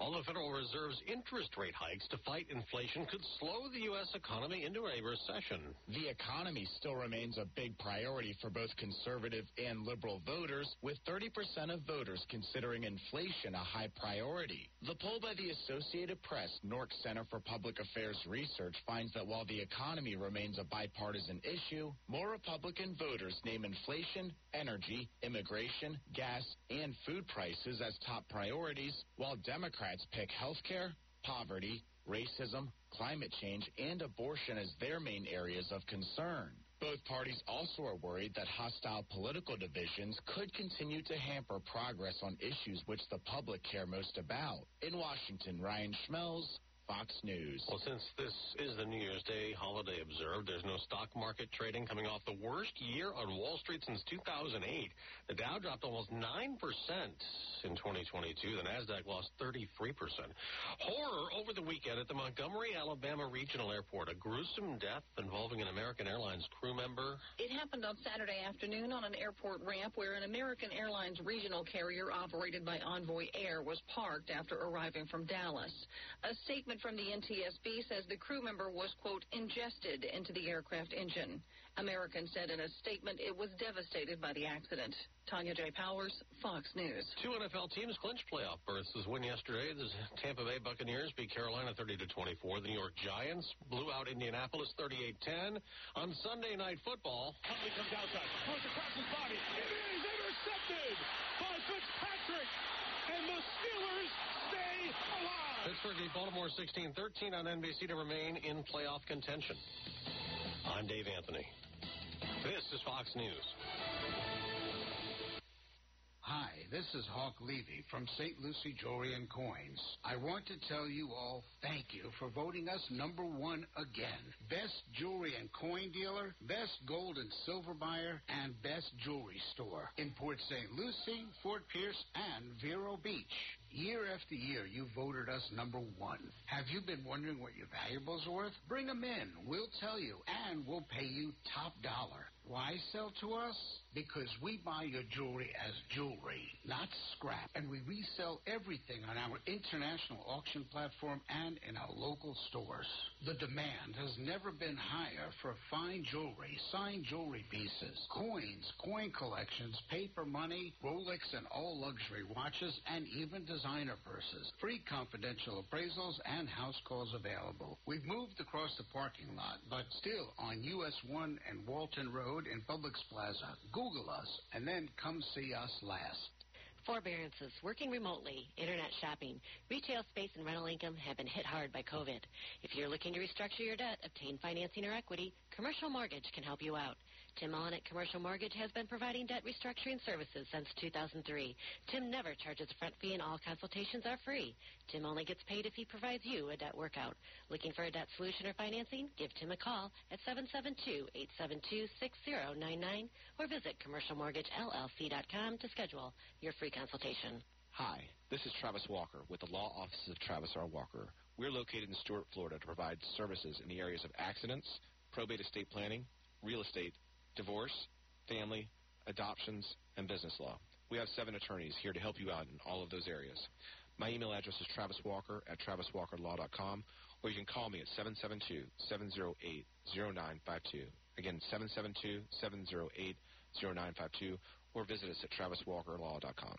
All the Federal Reserve's interest rate hikes to fight inflation could slow the U.S. economy into a recession. The economy still remains a big priority for both conservative and liberal voters, with 30% of voters considering inflation a high priority. The poll by the Associated Press NORC Center for Public Affairs Research finds that while the economy remains a bipartisan issue, more Republican voters name inflation, energy, immigration, gas, and food prices as top priorities, while Democrats pick healthcare, poverty, racism, climate change, and abortion as their main areas of concern. Both parties also are worried that hostile political divisions could continue to hamper progress on issues which the public care most about. In Washington, Ryan Schmelz, Fox News. Well, since this is the New Year's Day holiday observed, there's no stock market trading coming off the worst year on Wall Street since 2008. The Dow dropped almost 9% in 2022. The NASDAQ lost 33%. Horror over the weekend at the Montgomery, Alabama Regional Airport. A gruesome death involving an American Airlines crew member. It happened on Saturday afternoon on an airport ramp where an American Airlines regional carrier operated by Envoy Air was parked after arriving from Dallas. A statement from the NTSB says the crew member was, quote, ingested into the aircraft engine. American said in a statement it was devastated by the accident. Tanya J. Powers, Fox News. Two NFL teams clinched playoff berths. This win yesterday, the Tampa Bay Buccaneers beat Carolina 30 to 24. The New York Giants blew out Indianapolis 38-10. On Sunday Night Football, Huntley comes outside, throws across his body. It is intercepted by Fitzpatrick, and the Steelers. Pittsburgh beat Baltimore 16-13 on NBC to remain in playoff contention. I'm Dave Anthony. This is Fox News. Hi, this is Hawk Levy from St. Lucie Jewelry and Coins. I want to tell you all thank you for voting us number one again. Best jewelry and coin dealer, best gold and silver buyer, and best jewelry store in Port St. Lucie, Fort Pierce, and Vero Beach. Year after year, you voted us number one. Have you been wondering what your valuables are worth? Bring them in. We'll tell you, and we'll pay you top dollar. Why sell to us? Because we buy your jewelry as jewelry, not scrap. And we resell everything on our international auction platform and in our local stores. The demand has never been higher for fine jewelry, signed jewelry pieces, coins, coin collections, paper money, Rolex and all luxury watches, and even designer purses. Free confidential appraisals and house calls available. We've moved across the parking lot, but still on US 1 and Walton Road in Publix Plaza. Google us and then come see us last. Forbearances, working remotely, internet shopping, retail space, and rental income have been hit hard by COVID. If you're looking to restructure your debt, obtain financing or equity, Commercial Mortgage can help you out. Tim Mullen at Commercial Mortgage has been providing debt restructuring services since 2003. Tim never charges a front fee and all consultations are free. Tim only gets paid if he provides you a debt workout. Looking for a debt solution or financing? Give Tim a call at 772-872-6099 or visit commercialmortgagellc.com to schedule your free consultation. Hi, this is Travis Walker with the Law Offices of Travis R. Walker. We're located in Stuart, Florida to provide services in the areas of accidents, probate estate planning, real estate, divorce, family, adoptions, and business law. We have seven attorneys here to help you out in all of those areas. My email address is traviswalker at traviswalkerlaw.com, or you can call me at 772-708-0952. Again, 772-708-0952, or visit us at traviswalkerlaw.com.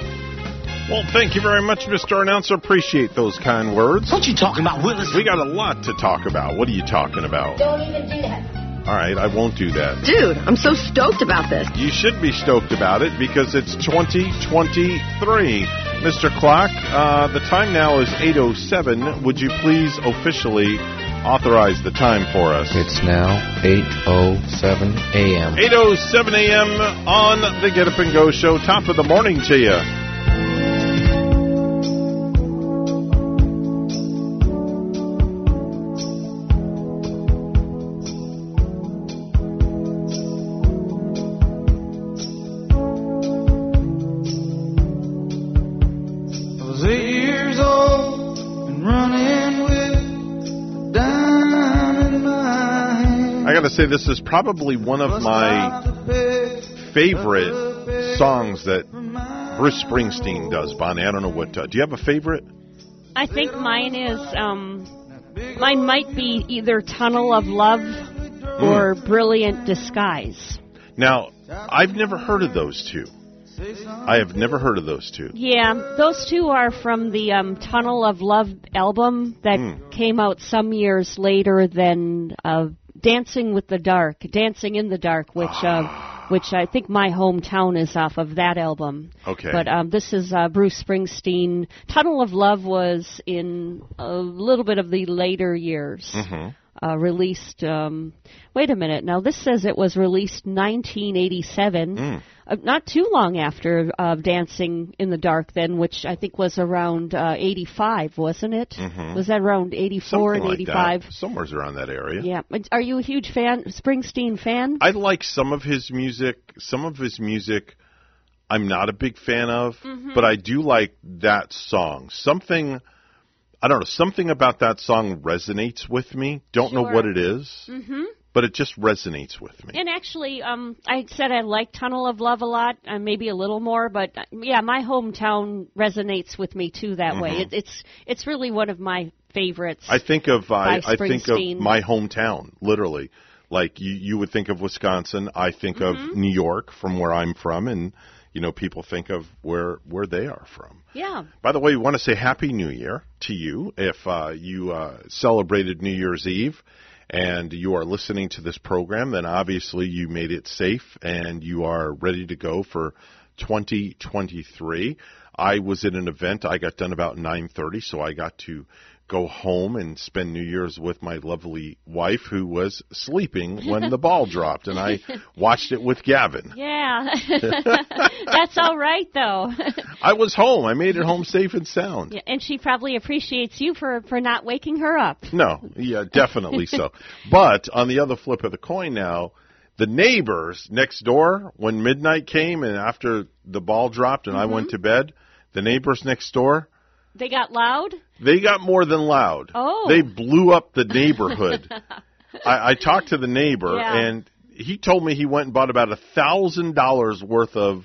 Well, thank you very much, Mr. Announcer. Appreciate those kind words. What you talking about, Willis? We got a lot to talk about. What are you talking about? Don't even do that. All right, I won't do that. Dude, I'm so stoked about this. You should be stoked about it because it's 2023. Mr. Clock, uh, the time now is 8.07. Would you please officially authorize the time for us? It's now 8.07 a.m. 8.07 a.m. on the Get Up and Go show. Top of the morning to you. To say, this is probably one of my favorite songs that Bruce Springsteen does, Bonnie. I don't know what. Uh, do you have a favorite? I think mine is um mine might be either Tunnel of Love or Brilliant Disguise. Now, I've never heard of those two. I have never heard of those two. Yeah, those two are from the um, Tunnel of Love album that Hmm. came out some years later than uh, Dancing with the Dark, Dancing in the Dark, which uh, which I think my hometown is off of that album. Okay. But um, this is uh, Bruce Springsteen. Tunnel of Love was in a little bit of the later years. Mm-hmm. Uh, released. Um, wait a minute. Now this says it was released 1987, Mm. uh, not too long after uh, Dancing in the Dark, then, which I think was around uh, 85, wasn't it? Mhm. Was that around 84 Something and 85? that. Somewhere's around that area. Yeah. Are you a huge fan, Springsteen fan? I like some of his music. Some of his music I'm not a big fan of, Mhm. but I do like that song. Something I don't know, something about that song resonates with me. Don't know what it is, Mm-hmm. but it just resonates with me. And actually, um, I said I like Tunnel of Love a lot, uh, maybe a little more, but uh, yeah, my hometown resonates with me too that way. Mhm. It, it's it's really one of my favorites. I think of I, I think of my hometown, literally. Like you, you would think of Wisconsin. I think Mhm. of New York, from where I'm from, and you know people think of where where they are from. Yeah. By the way, we want to say Happy New Year to you if uh, you uh, celebrated New Year's Eve and you are listening to this program, then obviously you made it safe and you are ready to go for 2023. I was at an event. I got done about 9:30, so I got to go home and spend New Year's with my lovely wife who was sleeping when the ball dropped and I watched it with Gavin. Yeah. That's all right though. I was home. I made it home safe and sound. Yeah, and she probably appreciates you for for not waking her up. No, yeah, definitely so. But on the other flip of the coin now, the neighbors next door when midnight came and after the ball dropped and I went mm-hmm. to bed, the neighbors next door, They got loud? they got more than loud. Oh. They blew up the neighborhood. I, I talked to the neighbor Yeah. and he told me he went and bought about a thousand dollars worth of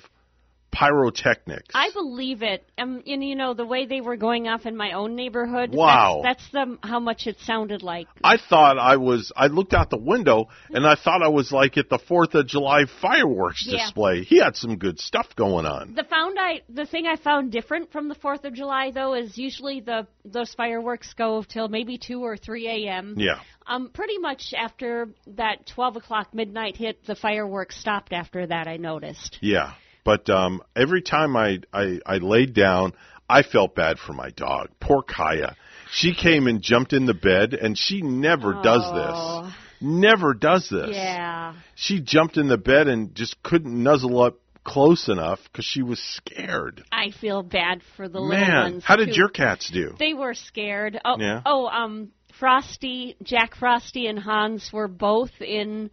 pyrotechnics. I believe it. Um, and you know the way they were going off in my own neighborhood. Wow. That's, that's the how much it sounded like. I thought I was. I looked out the window and I thought I was like at the Fourth of July fireworks Yeah. display. He had some good stuff going on. The found I the thing I found different from the Fourth of July though is usually the those fireworks go till maybe two or three a.m. Yeah. Um, pretty much after that twelve o'clock midnight hit, the fireworks stopped. After that, I noticed. Yeah. But um, every time I, I I laid down, I felt bad for my dog. Poor Kaya. She came and jumped in the bed, and she never does Oh. this. Never does this. Yeah. She jumped in the bed and just couldn't nuzzle up close enough because she was scared. I feel bad for the little Man, ones. how did too. your cats do? They were scared. Oh, Yeah. oh, um, Frosty, Jack Frosty, and Hans were both in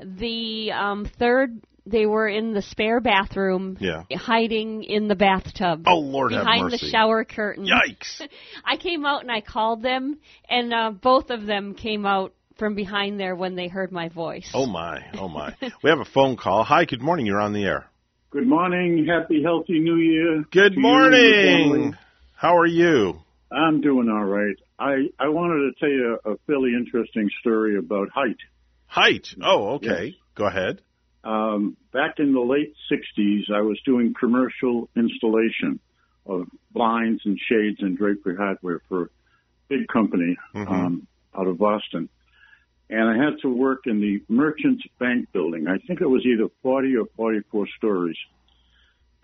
the um third. They were in the spare bathroom, Yeah. hiding in the bathtub. Oh, Lord have behind mercy. the shower curtain. Yikes! I came out and I called them, and uh, both of them came out from behind there when they heard my voice. Oh my, oh my. we have a phone call. Hi, good morning. You're on the air. Good morning. Happy, healthy New Year. Good to you and your family. morning. How are you? I'm doing all right. I, I wanted to tell you a, fairly interesting story about height. Height. Oh, okay. Go ahead. Um, back in the late 60s, I was doing commercial installation of blinds and shades and drapery hardware for a big company Mhm. um, out of Boston. And I had to work in the Merchants Bank building. I think it was either 40 or 44 stories.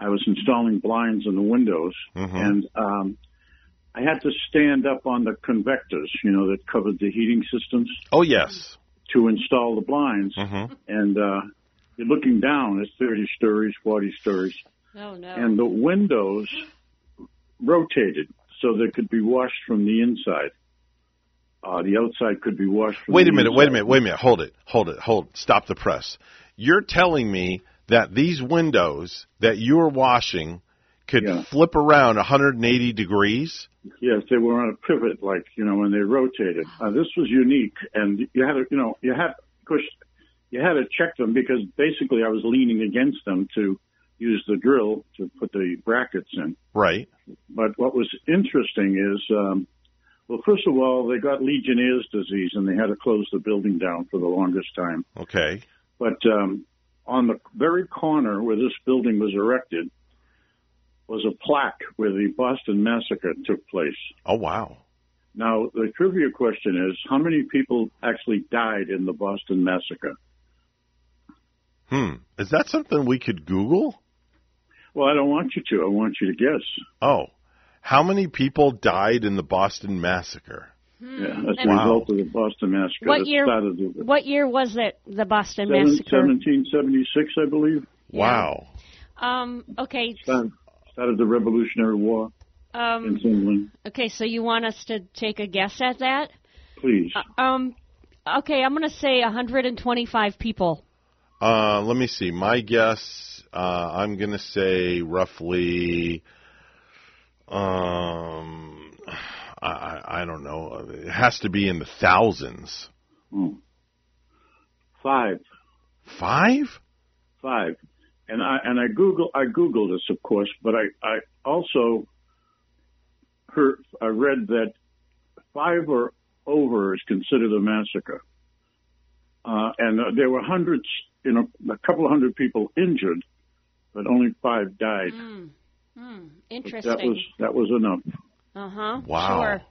I was installing blinds in the windows, Mhm. and um, I had to stand up on the convectors, you know, that covered the heating systems Oh, yes. to install the blinds. Mhm. And uh, you're looking down, it's 30 stories, 40 stories, Oh no. and the windows rotated so they could be washed from the inside. Uh, the outside could be washed from Wait the a minute, wait a inside. minute, wait a minute. Hold it, hold it, hold. Stop the press. You're telling me that these windows that you were washing could Yeah. flip around 180 degrees? Yes, they were on a pivot, like you know, when they rotated. Uh, this was unique, and you had to, you know, you had, of course, you had to check them because basically I was leaning against them to use the drill to put the brackets in. Right. But what was interesting is, um, well, first of all, they got Legionnaire's disease, and they had to close the building down for the longest time. Okay. But um, on the very corner where this building was erected was a plaque where the Boston Massacre took place. Oh, wow. Now, the trivia question is how many people actually died in the Boston Massacre? Hmm. Is that something we could Google? Well, I don't want you to. I want you to guess. Oh. How many people died in the Boston Massacre? Yeah, that's the And- result of the Boston Massacre. What year? The, What year was it? The Boston seven- Massacre. 1776, I believe. Wow. Um. Okay. Started, started the Revolutionary War in Um. England. Okay. So you want us to take a guess at that? Please. Um. Okay. I'm going to say 125 people. Uh, let me see. My guess, uh, I'm going to say roughly, um, I, I don't know. It has to be in the thousands. Hmm. Five. Five? Five. And I and I Google I Googled this, of course, but I I also heard I read that five or over is considered a massacre, uh, and uh, there were hundreds, you know, a couple of hundred people injured, but only five died. Mm. Mm. But Interesting. That was that was enough. uh huh. Wow. Sure.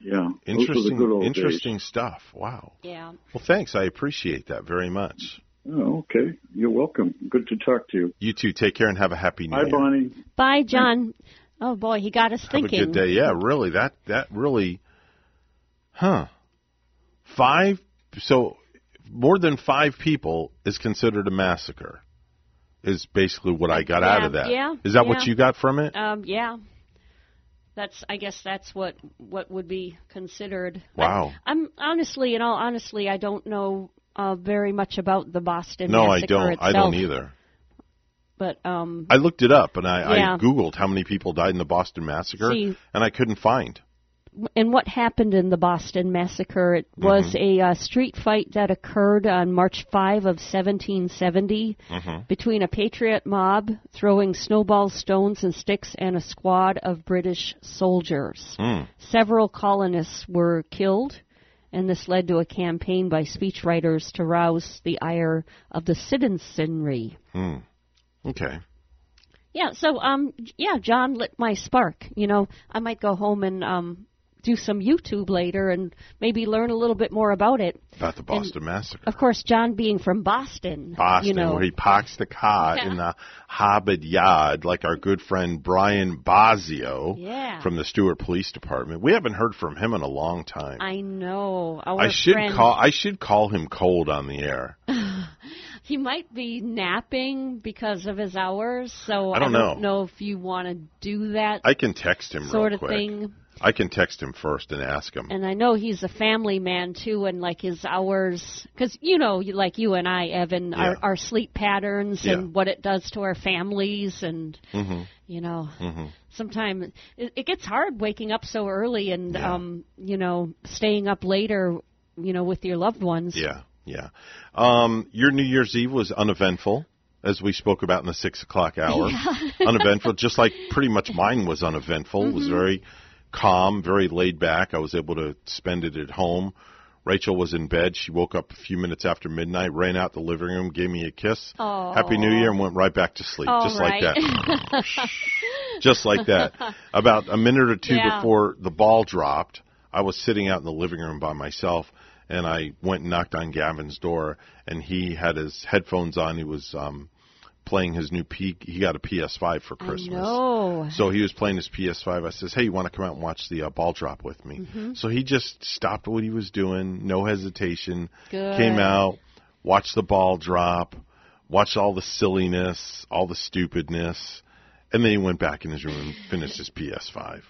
Yeah. Those Interesting, good old days. interesting stuff. Wow. Yeah. Well, thanks. I appreciate that very much. Oh, okay. You're welcome. Good to talk to you. You too. Take care and have a happy New Bye, Year. Bonnie. Bye, John. Oh boy, he got us Have thinking. a good day. Yeah, really. That that really, huh? Five. So more than five people is considered a massacre. Is basically what I got out of that. yeah, Is that what you got from it? Um, yeah. That's. I guess that's what what would be considered. Wow. I, am honestly, in all honestly, I don't know uh, very much about the Boston no, I don't. itself. I don't either. But um, I looked it up and I, Yeah. I googled how many people died in the Boston massacre, See- and I couldn't find. And what happened in the Boston massacre? It was Mm-hmm. a uh, street fight that occurred on March 5 of 1770 Mhm. between a patriot mob throwing snowballs, stones, and sticks and a squad of British soldiers. Mm. Several colonists were killed, and this led to a campaign by speechwriters to rouse the ire of the citizenry. Hmm. Okay. Yeah, so um yeah, John lit my spark. You know, I might go home and um do some YouTube later and maybe learn a little bit more about it. About the Boston massacre. Of course, John being from Boston, Boston, you know, where he parks the car Yeah. in the Harvard Yard, like our good friend Brian Bazio Yeah. from the Stuart Police Department. We haven't heard from him in a long time. I know our I should friend, call. I should call him cold on the air. he might be napping because of his hours, so I don't know. if you want to do that I can text him sort of quick. thing. I can text him first and ask him. And I know he's a family man too, and like his hours, because you know, like you and I, Evan, Yeah. our, our sleep patterns Yeah. and what it does to our families, and hmm you know, hmm sometimes it, it gets hard waking up so early and um, you know, staying up later, you know, with your loved ones. Yeah, yeah. Um, your New Year's Eve was uneventful, as we spoke about in the six o'clock hour. uneventful, just like pretty much mine was uneventful. It was Mhm. very calm, very laid back. I was able to spend it at home. Rachel was in bed. She woke up a few minutes after midnight, ran out the living room, gave me a kiss. Aw. Happy New Year, and went right back to sleep, All just like that. just like that. About a minute or two Yeah. before the ball dropped, I was sitting out in the living room by myself, and I went and knocked on Gavin's door, and he had his headphones on. He was um, playing his new P. He got a PS5 for Christmas. So he was playing his PS5. I says, "Hey, you want to come out and watch the uh, ball drop with me?" Mhm. So he just stopped what he was doing, no hesitation. Good. Came out, watched the ball drop, watched all the silliness, all the stupidness, and then he went back in his room and finished his PS5.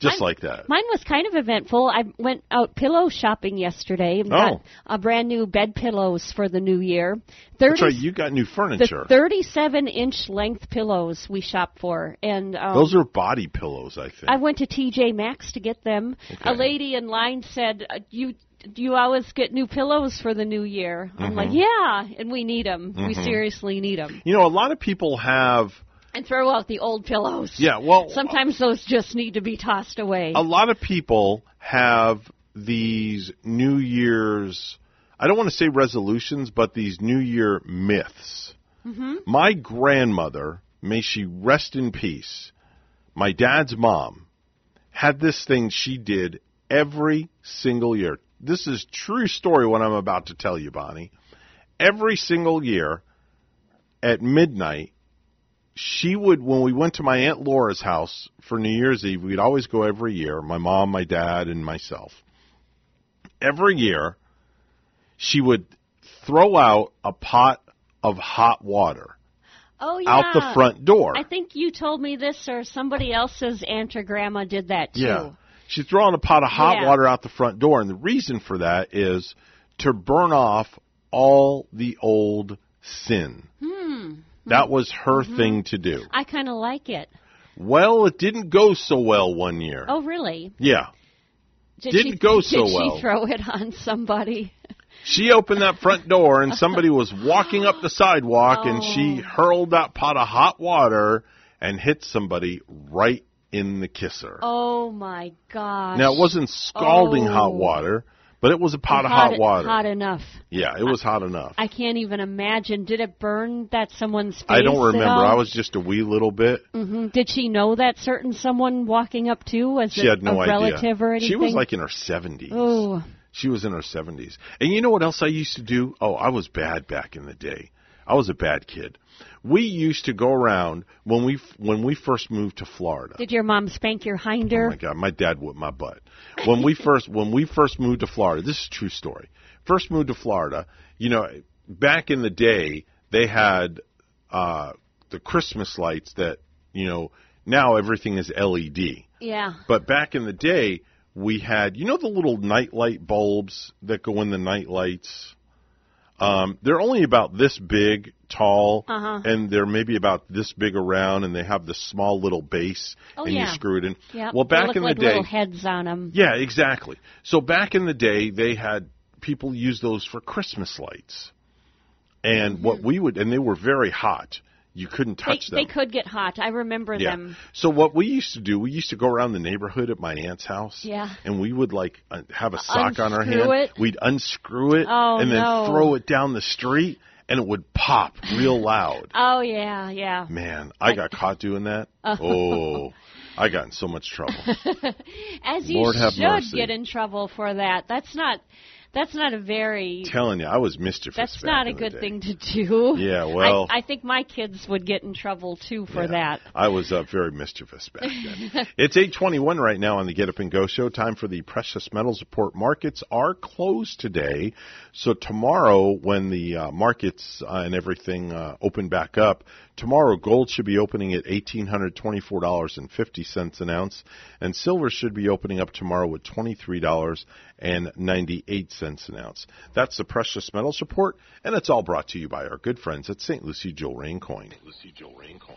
Just Mine- like that. Mine was kind of eventful. I went out pillow shopping yesterday and Oh. got a brand new bed pillows for the new year. 30, That's right. You got new furniture. The 37 inch length pillows we shop for, and um, Those are body pillows, I think. I went to TJ Maxx to get them. A lady in line said, uh, "You." Do you always get new pillows for the new year? I'm Mhm. like, yeah, and we need them. We Mhm. seriously need them. you know, a lot of people have. And throw out the old pillows. Yeah, well, Sometimes those just need to be tossed away. a lot of people have these New Year's, I don't want to say resolutions, but these New Year myths. hmm My grandmother, may she rest in peace, my dad's mom, had this thing she did every single year. This is true story what I'm about to tell you, Bonnie. Every single year at midnight, she would when we went to my aunt Laura's house for New Year's Eve, we'd always go every year, my mom, my dad, and myself. Every year, she would throw out a pot of hot water Oh yeah. out the front door. I think you told me this, or somebody else's aunt or grandma did that too. Yeah. She's throwing a pot of hot Yeah. water out the front door, and the reason for that is to burn off all the old sin. Hmm. That was her Mhm. thing to do. I kind of like it. Well, it didn't go so well one year. Oh really? Yeah. Did Didn't she, go so did well. she throw it on somebody? She opened that front door, and somebody was walking up the sidewalk, and she Oh. hurled that pot of hot water and hit somebody right in the kisser. Oh my gosh. Now, it wasn't scalding Oh. hot water, but it was a pot of hot, hot water. Hot enough. Yeah, it was hot enough. I can't even imagine. Did it burn that someone's face? I don't remember. I was just a wee little bit. hmm Did she know that certain someone walking up to was She had no a idea. relative or anything? She was like in her 70s. oh, She was in her 70s. And you know what else I used to do? Oh, I was bad back in the day. I was a bad kid. We used to go around when we when we first moved to Florida. did your mom spank your hinder? Oh my god, my dad whipped my butt. When we first when we first moved to Florida, this is a true story. First moved to Florida, you know, back in the day they had uh the Christmas lights that, you know, now everything is LED. Yeah. But back in the day, we had, you know, the little night light bulbs that go in the night lights. Um, they're only about this big, tall, Uh-huh. and they're maybe about this big around, and they have this small little base, Oh, and yeah. you screw it in. Yeah. Well, back in like the day, little heads on them. yeah, exactly. So back in the day, they had people use those for Christmas lights, and what we would, and they were very hot. You couldn't Mm-hmm. They, touch them. they could get hot. I remember Yeah. them. So what we used to do, we used to go around the neighborhood at my aunt's house. Yeah. And we would like uh, have a sock on our Unscrew hand. it? We'd unscrew it Oh, and then no. throw it down the street, and it would pop real loud. Oh yeah, yeah. Man, I got caught doing that. Oh. Oh, I got in so much trouble. As you Lord have should get in trouble for that. That's not. That's not a very. telling you, I was mischievous. That's not a good thing to do. Yeah, well- I, I think my kids would get in trouble too for Yeah, that. I was uh, very mischievous back then. it's 8:21 right now on the Get Up and Go show. Time for the precious metals report. Markets are closed today, so tomorrow when the uh, markets uh, and everything uh, open back up, tomorrow gold should be opening at $1824.50 an ounce, and silver should be opening up tomorrow at $23.98 an ounce. That's the precious metals report, and it's all brought to you by our good friends at St. Lucie Jewelry and Coin. Lucie Jewelry and Coin.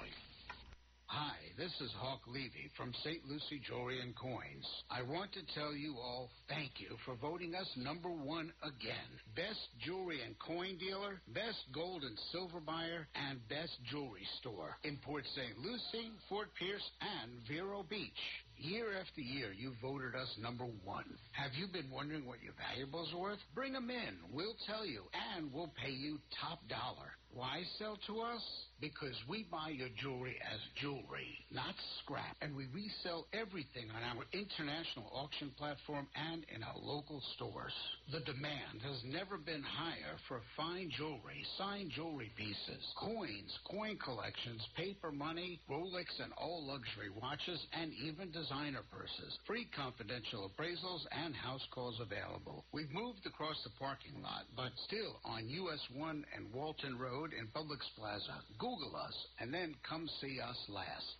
Hi, this is Hawk Levy from St. Lucie Jewelry and Coins. I want to tell you all thank you for voting us number one again. Best jewelry and coin dealer, best gold and silver buyer, and best jewelry store in Port St. Lucie, Fort Pierce, and Vero Beach. Year after year, you voted us number one. Have you been wondering what your valuables are worth? Bring them in. We'll tell you, and we'll pay you top dollar. Why sell to us? Because we buy your jewelry as jewelry, not scrap. And we resell everything on our international auction platform and in our local stores. The demand has never been higher for fine jewelry, signed jewelry pieces, coins, coin collections, paper money, Rolex and all luxury watches, and even designer purses. Free confidential appraisals and house calls available. We've moved across the parking lot, but still on US 1 and Walton Road in Publix Plaza. Google us and then come see us last.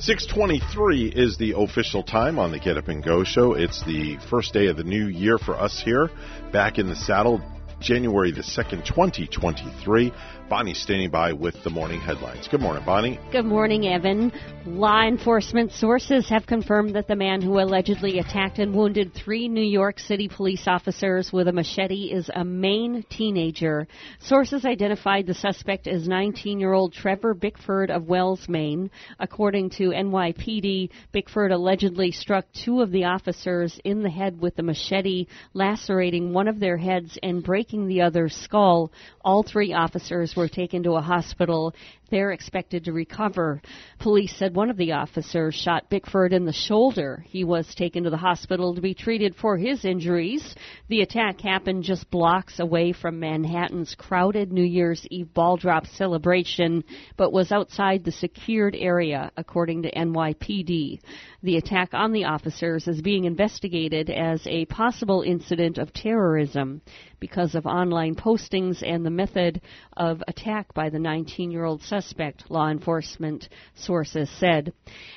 623 is the official time on the Get Up and Go show. It's the first day of the new year for us here, back in the saddle, January the 2nd, 2023. Bonnie standing by with the morning headlines. Good morning, Bonnie. Good morning, Evan. Law enforcement sources have confirmed that the man who allegedly attacked and wounded three New York City police officers with a machete is a Maine teenager. Sources identified the suspect as 19 year old Trevor Bickford of Wells, Maine. According to NYPD, Bickford allegedly struck two of the officers in the head with the machete, lacerating one of their heads and breaking the other's skull. All three officers were taken to a hospital. They're expected to recover. Police said one of the officers shot Bickford in the shoulder. He was taken to the hospital to be treated for his injuries. The attack happened just blocks away from Manhattan's crowded New Year's Eve ball drop celebration, but was outside the secured area, according to NYPD. The attack on the officers is being investigated as a possible incident of terrorism because of online postings and the method of attack by the 19 year old suspect, law enforcement sources said.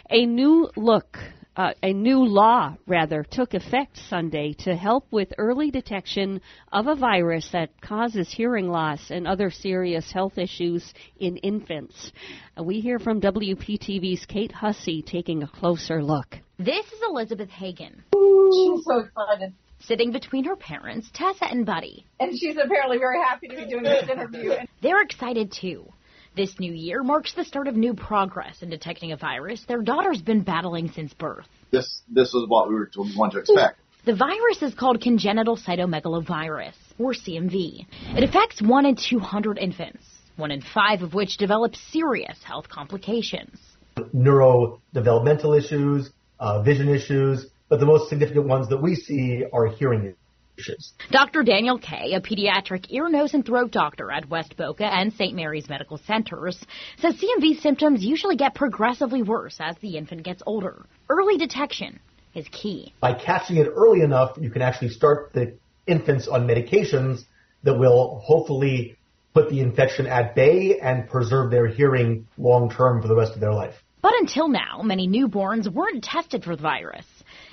A new look uh, a new law, rather, took effect Sunday to help with early detection of a virus that causes hearing loss and other serious health issues in infants. Uh, we hear from WPTV's Kate Hussey taking a closer look. This is Elizabeth Hagen. She's so excited. Sitting between her parents, Tessa and Buddy. And she's apparently very happy to be doing this interview. They're excited too. This new year marks the start of new progress in detecting a virus their daughter's been battling since birth. This this was what we were to, want to expect. The virus is called congenital cytomegalovirus, or CMV. It affects 1 in 200 infants, 1 in 5 of which develop serious health complications. Neurodevelopmental issues, uh, vision issues, but the most significant ones that we see are hearing issues. Dr. Daniel Kay, a pediatric ear, nose, and throat doctor at West Boca and St. Mary's Medical Centers, says CMV symptoms usually get progressively worse as the infant gets older. Early detection is key. By catching it early enough, you can actually start the infants on medications that will hopefully put the infection at bay and preserve their hearing long term for the rest of their life. But until now, many newborns weren't tested for the virus,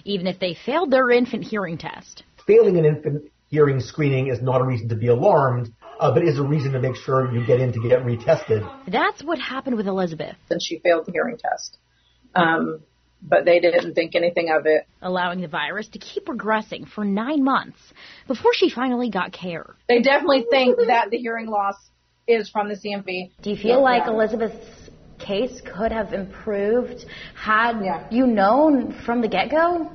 even if they failed their infant hearing test. Failing an infant hearing screening is not a reason to be alarmed, uh, but is a reason to make sure you get in to get retested. That's what happened with Elizabeth. And she failed the hearing test. Um, but they didn't think anything of it. Allowing the virus to keep progressing for nine months before she finally got care. They definitely think that the hearing loss is from the CMV. Do you feel like Elizabeth's case could have improved had yeah. you known from the get go?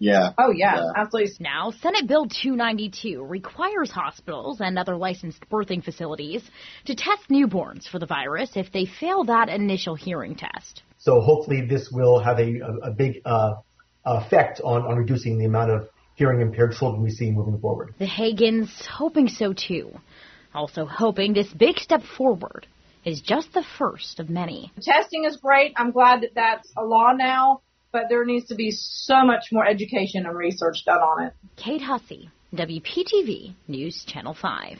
Yeah. Oh, yeah, yeah, absolutely. Now, Senate Bill 292 requires hospitals and other licensed birthing facilities to test newborns for the virus if they fail that initial hearing test. So hopefully this will have a, a, a big uh, effect on, on reducing the amount of hearing impaired children we see moving forward. The Hagans hoping so too. Also hoping this big step forward is just the first of many. Testing is great. I'm glad that that's a law now but there needs to be so much more education and research done on it. Kate Hussey, WPTV News Channel 5.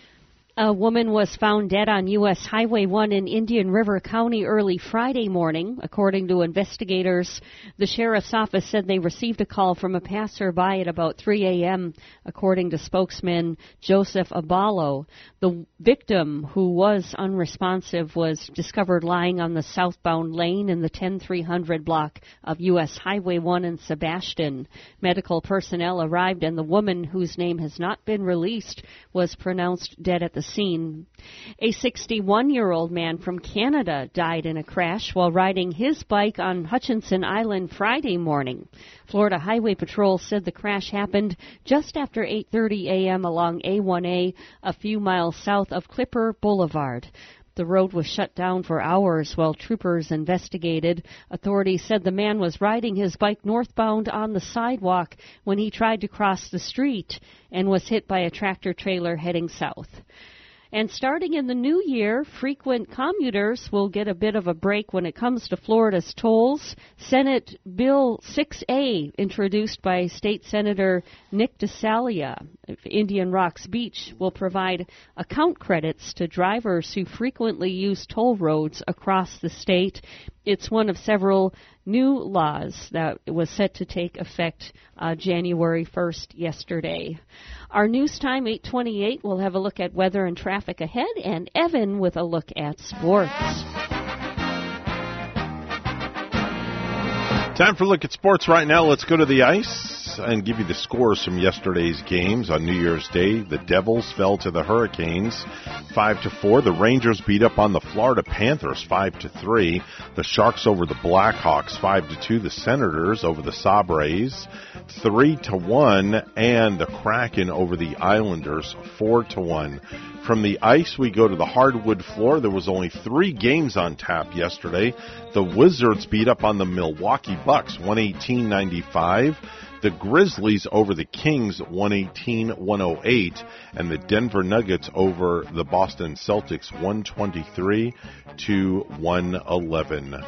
A woman was found dead on U.S. Highway 1 in Indian River County early Friday morning. According to investigators, the sheriff's office said they received a call from a passerby at about 3 a.m., according to spokesman Joseph Abalo. The victim, who was unresponsive, was discovered lying on the southbound lane in the 10300 block of U.S. Highway 1 in Sebastian. Medical personnel arrived, and the woman, whose name has not been released, was pronounced dead at the scene. A 61 year old man from Canada died in a crash while riding his bike on Hutchinson Island Friday morning. Florida Highway Patrol said the crash happened just after 8:30 a.m. along A1A a few miles south of Clipper Boulevard. The road was shut down for hours while troopers investigated. Authorities said the man was riding his bike northbound on the sidewalk when he tried to cross the street and was hit by a tractor trailer heading south. And starting in the new year, frequent commuters will get a bit of a break when it comes to Florida's tolls. Senate Bill 6A, introduced by State Senator Nick DiCeglie of Indian Rocks Beach, will provide account credits to drivers who frequently use toll roads across the state. It's one of several new laws that was set to take effect uh, January 1st yesterday. Our news time 828 we'll have a look at weather and traffic ahead and Evan with a look at sports. Time for a look at sports right now. Let's go to the ice and give you the scores from yesterday's games. On New Year's Day, the Devils fell to the Hurricanes 5 to 4. The Rangers beat up on the Florida Panthers 5 to 3. The Sharks over the Blackhawks 5 to 2. The Senators over the Sabres 3 to 1 and the Kraken over the Islanders 4 to 1. From the ice, we go to the hardwood floor. There was only three games on tap yesterday. The Wizards beat up on the Milwaukee Bucks 118-95. The Grizzlies over the Kings 118-108 and the Denver Nuggets over the Boston Celtics 123 to 111.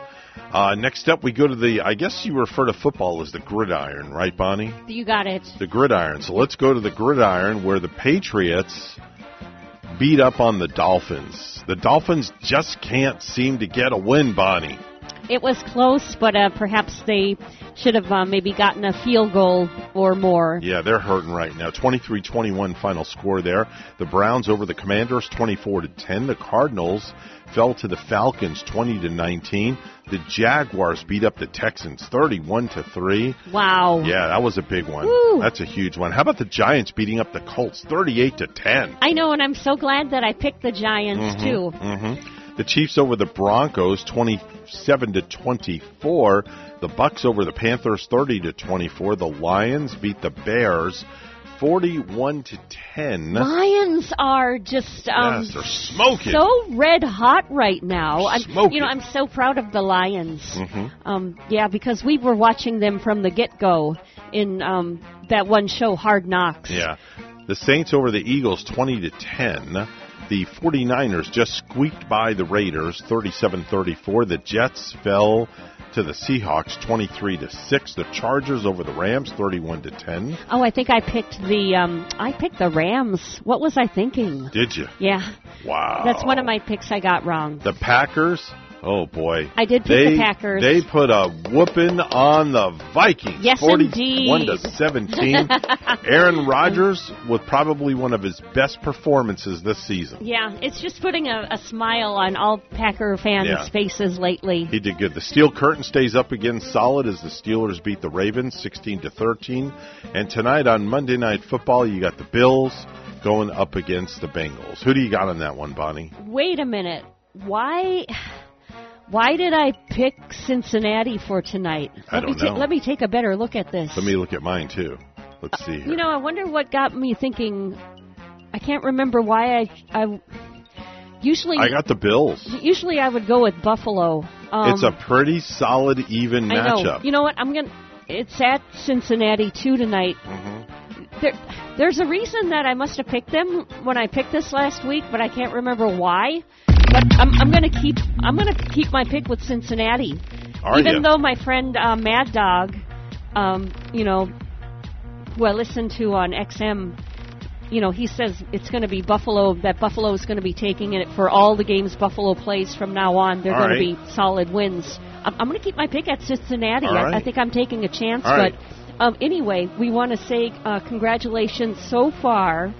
Uh, next up, we go to the. I guess you refer to football as the gridiron, right, Bonnie? You got it. The gridiron. So let's go to the gridiron where the Patriots beat up on the Dolphins. The Dolphins just can't seem to get a win, Bonnie. It was close, but uh, perhaps they should have uh, maybe gotten a field goal or more. Yeah, they're hurting right now. 23-21 final score there. The Browns over the Commanders 24 to 10. The Cardinals fell to the Falcons 20 to 19. The Jaguars beat up the Texans 31 to 3. Wow. Yeah, that was a big one. Woo. That's a huge one. How about the Giants beating up the Colts 38 to 10? I know and I'm so glad that I picked the Giants mm-hmm, too. Mm-hmm. The Chiefs over the Broncos 27 to 24. The Bucs over the Panthers 30 to 24. The Lions beat the Bears 41 to 10. Lions are just um, yes, they're smoking. so red hot right now. I'm, Smoking. you know, I'm so proud of the Lions. Mhm. Um, yeah, because we were watching them from the get go in um, that one show, Hard Knocks. Yeah. The Saints over the Eagles 20 to 10. The 49ers just squeaked by the Raiders 37-34. The Jets fell to the Seahawks 23 to 6. The Chargers over the Rams 31 to 10. Oh, I think I picked the um, I picked the Rams. What was I thinking? Did you? Yeah, Wow. that's one of my picks I got wrong. The Packers, oh boy. I did pick they, the Packers. They put a whooping on the Vikings. Yes, 41 to 17. Aaron Rodgers with probably one of his best performances this season. Yeah, it's just putting a, a smile on all Packer fans' Yeah. faces lately. He did good. The steel curtain stays up again solid as the Steelers beat the Ravens 16 to 13. And tonight on Monday Night Football, you got the Bills going up against the Bengals. Who do you got on that one, Bonnie? Wait a minute. Why? Why did I pick Cincinnati for tonight? I let me don't ta- know. let me take a better look at this. Let me look at mine too. Let's see here. You know, I wonder what got me thinking. I can't remember why I. I usually I got the Bills. Usually I would go with Buffalo. Um, it's a pretty solid, even I know. matchup. You know what? I'm gonna. It's at Cincinnati too tonight. Mm-hmm. There, there's a reason that I must have picked them when I picked this last week, but I can't remember why. But I'm, I'm gonna keep. I'm gonna keep my pick with Cincinnati, Are even ya? though my friend uh, Mad Dog, um, you know, who I listen to on XM. You know, he says it's going to be Buffalo. That Buffalo is going to be taking it for all the games Buffalo plays from now on. They're All going right. to be solid wins. I'm, I'm going to keep my pick at Cincinnati. I, I think I'm taking a chance. All but right. um, anyway, we want to say uh, congratulations so far.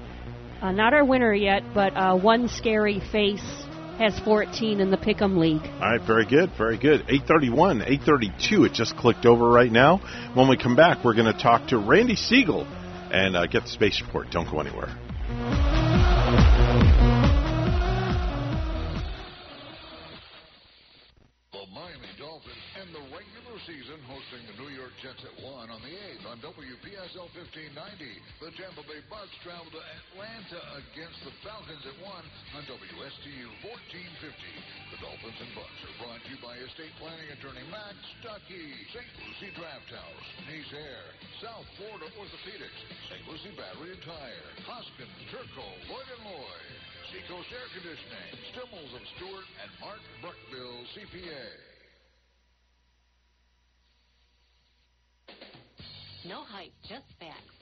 Uh, not our winner yet, but uh, one scary face has 14 in the Pick'em League. All right, very good, very good. 831, 832, it just clicked over right now. When we come back, we're going to talk to Randy Segal and uh, get the space report. Don't go anywhere. The Tampa Bay Bucs travel to Atlanta against the Falcons at 1 on WSTU 1450. The Dolphins and Bucs are brought to you by estate planning attorney Max Stuckey, St. Lucie Draft House, Nice Air, South Florida Orthopedics, St. Lucie Battery and Tire, Hoskins, Turco, Lloyd and Lloyd, Seacoast Air Conditioning, Stimmels of Stuart, and Mark Bruckbill, CPA. No hype, just facts.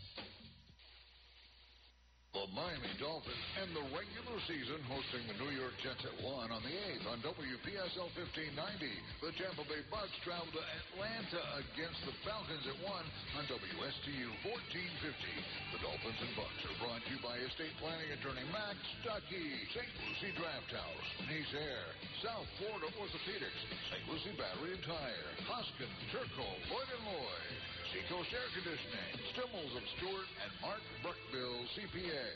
The Miami Dolphins end the regular season hosting the New York Jets at 1 on the 8th on WPSL 1590. The Tampa Bay Bucs travel to Atlanta against the Falcons at 1 on WSTU 1450. The Dolphins and Bucs are brought to you by estate planning attorney Max Stuckey, St. Lucie Draft House, Nice Air, South Florida Orthopedics, St. Lucie Battery and Tire, Hoskins, Turco, Lloyd and Lloyd, Seacoast Air Conditioning, Stimmels of Stuart, and Mark Bruckbill, CPA.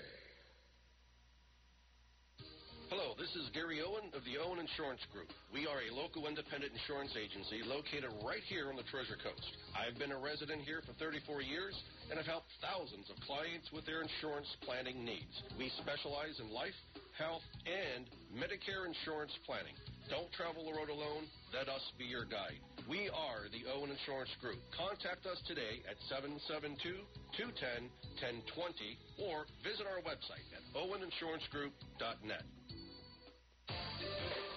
Hello, this is Gary Owen of the Owen Insurance Group. We are a local independent insurance agency located right here on the Treasure Coast. I've been a resident here for 34 years and have helped thousands of clients with their insurance planning needs. We specialize in life, health, and Medicare insurance planning. Don't travel the road alone. Let us be your guide. We are the Owen Insurance Group. Contact us today at 772-210-1020 or visit our website at oweninsurancegroup.net.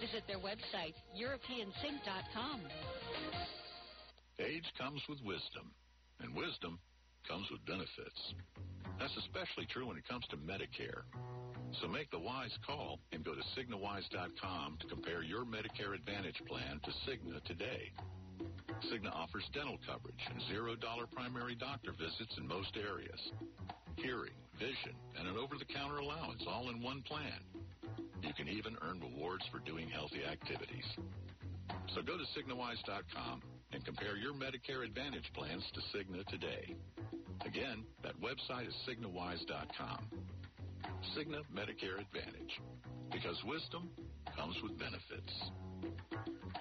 Visit their website, EuropeanSync.com. Age comes with wisdom, and wisdom comes with benefits. That's especially true when it comes to Medicare. So make the wise call and go to CignaWise.com to compare your Medicare Advantage plan to Cigna today. Cigna offers dental coverage and $0 primary doctor visits in most areas. Hearing, vision, and an over-the-counter allowance all in one plan. You can even earn rewards for doing healthy activities. So go to CignaWise.com and compare your Medicare Advantage plans to Cigna today. Again, that website is CignaWise.com. Cigna Medicare Advantage. Because wisdom comes with benefits.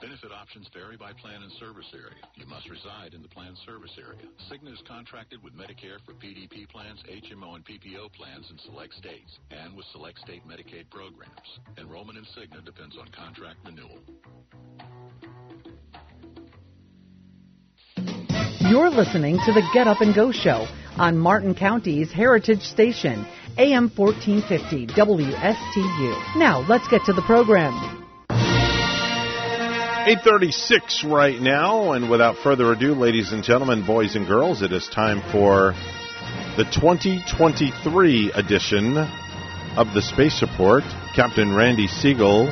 Benefit options vary by plan and service area. You must reside in the plan service area. Cigna is contracted with Medicare for PDP plans, HMO, and PPO plans in select states and with select state Medicaid programs. Enrollment in Cigna depends on contract renewal. You're listening to the Get Up and Go Show on Martin County's Heritage Station, AM 1450 WSTU. Now, let's get to the program. 836 right now, and without further ado, ladies and gentlemen, boys and girls, it is time for the 2023 edition of the Space Report. Captain Randy Segal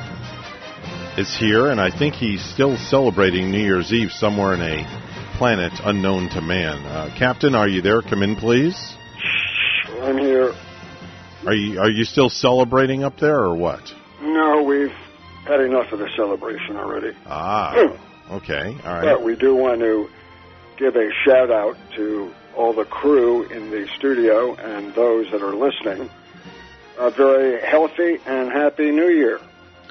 is here, and I think he's still celebrating New Year's Eve somewhere in a planet unknown to man. Uh, Captain, are you there? Come in, please. I'm here. Are you are you still celebrating up there, or what? No, we've had enough of the celebration already. Ah, okay, all right. But we do want to give a shout out to all the crew in the studio and those that are listening. A very healthy and happy New Year.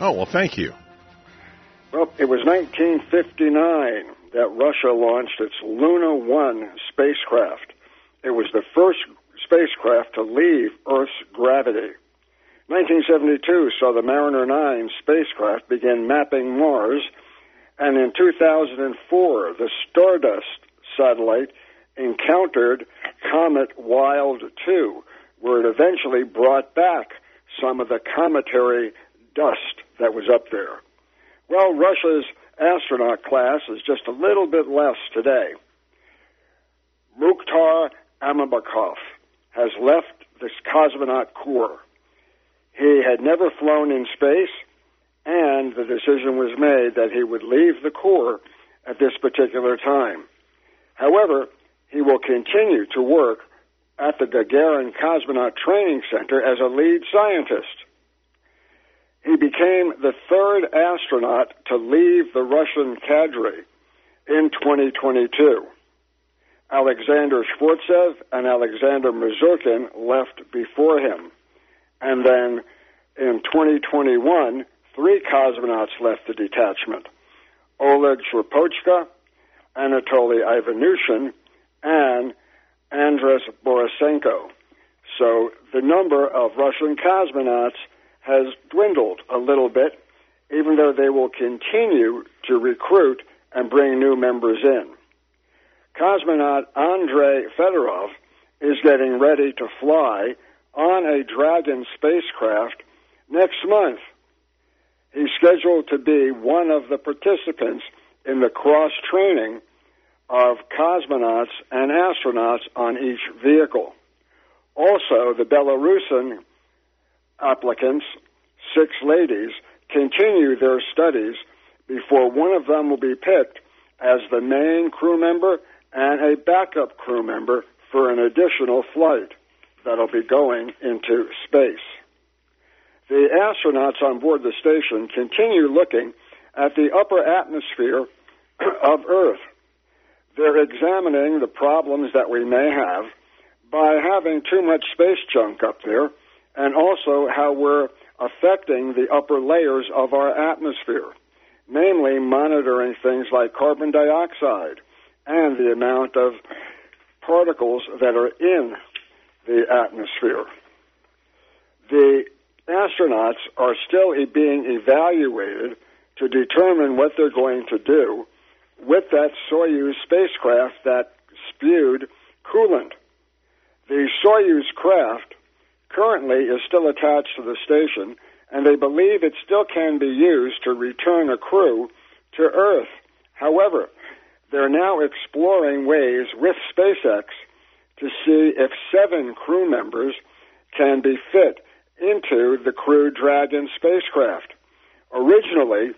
Oh well, thank you. Well, it was 1959 that Russia launched its Luna 1 spacecraft. It was the first spacecraft to leave Earth's gravity. 1972 saw the Mariner 9 spacecraft begin mapping Mars, and in 2004, the Stardust satellite encountered Comet Wild 2, where it eventually brought back some of the cometary dust that was up there. Well, Russia's astronaut class is just a little bit less today. Mukhtar Aimakhanov has left this cosmonaut corps. He had never flown in space, and the decision was made that he would leave the corps at this particular time. However, he will continue to work at the Gagarin Cosmonaut Training Center as a lead scientist. He became the third astronaut to leave the Russian cadre in 2022. Alexander Skvortsov and Alexander Misurkin left before him. And then in 2021, three cosmonauts left the detachment. Oleg Skripochka, Anatoly Ivanishin, and Andres Borisenko. So the number of Russian cosmonauts has dwindled a little bit, even though they will continue to recruit and bring new members in. Cosmonaut Andrei Fedorov is getting ready to fly on a Dragon spacecraft next month. He's scheduled to be one of the participants in the cross training of cosmonauts and astronauts on each vehicle. Also, the Belarusian applicants, six ladies, continue their studies before one of them will be picked as the main crew member and a backup crew member for an additional flight that'll be going into space. The astronauts on board the station continue looking at the upper atmosphere of Earth. They're examining the problems that we may have by having too much space junk up there and also how we're affecting the upper layers of our atmosphere. namely monitoring things like carbon dioxide and the amount of particles that are in the atmosphere. The astronauts are still being evaluated to determine what they're going to do with that Soyuz spacecraft that spewed coolant. The Soyuz craft currently is still attached to the station, and they believe it still can be used to return a crew to Earth. However, they're now exploring ways with SpaceX to see if seven crew members can be fit into the Crew Dragon spacecraft. Originally,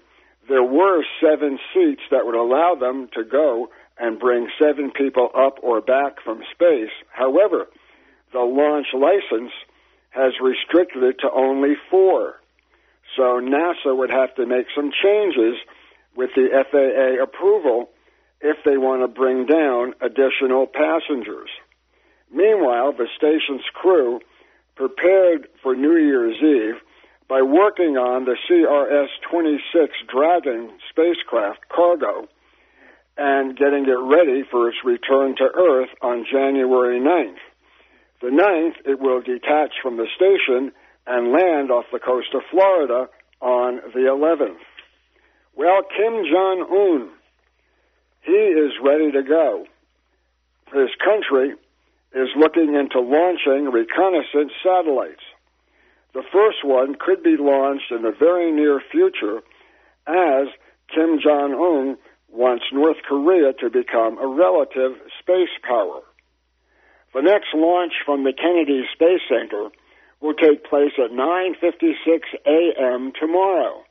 there were seven seats that would allow them to go and bring seven people up or back from space. However, the launch license has restricted it to only four. So NASA would have to make some changes with the FAA approval if they want to bring down additional passengers. Meanwhile, the station's crew prepared for New Year's Eve by working on the CRS 26 Dragon spacecraft cargo and getting it ready for its return to Earth on January 9th. The 9th, it will detach from the station and land off the coast of Florida on the 11th. Well, Kim Jong Un, he is ready to go. His country is looking into launching reconnaissance satellites. The first one could be launched in the very near future as Kim Jong Un wants North Korea to become a relative space power. The next launch from the Kennedy Space Center will take place at 9:56 a.m. tomorrow.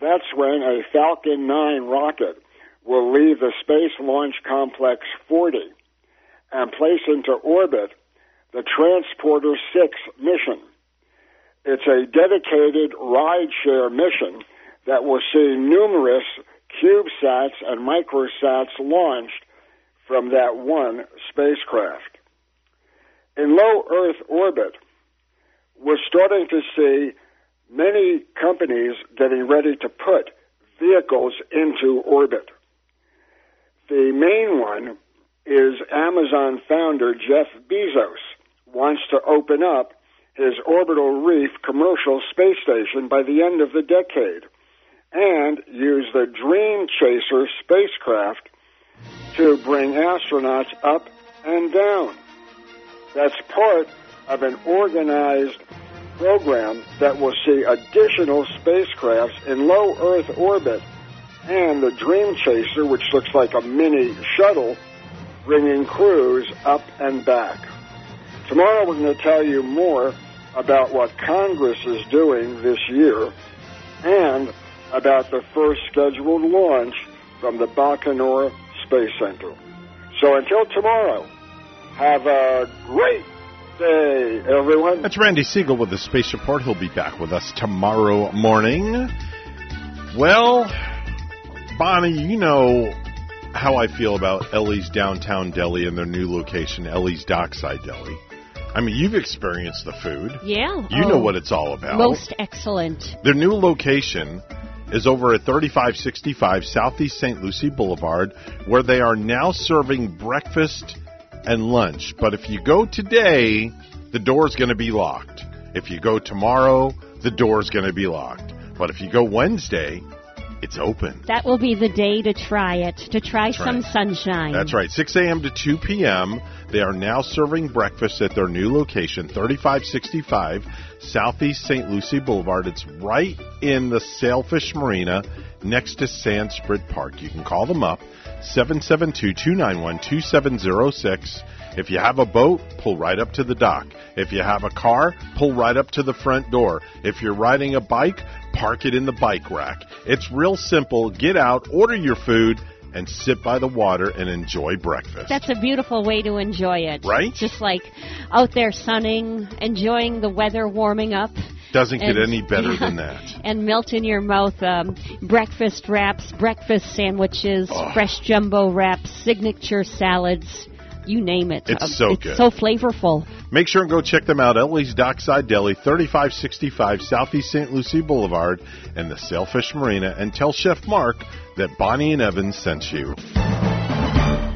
That's when a Falcon 9 rocket will leave the Space Launch Complex 40 and place into orbit the Transporter 6 mission. It's a dedicated rideshare mission that will see numerous CubeSats and microsats launched from that one spacecraft. In low Earth orbit, we're starting to see many companies getting ready to put vehicles into orbit. The main one is Amazon founder Jeff Bezos wants to open up his orbital reef commercial space station by the end of the decade and use the Dream Chaser spacecraft to bring astronauts up and down. That's part of an organized program that will see additional spacecrafts in low Earth orbit and the Dream Chaser, which looks like a mini shuttle, bringing crews up and back. Tomorrow we're going to tell you more about what Congress is doing this year and about the first scheduled launch from the Baikonur Space Center. So until tomorrow, have a great day, everyone. That's Randy Segal with the Space Report. He'll be back with us tomorrow morning. Well, Bonnie, you know how I feel about Ellie's Downtown Deli and their new location, Ellie's Dockside Deli. I mean, you've experienced the food. Yeah. You Oh, know what it's all about. Most excellent. Their new location is over at 3565 Southeast St. Lucie Boulevard, where they are now serving breakfast and lunch. But if you go today, the door is going to be locked. If you go tomorrow, the door is going to be locked. But if you go Wednesday, it's open. That will be the day to try it, to try That's some right. sunshine. That's right, 6 a.m. to 2 p.m. They are now serving breakfast at their new location, 3565 Southeast St. Lucie Boulevard. It's right in the Sailfish Marina next to Sandsprit Park. You can call them up, 772 291 2706. If you have a boat, pull right up to the dock. If you have a car, pull right up to the front door. If you're riding a bike, park it in the bike rack. It's real simple. Get out, order your food, and sit by the water and enjoy breakfast. That's a beautiful way to enjoy it. Right? Just like out there sunning, enjoying the weather warming up. Doesn't get and- any better yeah, than that. And melt in your mouth um, breakfast wraps, breakfast sandwiches, fresh jumbo wraps, signature salads, you name it. It's Uh, so it's good. so flavorful. Make sure and go check them out. Ellie's Dockside Deli, 3565 Southeast St. Lucie Boulevard, and the Sailfish Marina. And tell Chef Mark that Bonnie and Evans sent you.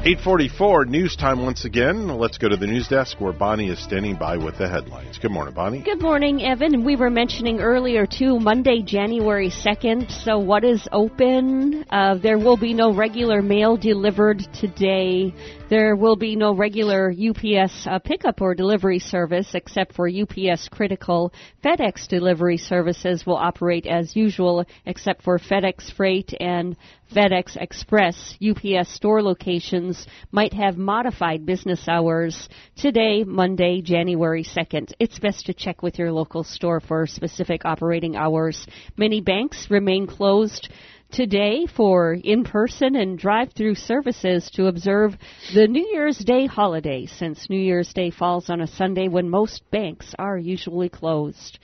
844 news time once again. Let's go to the news desk where Bonnie is standing by with the headlines. Good morning, Bonnie. Good morning, Evan. We were mentioning earlier, too, Monday, January 2nd. So, what is open? Uh, there will be no regular mail delivered today. There will be no regular UPS uh, pickup or delivery service except for UPS Critical. FedEx delivery services will operate as usual except for FedEx Freight and FedEx Express. UPS store locations might have modified business hours today, Monday, January 2nd. It's best to check with your local store for specific operating hours. Many banks remain closed today for in person and drive through services to observe the New Year's Day holiday, since New Year's Day falls on a Sunday when most banks are usually closed.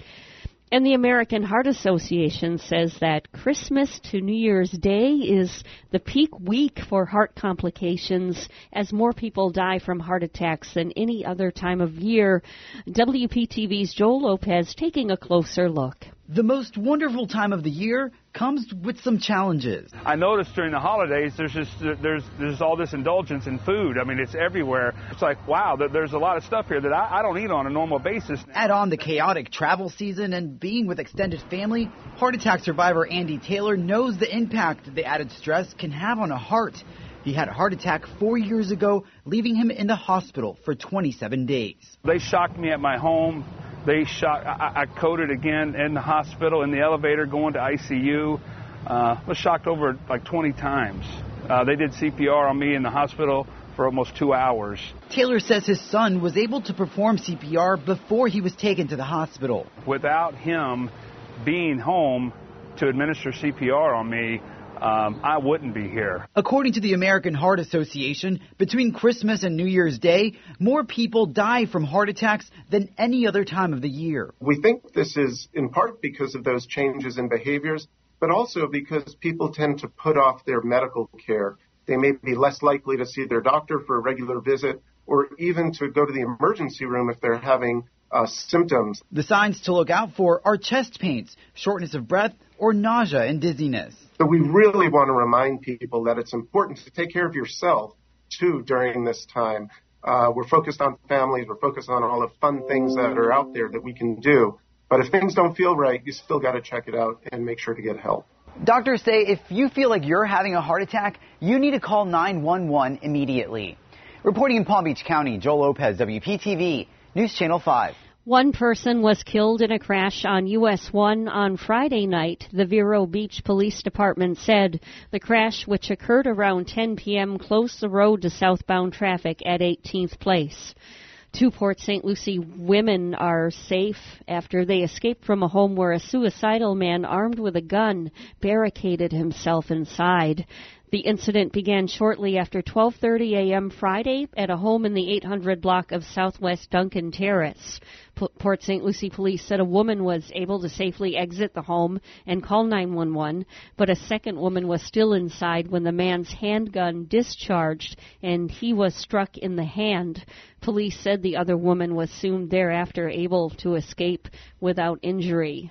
And the American Heart Association says that Christmas to New Year's Day is the peak week for heart complications as more people die from heart attacks than any other time of year. WPTV's Joel Lopez taking a closer look. The most wonderful time of the year comes with some challenges. I noticed during the holidays there's just there's there's all this indulgence in food. I mean, it's everywhere. It's like wow, there's a lot of stuff here that I, I don't eat on a normal basis. Add on the chaotic travel season and being with extended family, heart attack survivor Andy Taylor knows the impact the added stress can have on a heart. He had a heart attack four years ago, leaving him in the hospital for 27 days. They shocked me at my home. They shot. I, I coded again in the hospital, in the elevator, going to ICU. Uh, was shocked over like 20 times. Uh, they did CPR on me in the hospital for almost two hours. Taylor says his son was able to perform CPR before he was taken to the hospital. Without him being home to administer CPR on me, um, I wouldn't be here. According to the American Heart Association, between Christmas and New Year's Day, more people die from heart attacks than any other time of the year. We think this is in part because of those changes in behaviors, but also because people tend to put off their medical care. They may be less likely to see their doctor for a regular visit or even to go to the emergency room if they're having uh, symptoms. The signs to look out for are chest pains, shortness of breath, or nausea and dizziness. So we really want to remind people that it's important to take care of yourself too during this time. Uh, we're focused on families. We're focused on all the fun things that are out there that we can do. But if things don't feel right, you still got to check it out and make sure to get help. Doctors say if you feel like you're having a heart attack, you need to call 911 immediately. Reporting in Palm Beach County, Joel Lopez, WPTV, News Channel 5. One person was killed in a crash on US 1 on Friday night, the Vero Beach Police Department said. The crash, which occurred around 10 p.m., closed the road to southbound traffic at 18th Place. Two Port St. Lucie women are safe after they escaped from a home where a suicidal man armed with a gun barricaded himself inside. The incident began shortly after 12:30 a.m. Friday at a home in the 800 block of Southwest Duncan Terrace. P- Port St. Lucie police said a woman was able to safely exit the home and call 911, but a second woman was still inside when the man's handgun discharged and he was struck in the hand. Police said the other woman was soon thereafter able to escape without injury.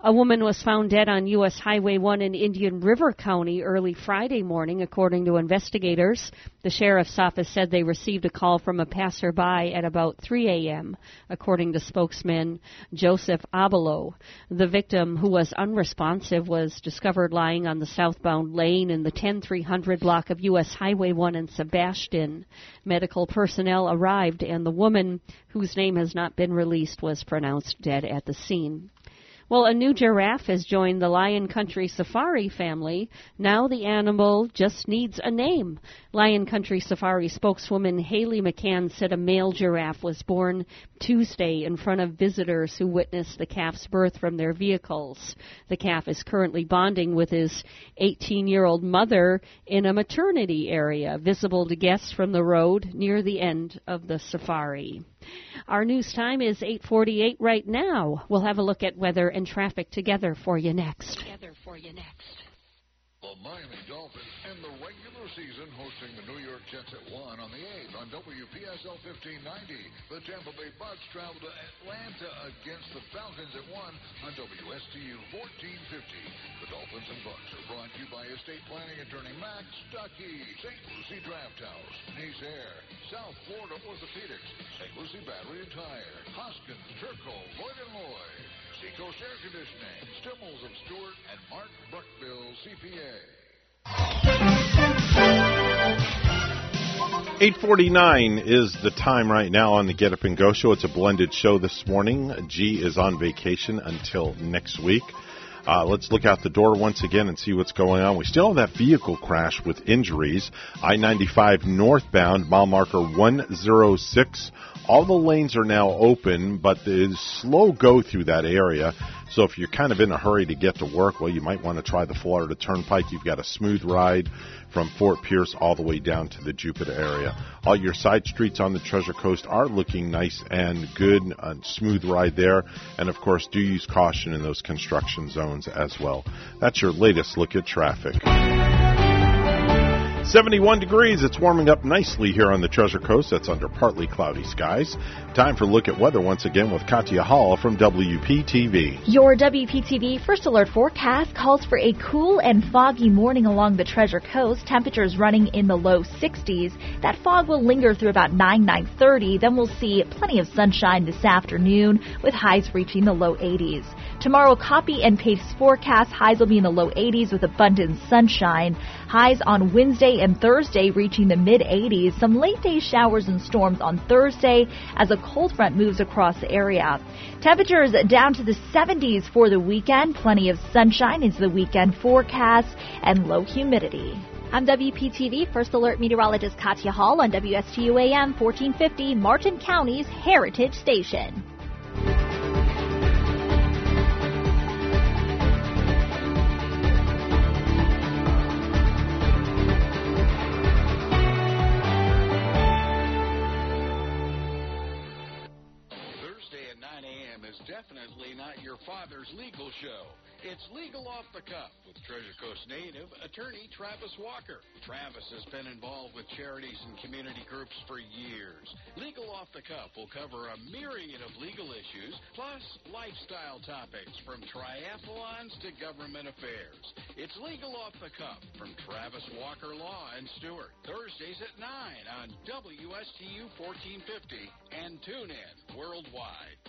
A woman was found dead on U.S. Highway 1 in Indian River County early Friday morning, according to investigators. The sheriff's office said they received a call from a passerby at about 3 a.m., according to spokesman Joseph Abelo. The victim, who was unresponsive, was discovered lying on the southbound lane in the 10300 block of U.S. Highway 1 in Sebastian. Medical personnel arrived, and the woman, whose name has not been released, was pronounced dead at the scene. Well, a new giraffe has joined the Lion Country Safari family. Now the animal just needs a name. Lion Country Safari spokeswoman Haley McCann said a male giraffe was born Tuesday in front of visitors who witnessed the calf's birth from their vehicles. The calf is currently bonding with his 18 year old mother in a maternity area visible to guests from the road near the end of the safari. Our news time is 8:48 right now. We'll have a look at weather and traffic together for you next. Together for you next. The Miami Dolphins end the regular season hosting the New York Jets at 1 on the 8th on WPSL 1590. The Tampa Bay Bucs travel to Atlanta against the Falcons at 1 on WSTU 1450. The Dolphins and Bucs are brought to you by estate planning attorney Max Stuckey, St. Lucie Draft House, Nice Air, South Florida Orthopedics, St. Lucie Battery and Tire, Hoskins, Turco, Lloyd and Lloyd. Seacoast Air Conditioning, Stimmels of Stuart, and Mark CPA. 849 is the time right now on the Get Up and Go show. It's a blended show this morning. G is on vacation until next week. Uh, let's look out the door once again and see what's going on. We still have that vehicle crash with injuries. I 95 northbound, mile marker 106. All the lanes are now open, but it's slow go through that area. So if you're kind of in a hurry to get to work, well, you might want to try the Florida Turnpike. You've got a smooth ride from Fort Pierce all the way down to the Jupiter area. All your side streets on the Treasure Coast are looking nice and good, a smooth ride there. And of course, do use caution in those construction zones as well. That's your latest look at traffic. 71 degrees. It's warming up nicely here on the Treasure Coast. That's under partly cloudy skies. Time for a look at weather once again with Katya Hall from WPTV. Your WPTV First Alert forecast calls for a cool and foggy morning along the Treasure Coast. Temperatures running in the low 60s. That fog will linger through about 9, 9.30. Then we'll see plenty of sunshine this afternoon with highs reaching the low 80s. Tomorrow, copy and paste forecast. Highs will be in the low 80s with abundant sunshine. Highs on Wednesday and Thursday reaching the mid 80s. Some late day showers and storms on Thursday as a cold front moves across the area. Temperatures down to the 70s for the weekend. Plenty of sunshine into the weekend forecast and low humidity. I'm WPTV First Alert Meteorologist Katya Hall on WSTU AM 1450, Martin County's Heritage Station. Definitely not your father's legal show. It's Legal Off the Cuff with Treasure Coast native attorney Travis Walker. Travis has been involved with charities and community groups for years. Legal Off the Cuff will cover a myriad of legal issues, plus lifestyle topics from triathlons to government affairs. It's Legal Off the Cuff from Travis Walker Law and Stuart. Thursdays at 9 on WSTU 1450 and tune in worldwide.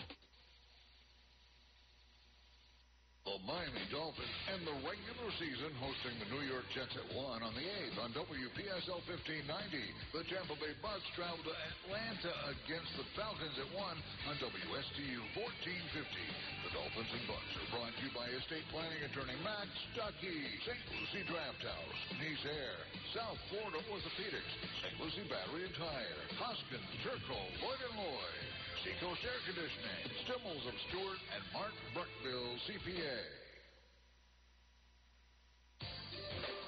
The Miami Dolphins end the regular season hosting the New York Jets at 1 on the 8th on WPSL 1590. The Tampa Bay Bucs travel to Atlanta against the Falcons at 1 on WSTU 1450. The Dolphins and Bucs are brought to you by estate planning attorney Max Stuckey, St. Lucie Draft House, Nice Air, South Florida Orthopedics, St. Lucie Battery and Tire, Hoskins, Turco, Lloyd and Lloyd. Seacoast Air Conditioning, Stimmels of Stuart, and Mark Bruckville, CPA.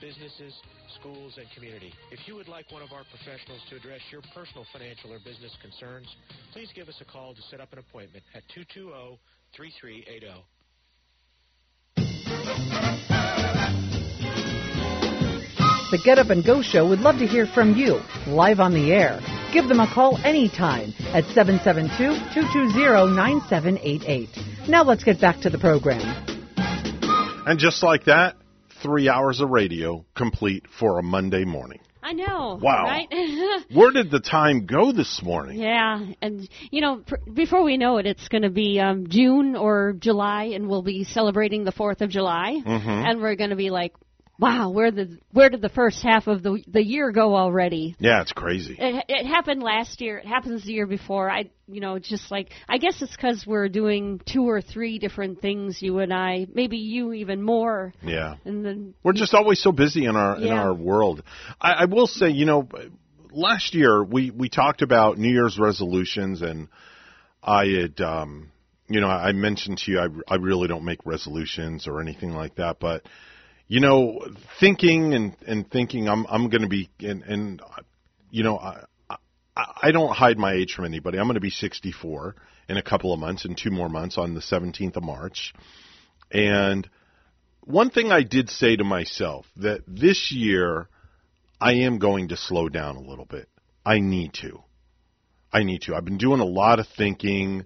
businesses, schools, and community. If you would like one of our professionals to address your personal financial or business concerns, please give us a call to set up an appointment at 220 3380. The Get Up and Go Show would love to hear from you live on the air. Give them a call anytime at 772-220-9788. Now let's get back to the program. And just like that, three hours of radio complete for a Monday morning. I know. Wow. Right? Where did the time go this morning? yeah, and you know, pr- before we know it, it's going to be um, June or July, and we'll be celebrating the Fourth of July, Mhm. and we're going to be like, "Wow, where the where did the first half of the the year go already?" Yeah, it's crazy. It, it happened last year. It happens the year before. I, you know, just like I guess it's because we're doing two or three different things. You and I, maybe you even more. Yeah. And then We're just always so busy in our in our world. I, I will say, you know, last year we we talked about New Year's resolutions, and I had, um, you know, I mentioned to you I I really don't make resolutions or anything like that, but you know, thinking and and thinking I'm I'm going to be and and you know I. I- I don't hide my age from anybody. I'm going to be 64 in a couple of months, in two more months on the 17th of March. And one thing I did say to myself that this year I am going to slow down a little bit. I need to. I need to. I've been doing a lot of thinking,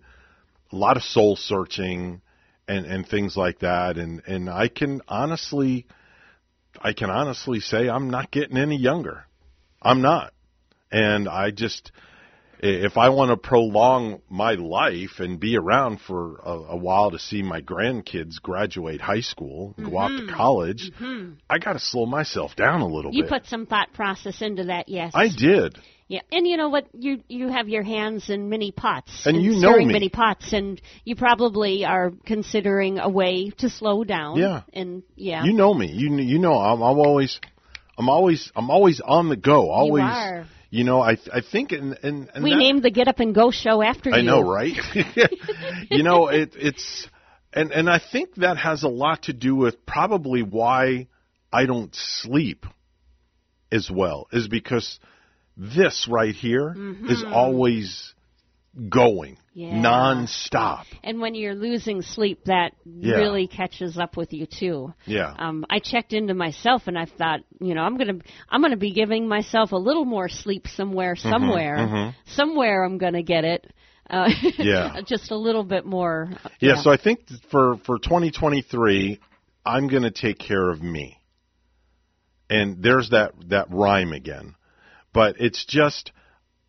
a lot of soul searching and and things like that and and I can honestly I can honestly say I'm not getting any younger. I'm not. And I just if I want to prolong my life and be around for a, a while to see my grandkids graduate high school, and go off to Mhm. college, Mhm. I got to slow myself down a little you bit. You put some thought process into that. Yes, I did. Yeah, and you know what? You you have your hands in many pots, And you know stirring me. many pots, and you probably are considering a way to slow down. Yeah. and yeah, You know me. You you know I'm, I'm always I'm always I'm always on the go. Always. You know I I think and and, and we that- named the Get Up and Go show after I you. know, right? you know, it, it's and and I think that has a lot to do with probably why I don't sleep as well is because this right here is Mhm. always going Yeah. nonstop. And when you're losing sleep, that Yeah. really catches up with you too. Yeah. Um, I checked into myself and I thought, you know, I'm gonna I'm gonna be giving myself a little more sleep somewhere, Mhm, somewhere, mhm. somewhere. I'm gonna get it. Uh, Yeah. just a little bit more. Yeah, so I think for for 2023, I'm going to take care of me. And there's that that rhyme again. But it's just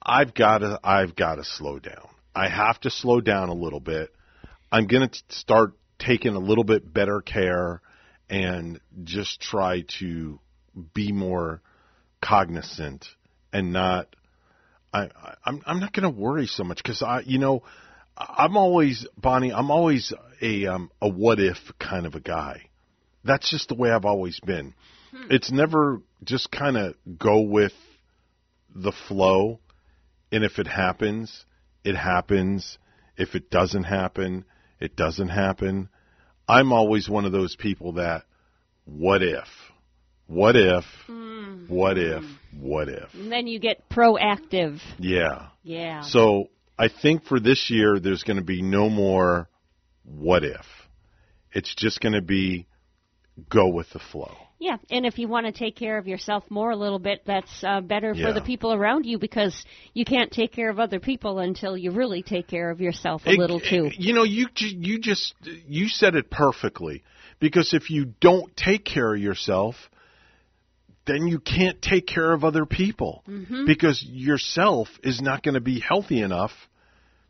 I've got to I've got to slow down. I have to slow down a little bit. I'm going to start taking a little bit better care and just try to be more cognizant and not I, I'm I'm not going to worry so much because I you know I'm always Bonnie. I'm always a um, a what if kind of a guy. That's just the way I've always been. It's never just kind of go with the flow, and if it happens, it happens. If it doesn't happen, it doesn't happen. I'm always one of those people that what if, what if, hmm. what if, what if. And then you get proactive. Yeah. Yeah. So I think for this year, there's going to be no more what if. It's just going to be go with the flow. Yeah, and if you want to take care of yourself more a little bit, that's uh, better Yeah. for the people around you because you can't take care of other people until you really take care of yourself a It- little too. You know, you you just you said it perfectly because if you don't take care of yourself, then you can't take care of other people Mhm. because yourself is not going to be healthy enough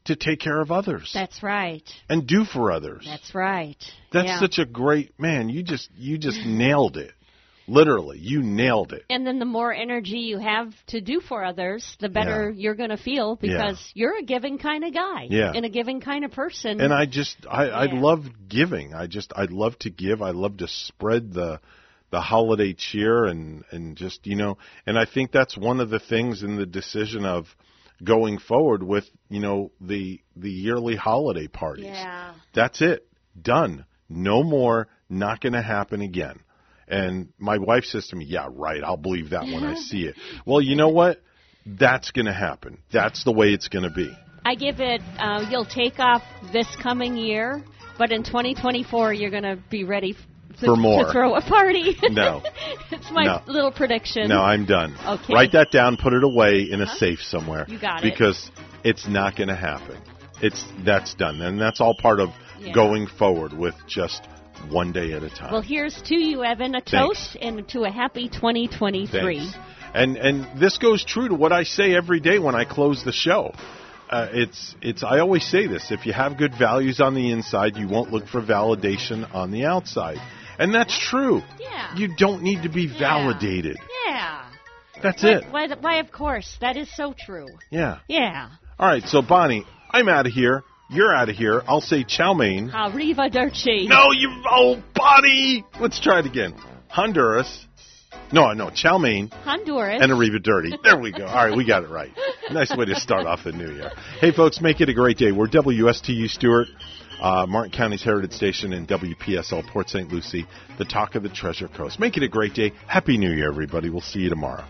to take care of others That's right. and do for others. That's right. That's yeah. such a great man. You just you just nailed it. Literally, you nailed it. And then the more energy you have to do for others, the better you're going to feel because you're a giving kind of guy Yeah. and a giving kind of person. And I just I I love giving. I just I love to give. I love to spread the the holiday cheer and and just you know and I think that's one of the things in the decision of going forward with you know the the yearly holiday parties. Yeah. That's it. Done. No more. Not going to happen again. And my wife says to me, "Yeah, right. I'll believe that when I see it." Well, you know what? That's going to happen. That's the way it's going to be. I give it, uh, you'll take off this coming year, but in 2024, you're going to be ready to, For more. to throw a party. No. it's my No. little prediction. No, I'm done. Okay. Write that down, put it away in a safe somewhere. You got it. Because it's not going to happen. It's that's done, and that's all part of Yeah. going forward with just one day at a time. Well, here's to you, Evan, a Thanks. toast and to a happy 2023. Thanks. And and this goes true to what I say every day when I close the show. Uh, it's it's I always say this: if you have good values on the inside, you won't look for validation on the outside, and that's true. Yeah. You don't need to be validated. Yeah. That's why, it. Why, why, of course. That is so true. Yeah. Yeah. All right, so Bonnie, I'm out of here. You're out of here. I'll say chow mein. Arrivederci. No, you old Bonnie. Let's try it again. Honduras. No, no, chow mein Honduras. and Arrivederci. There we go. All right, we got it right. Nice way to start off the new year. Hey, folks, make it a great day. We're WSTU Stuart, uh, Martin County's Heritage Station, and WPSL Port St. Lucie, the talk of the Treasure Coast. Make it a great day. Happy New Year, everybody. We'll see you tomorrow.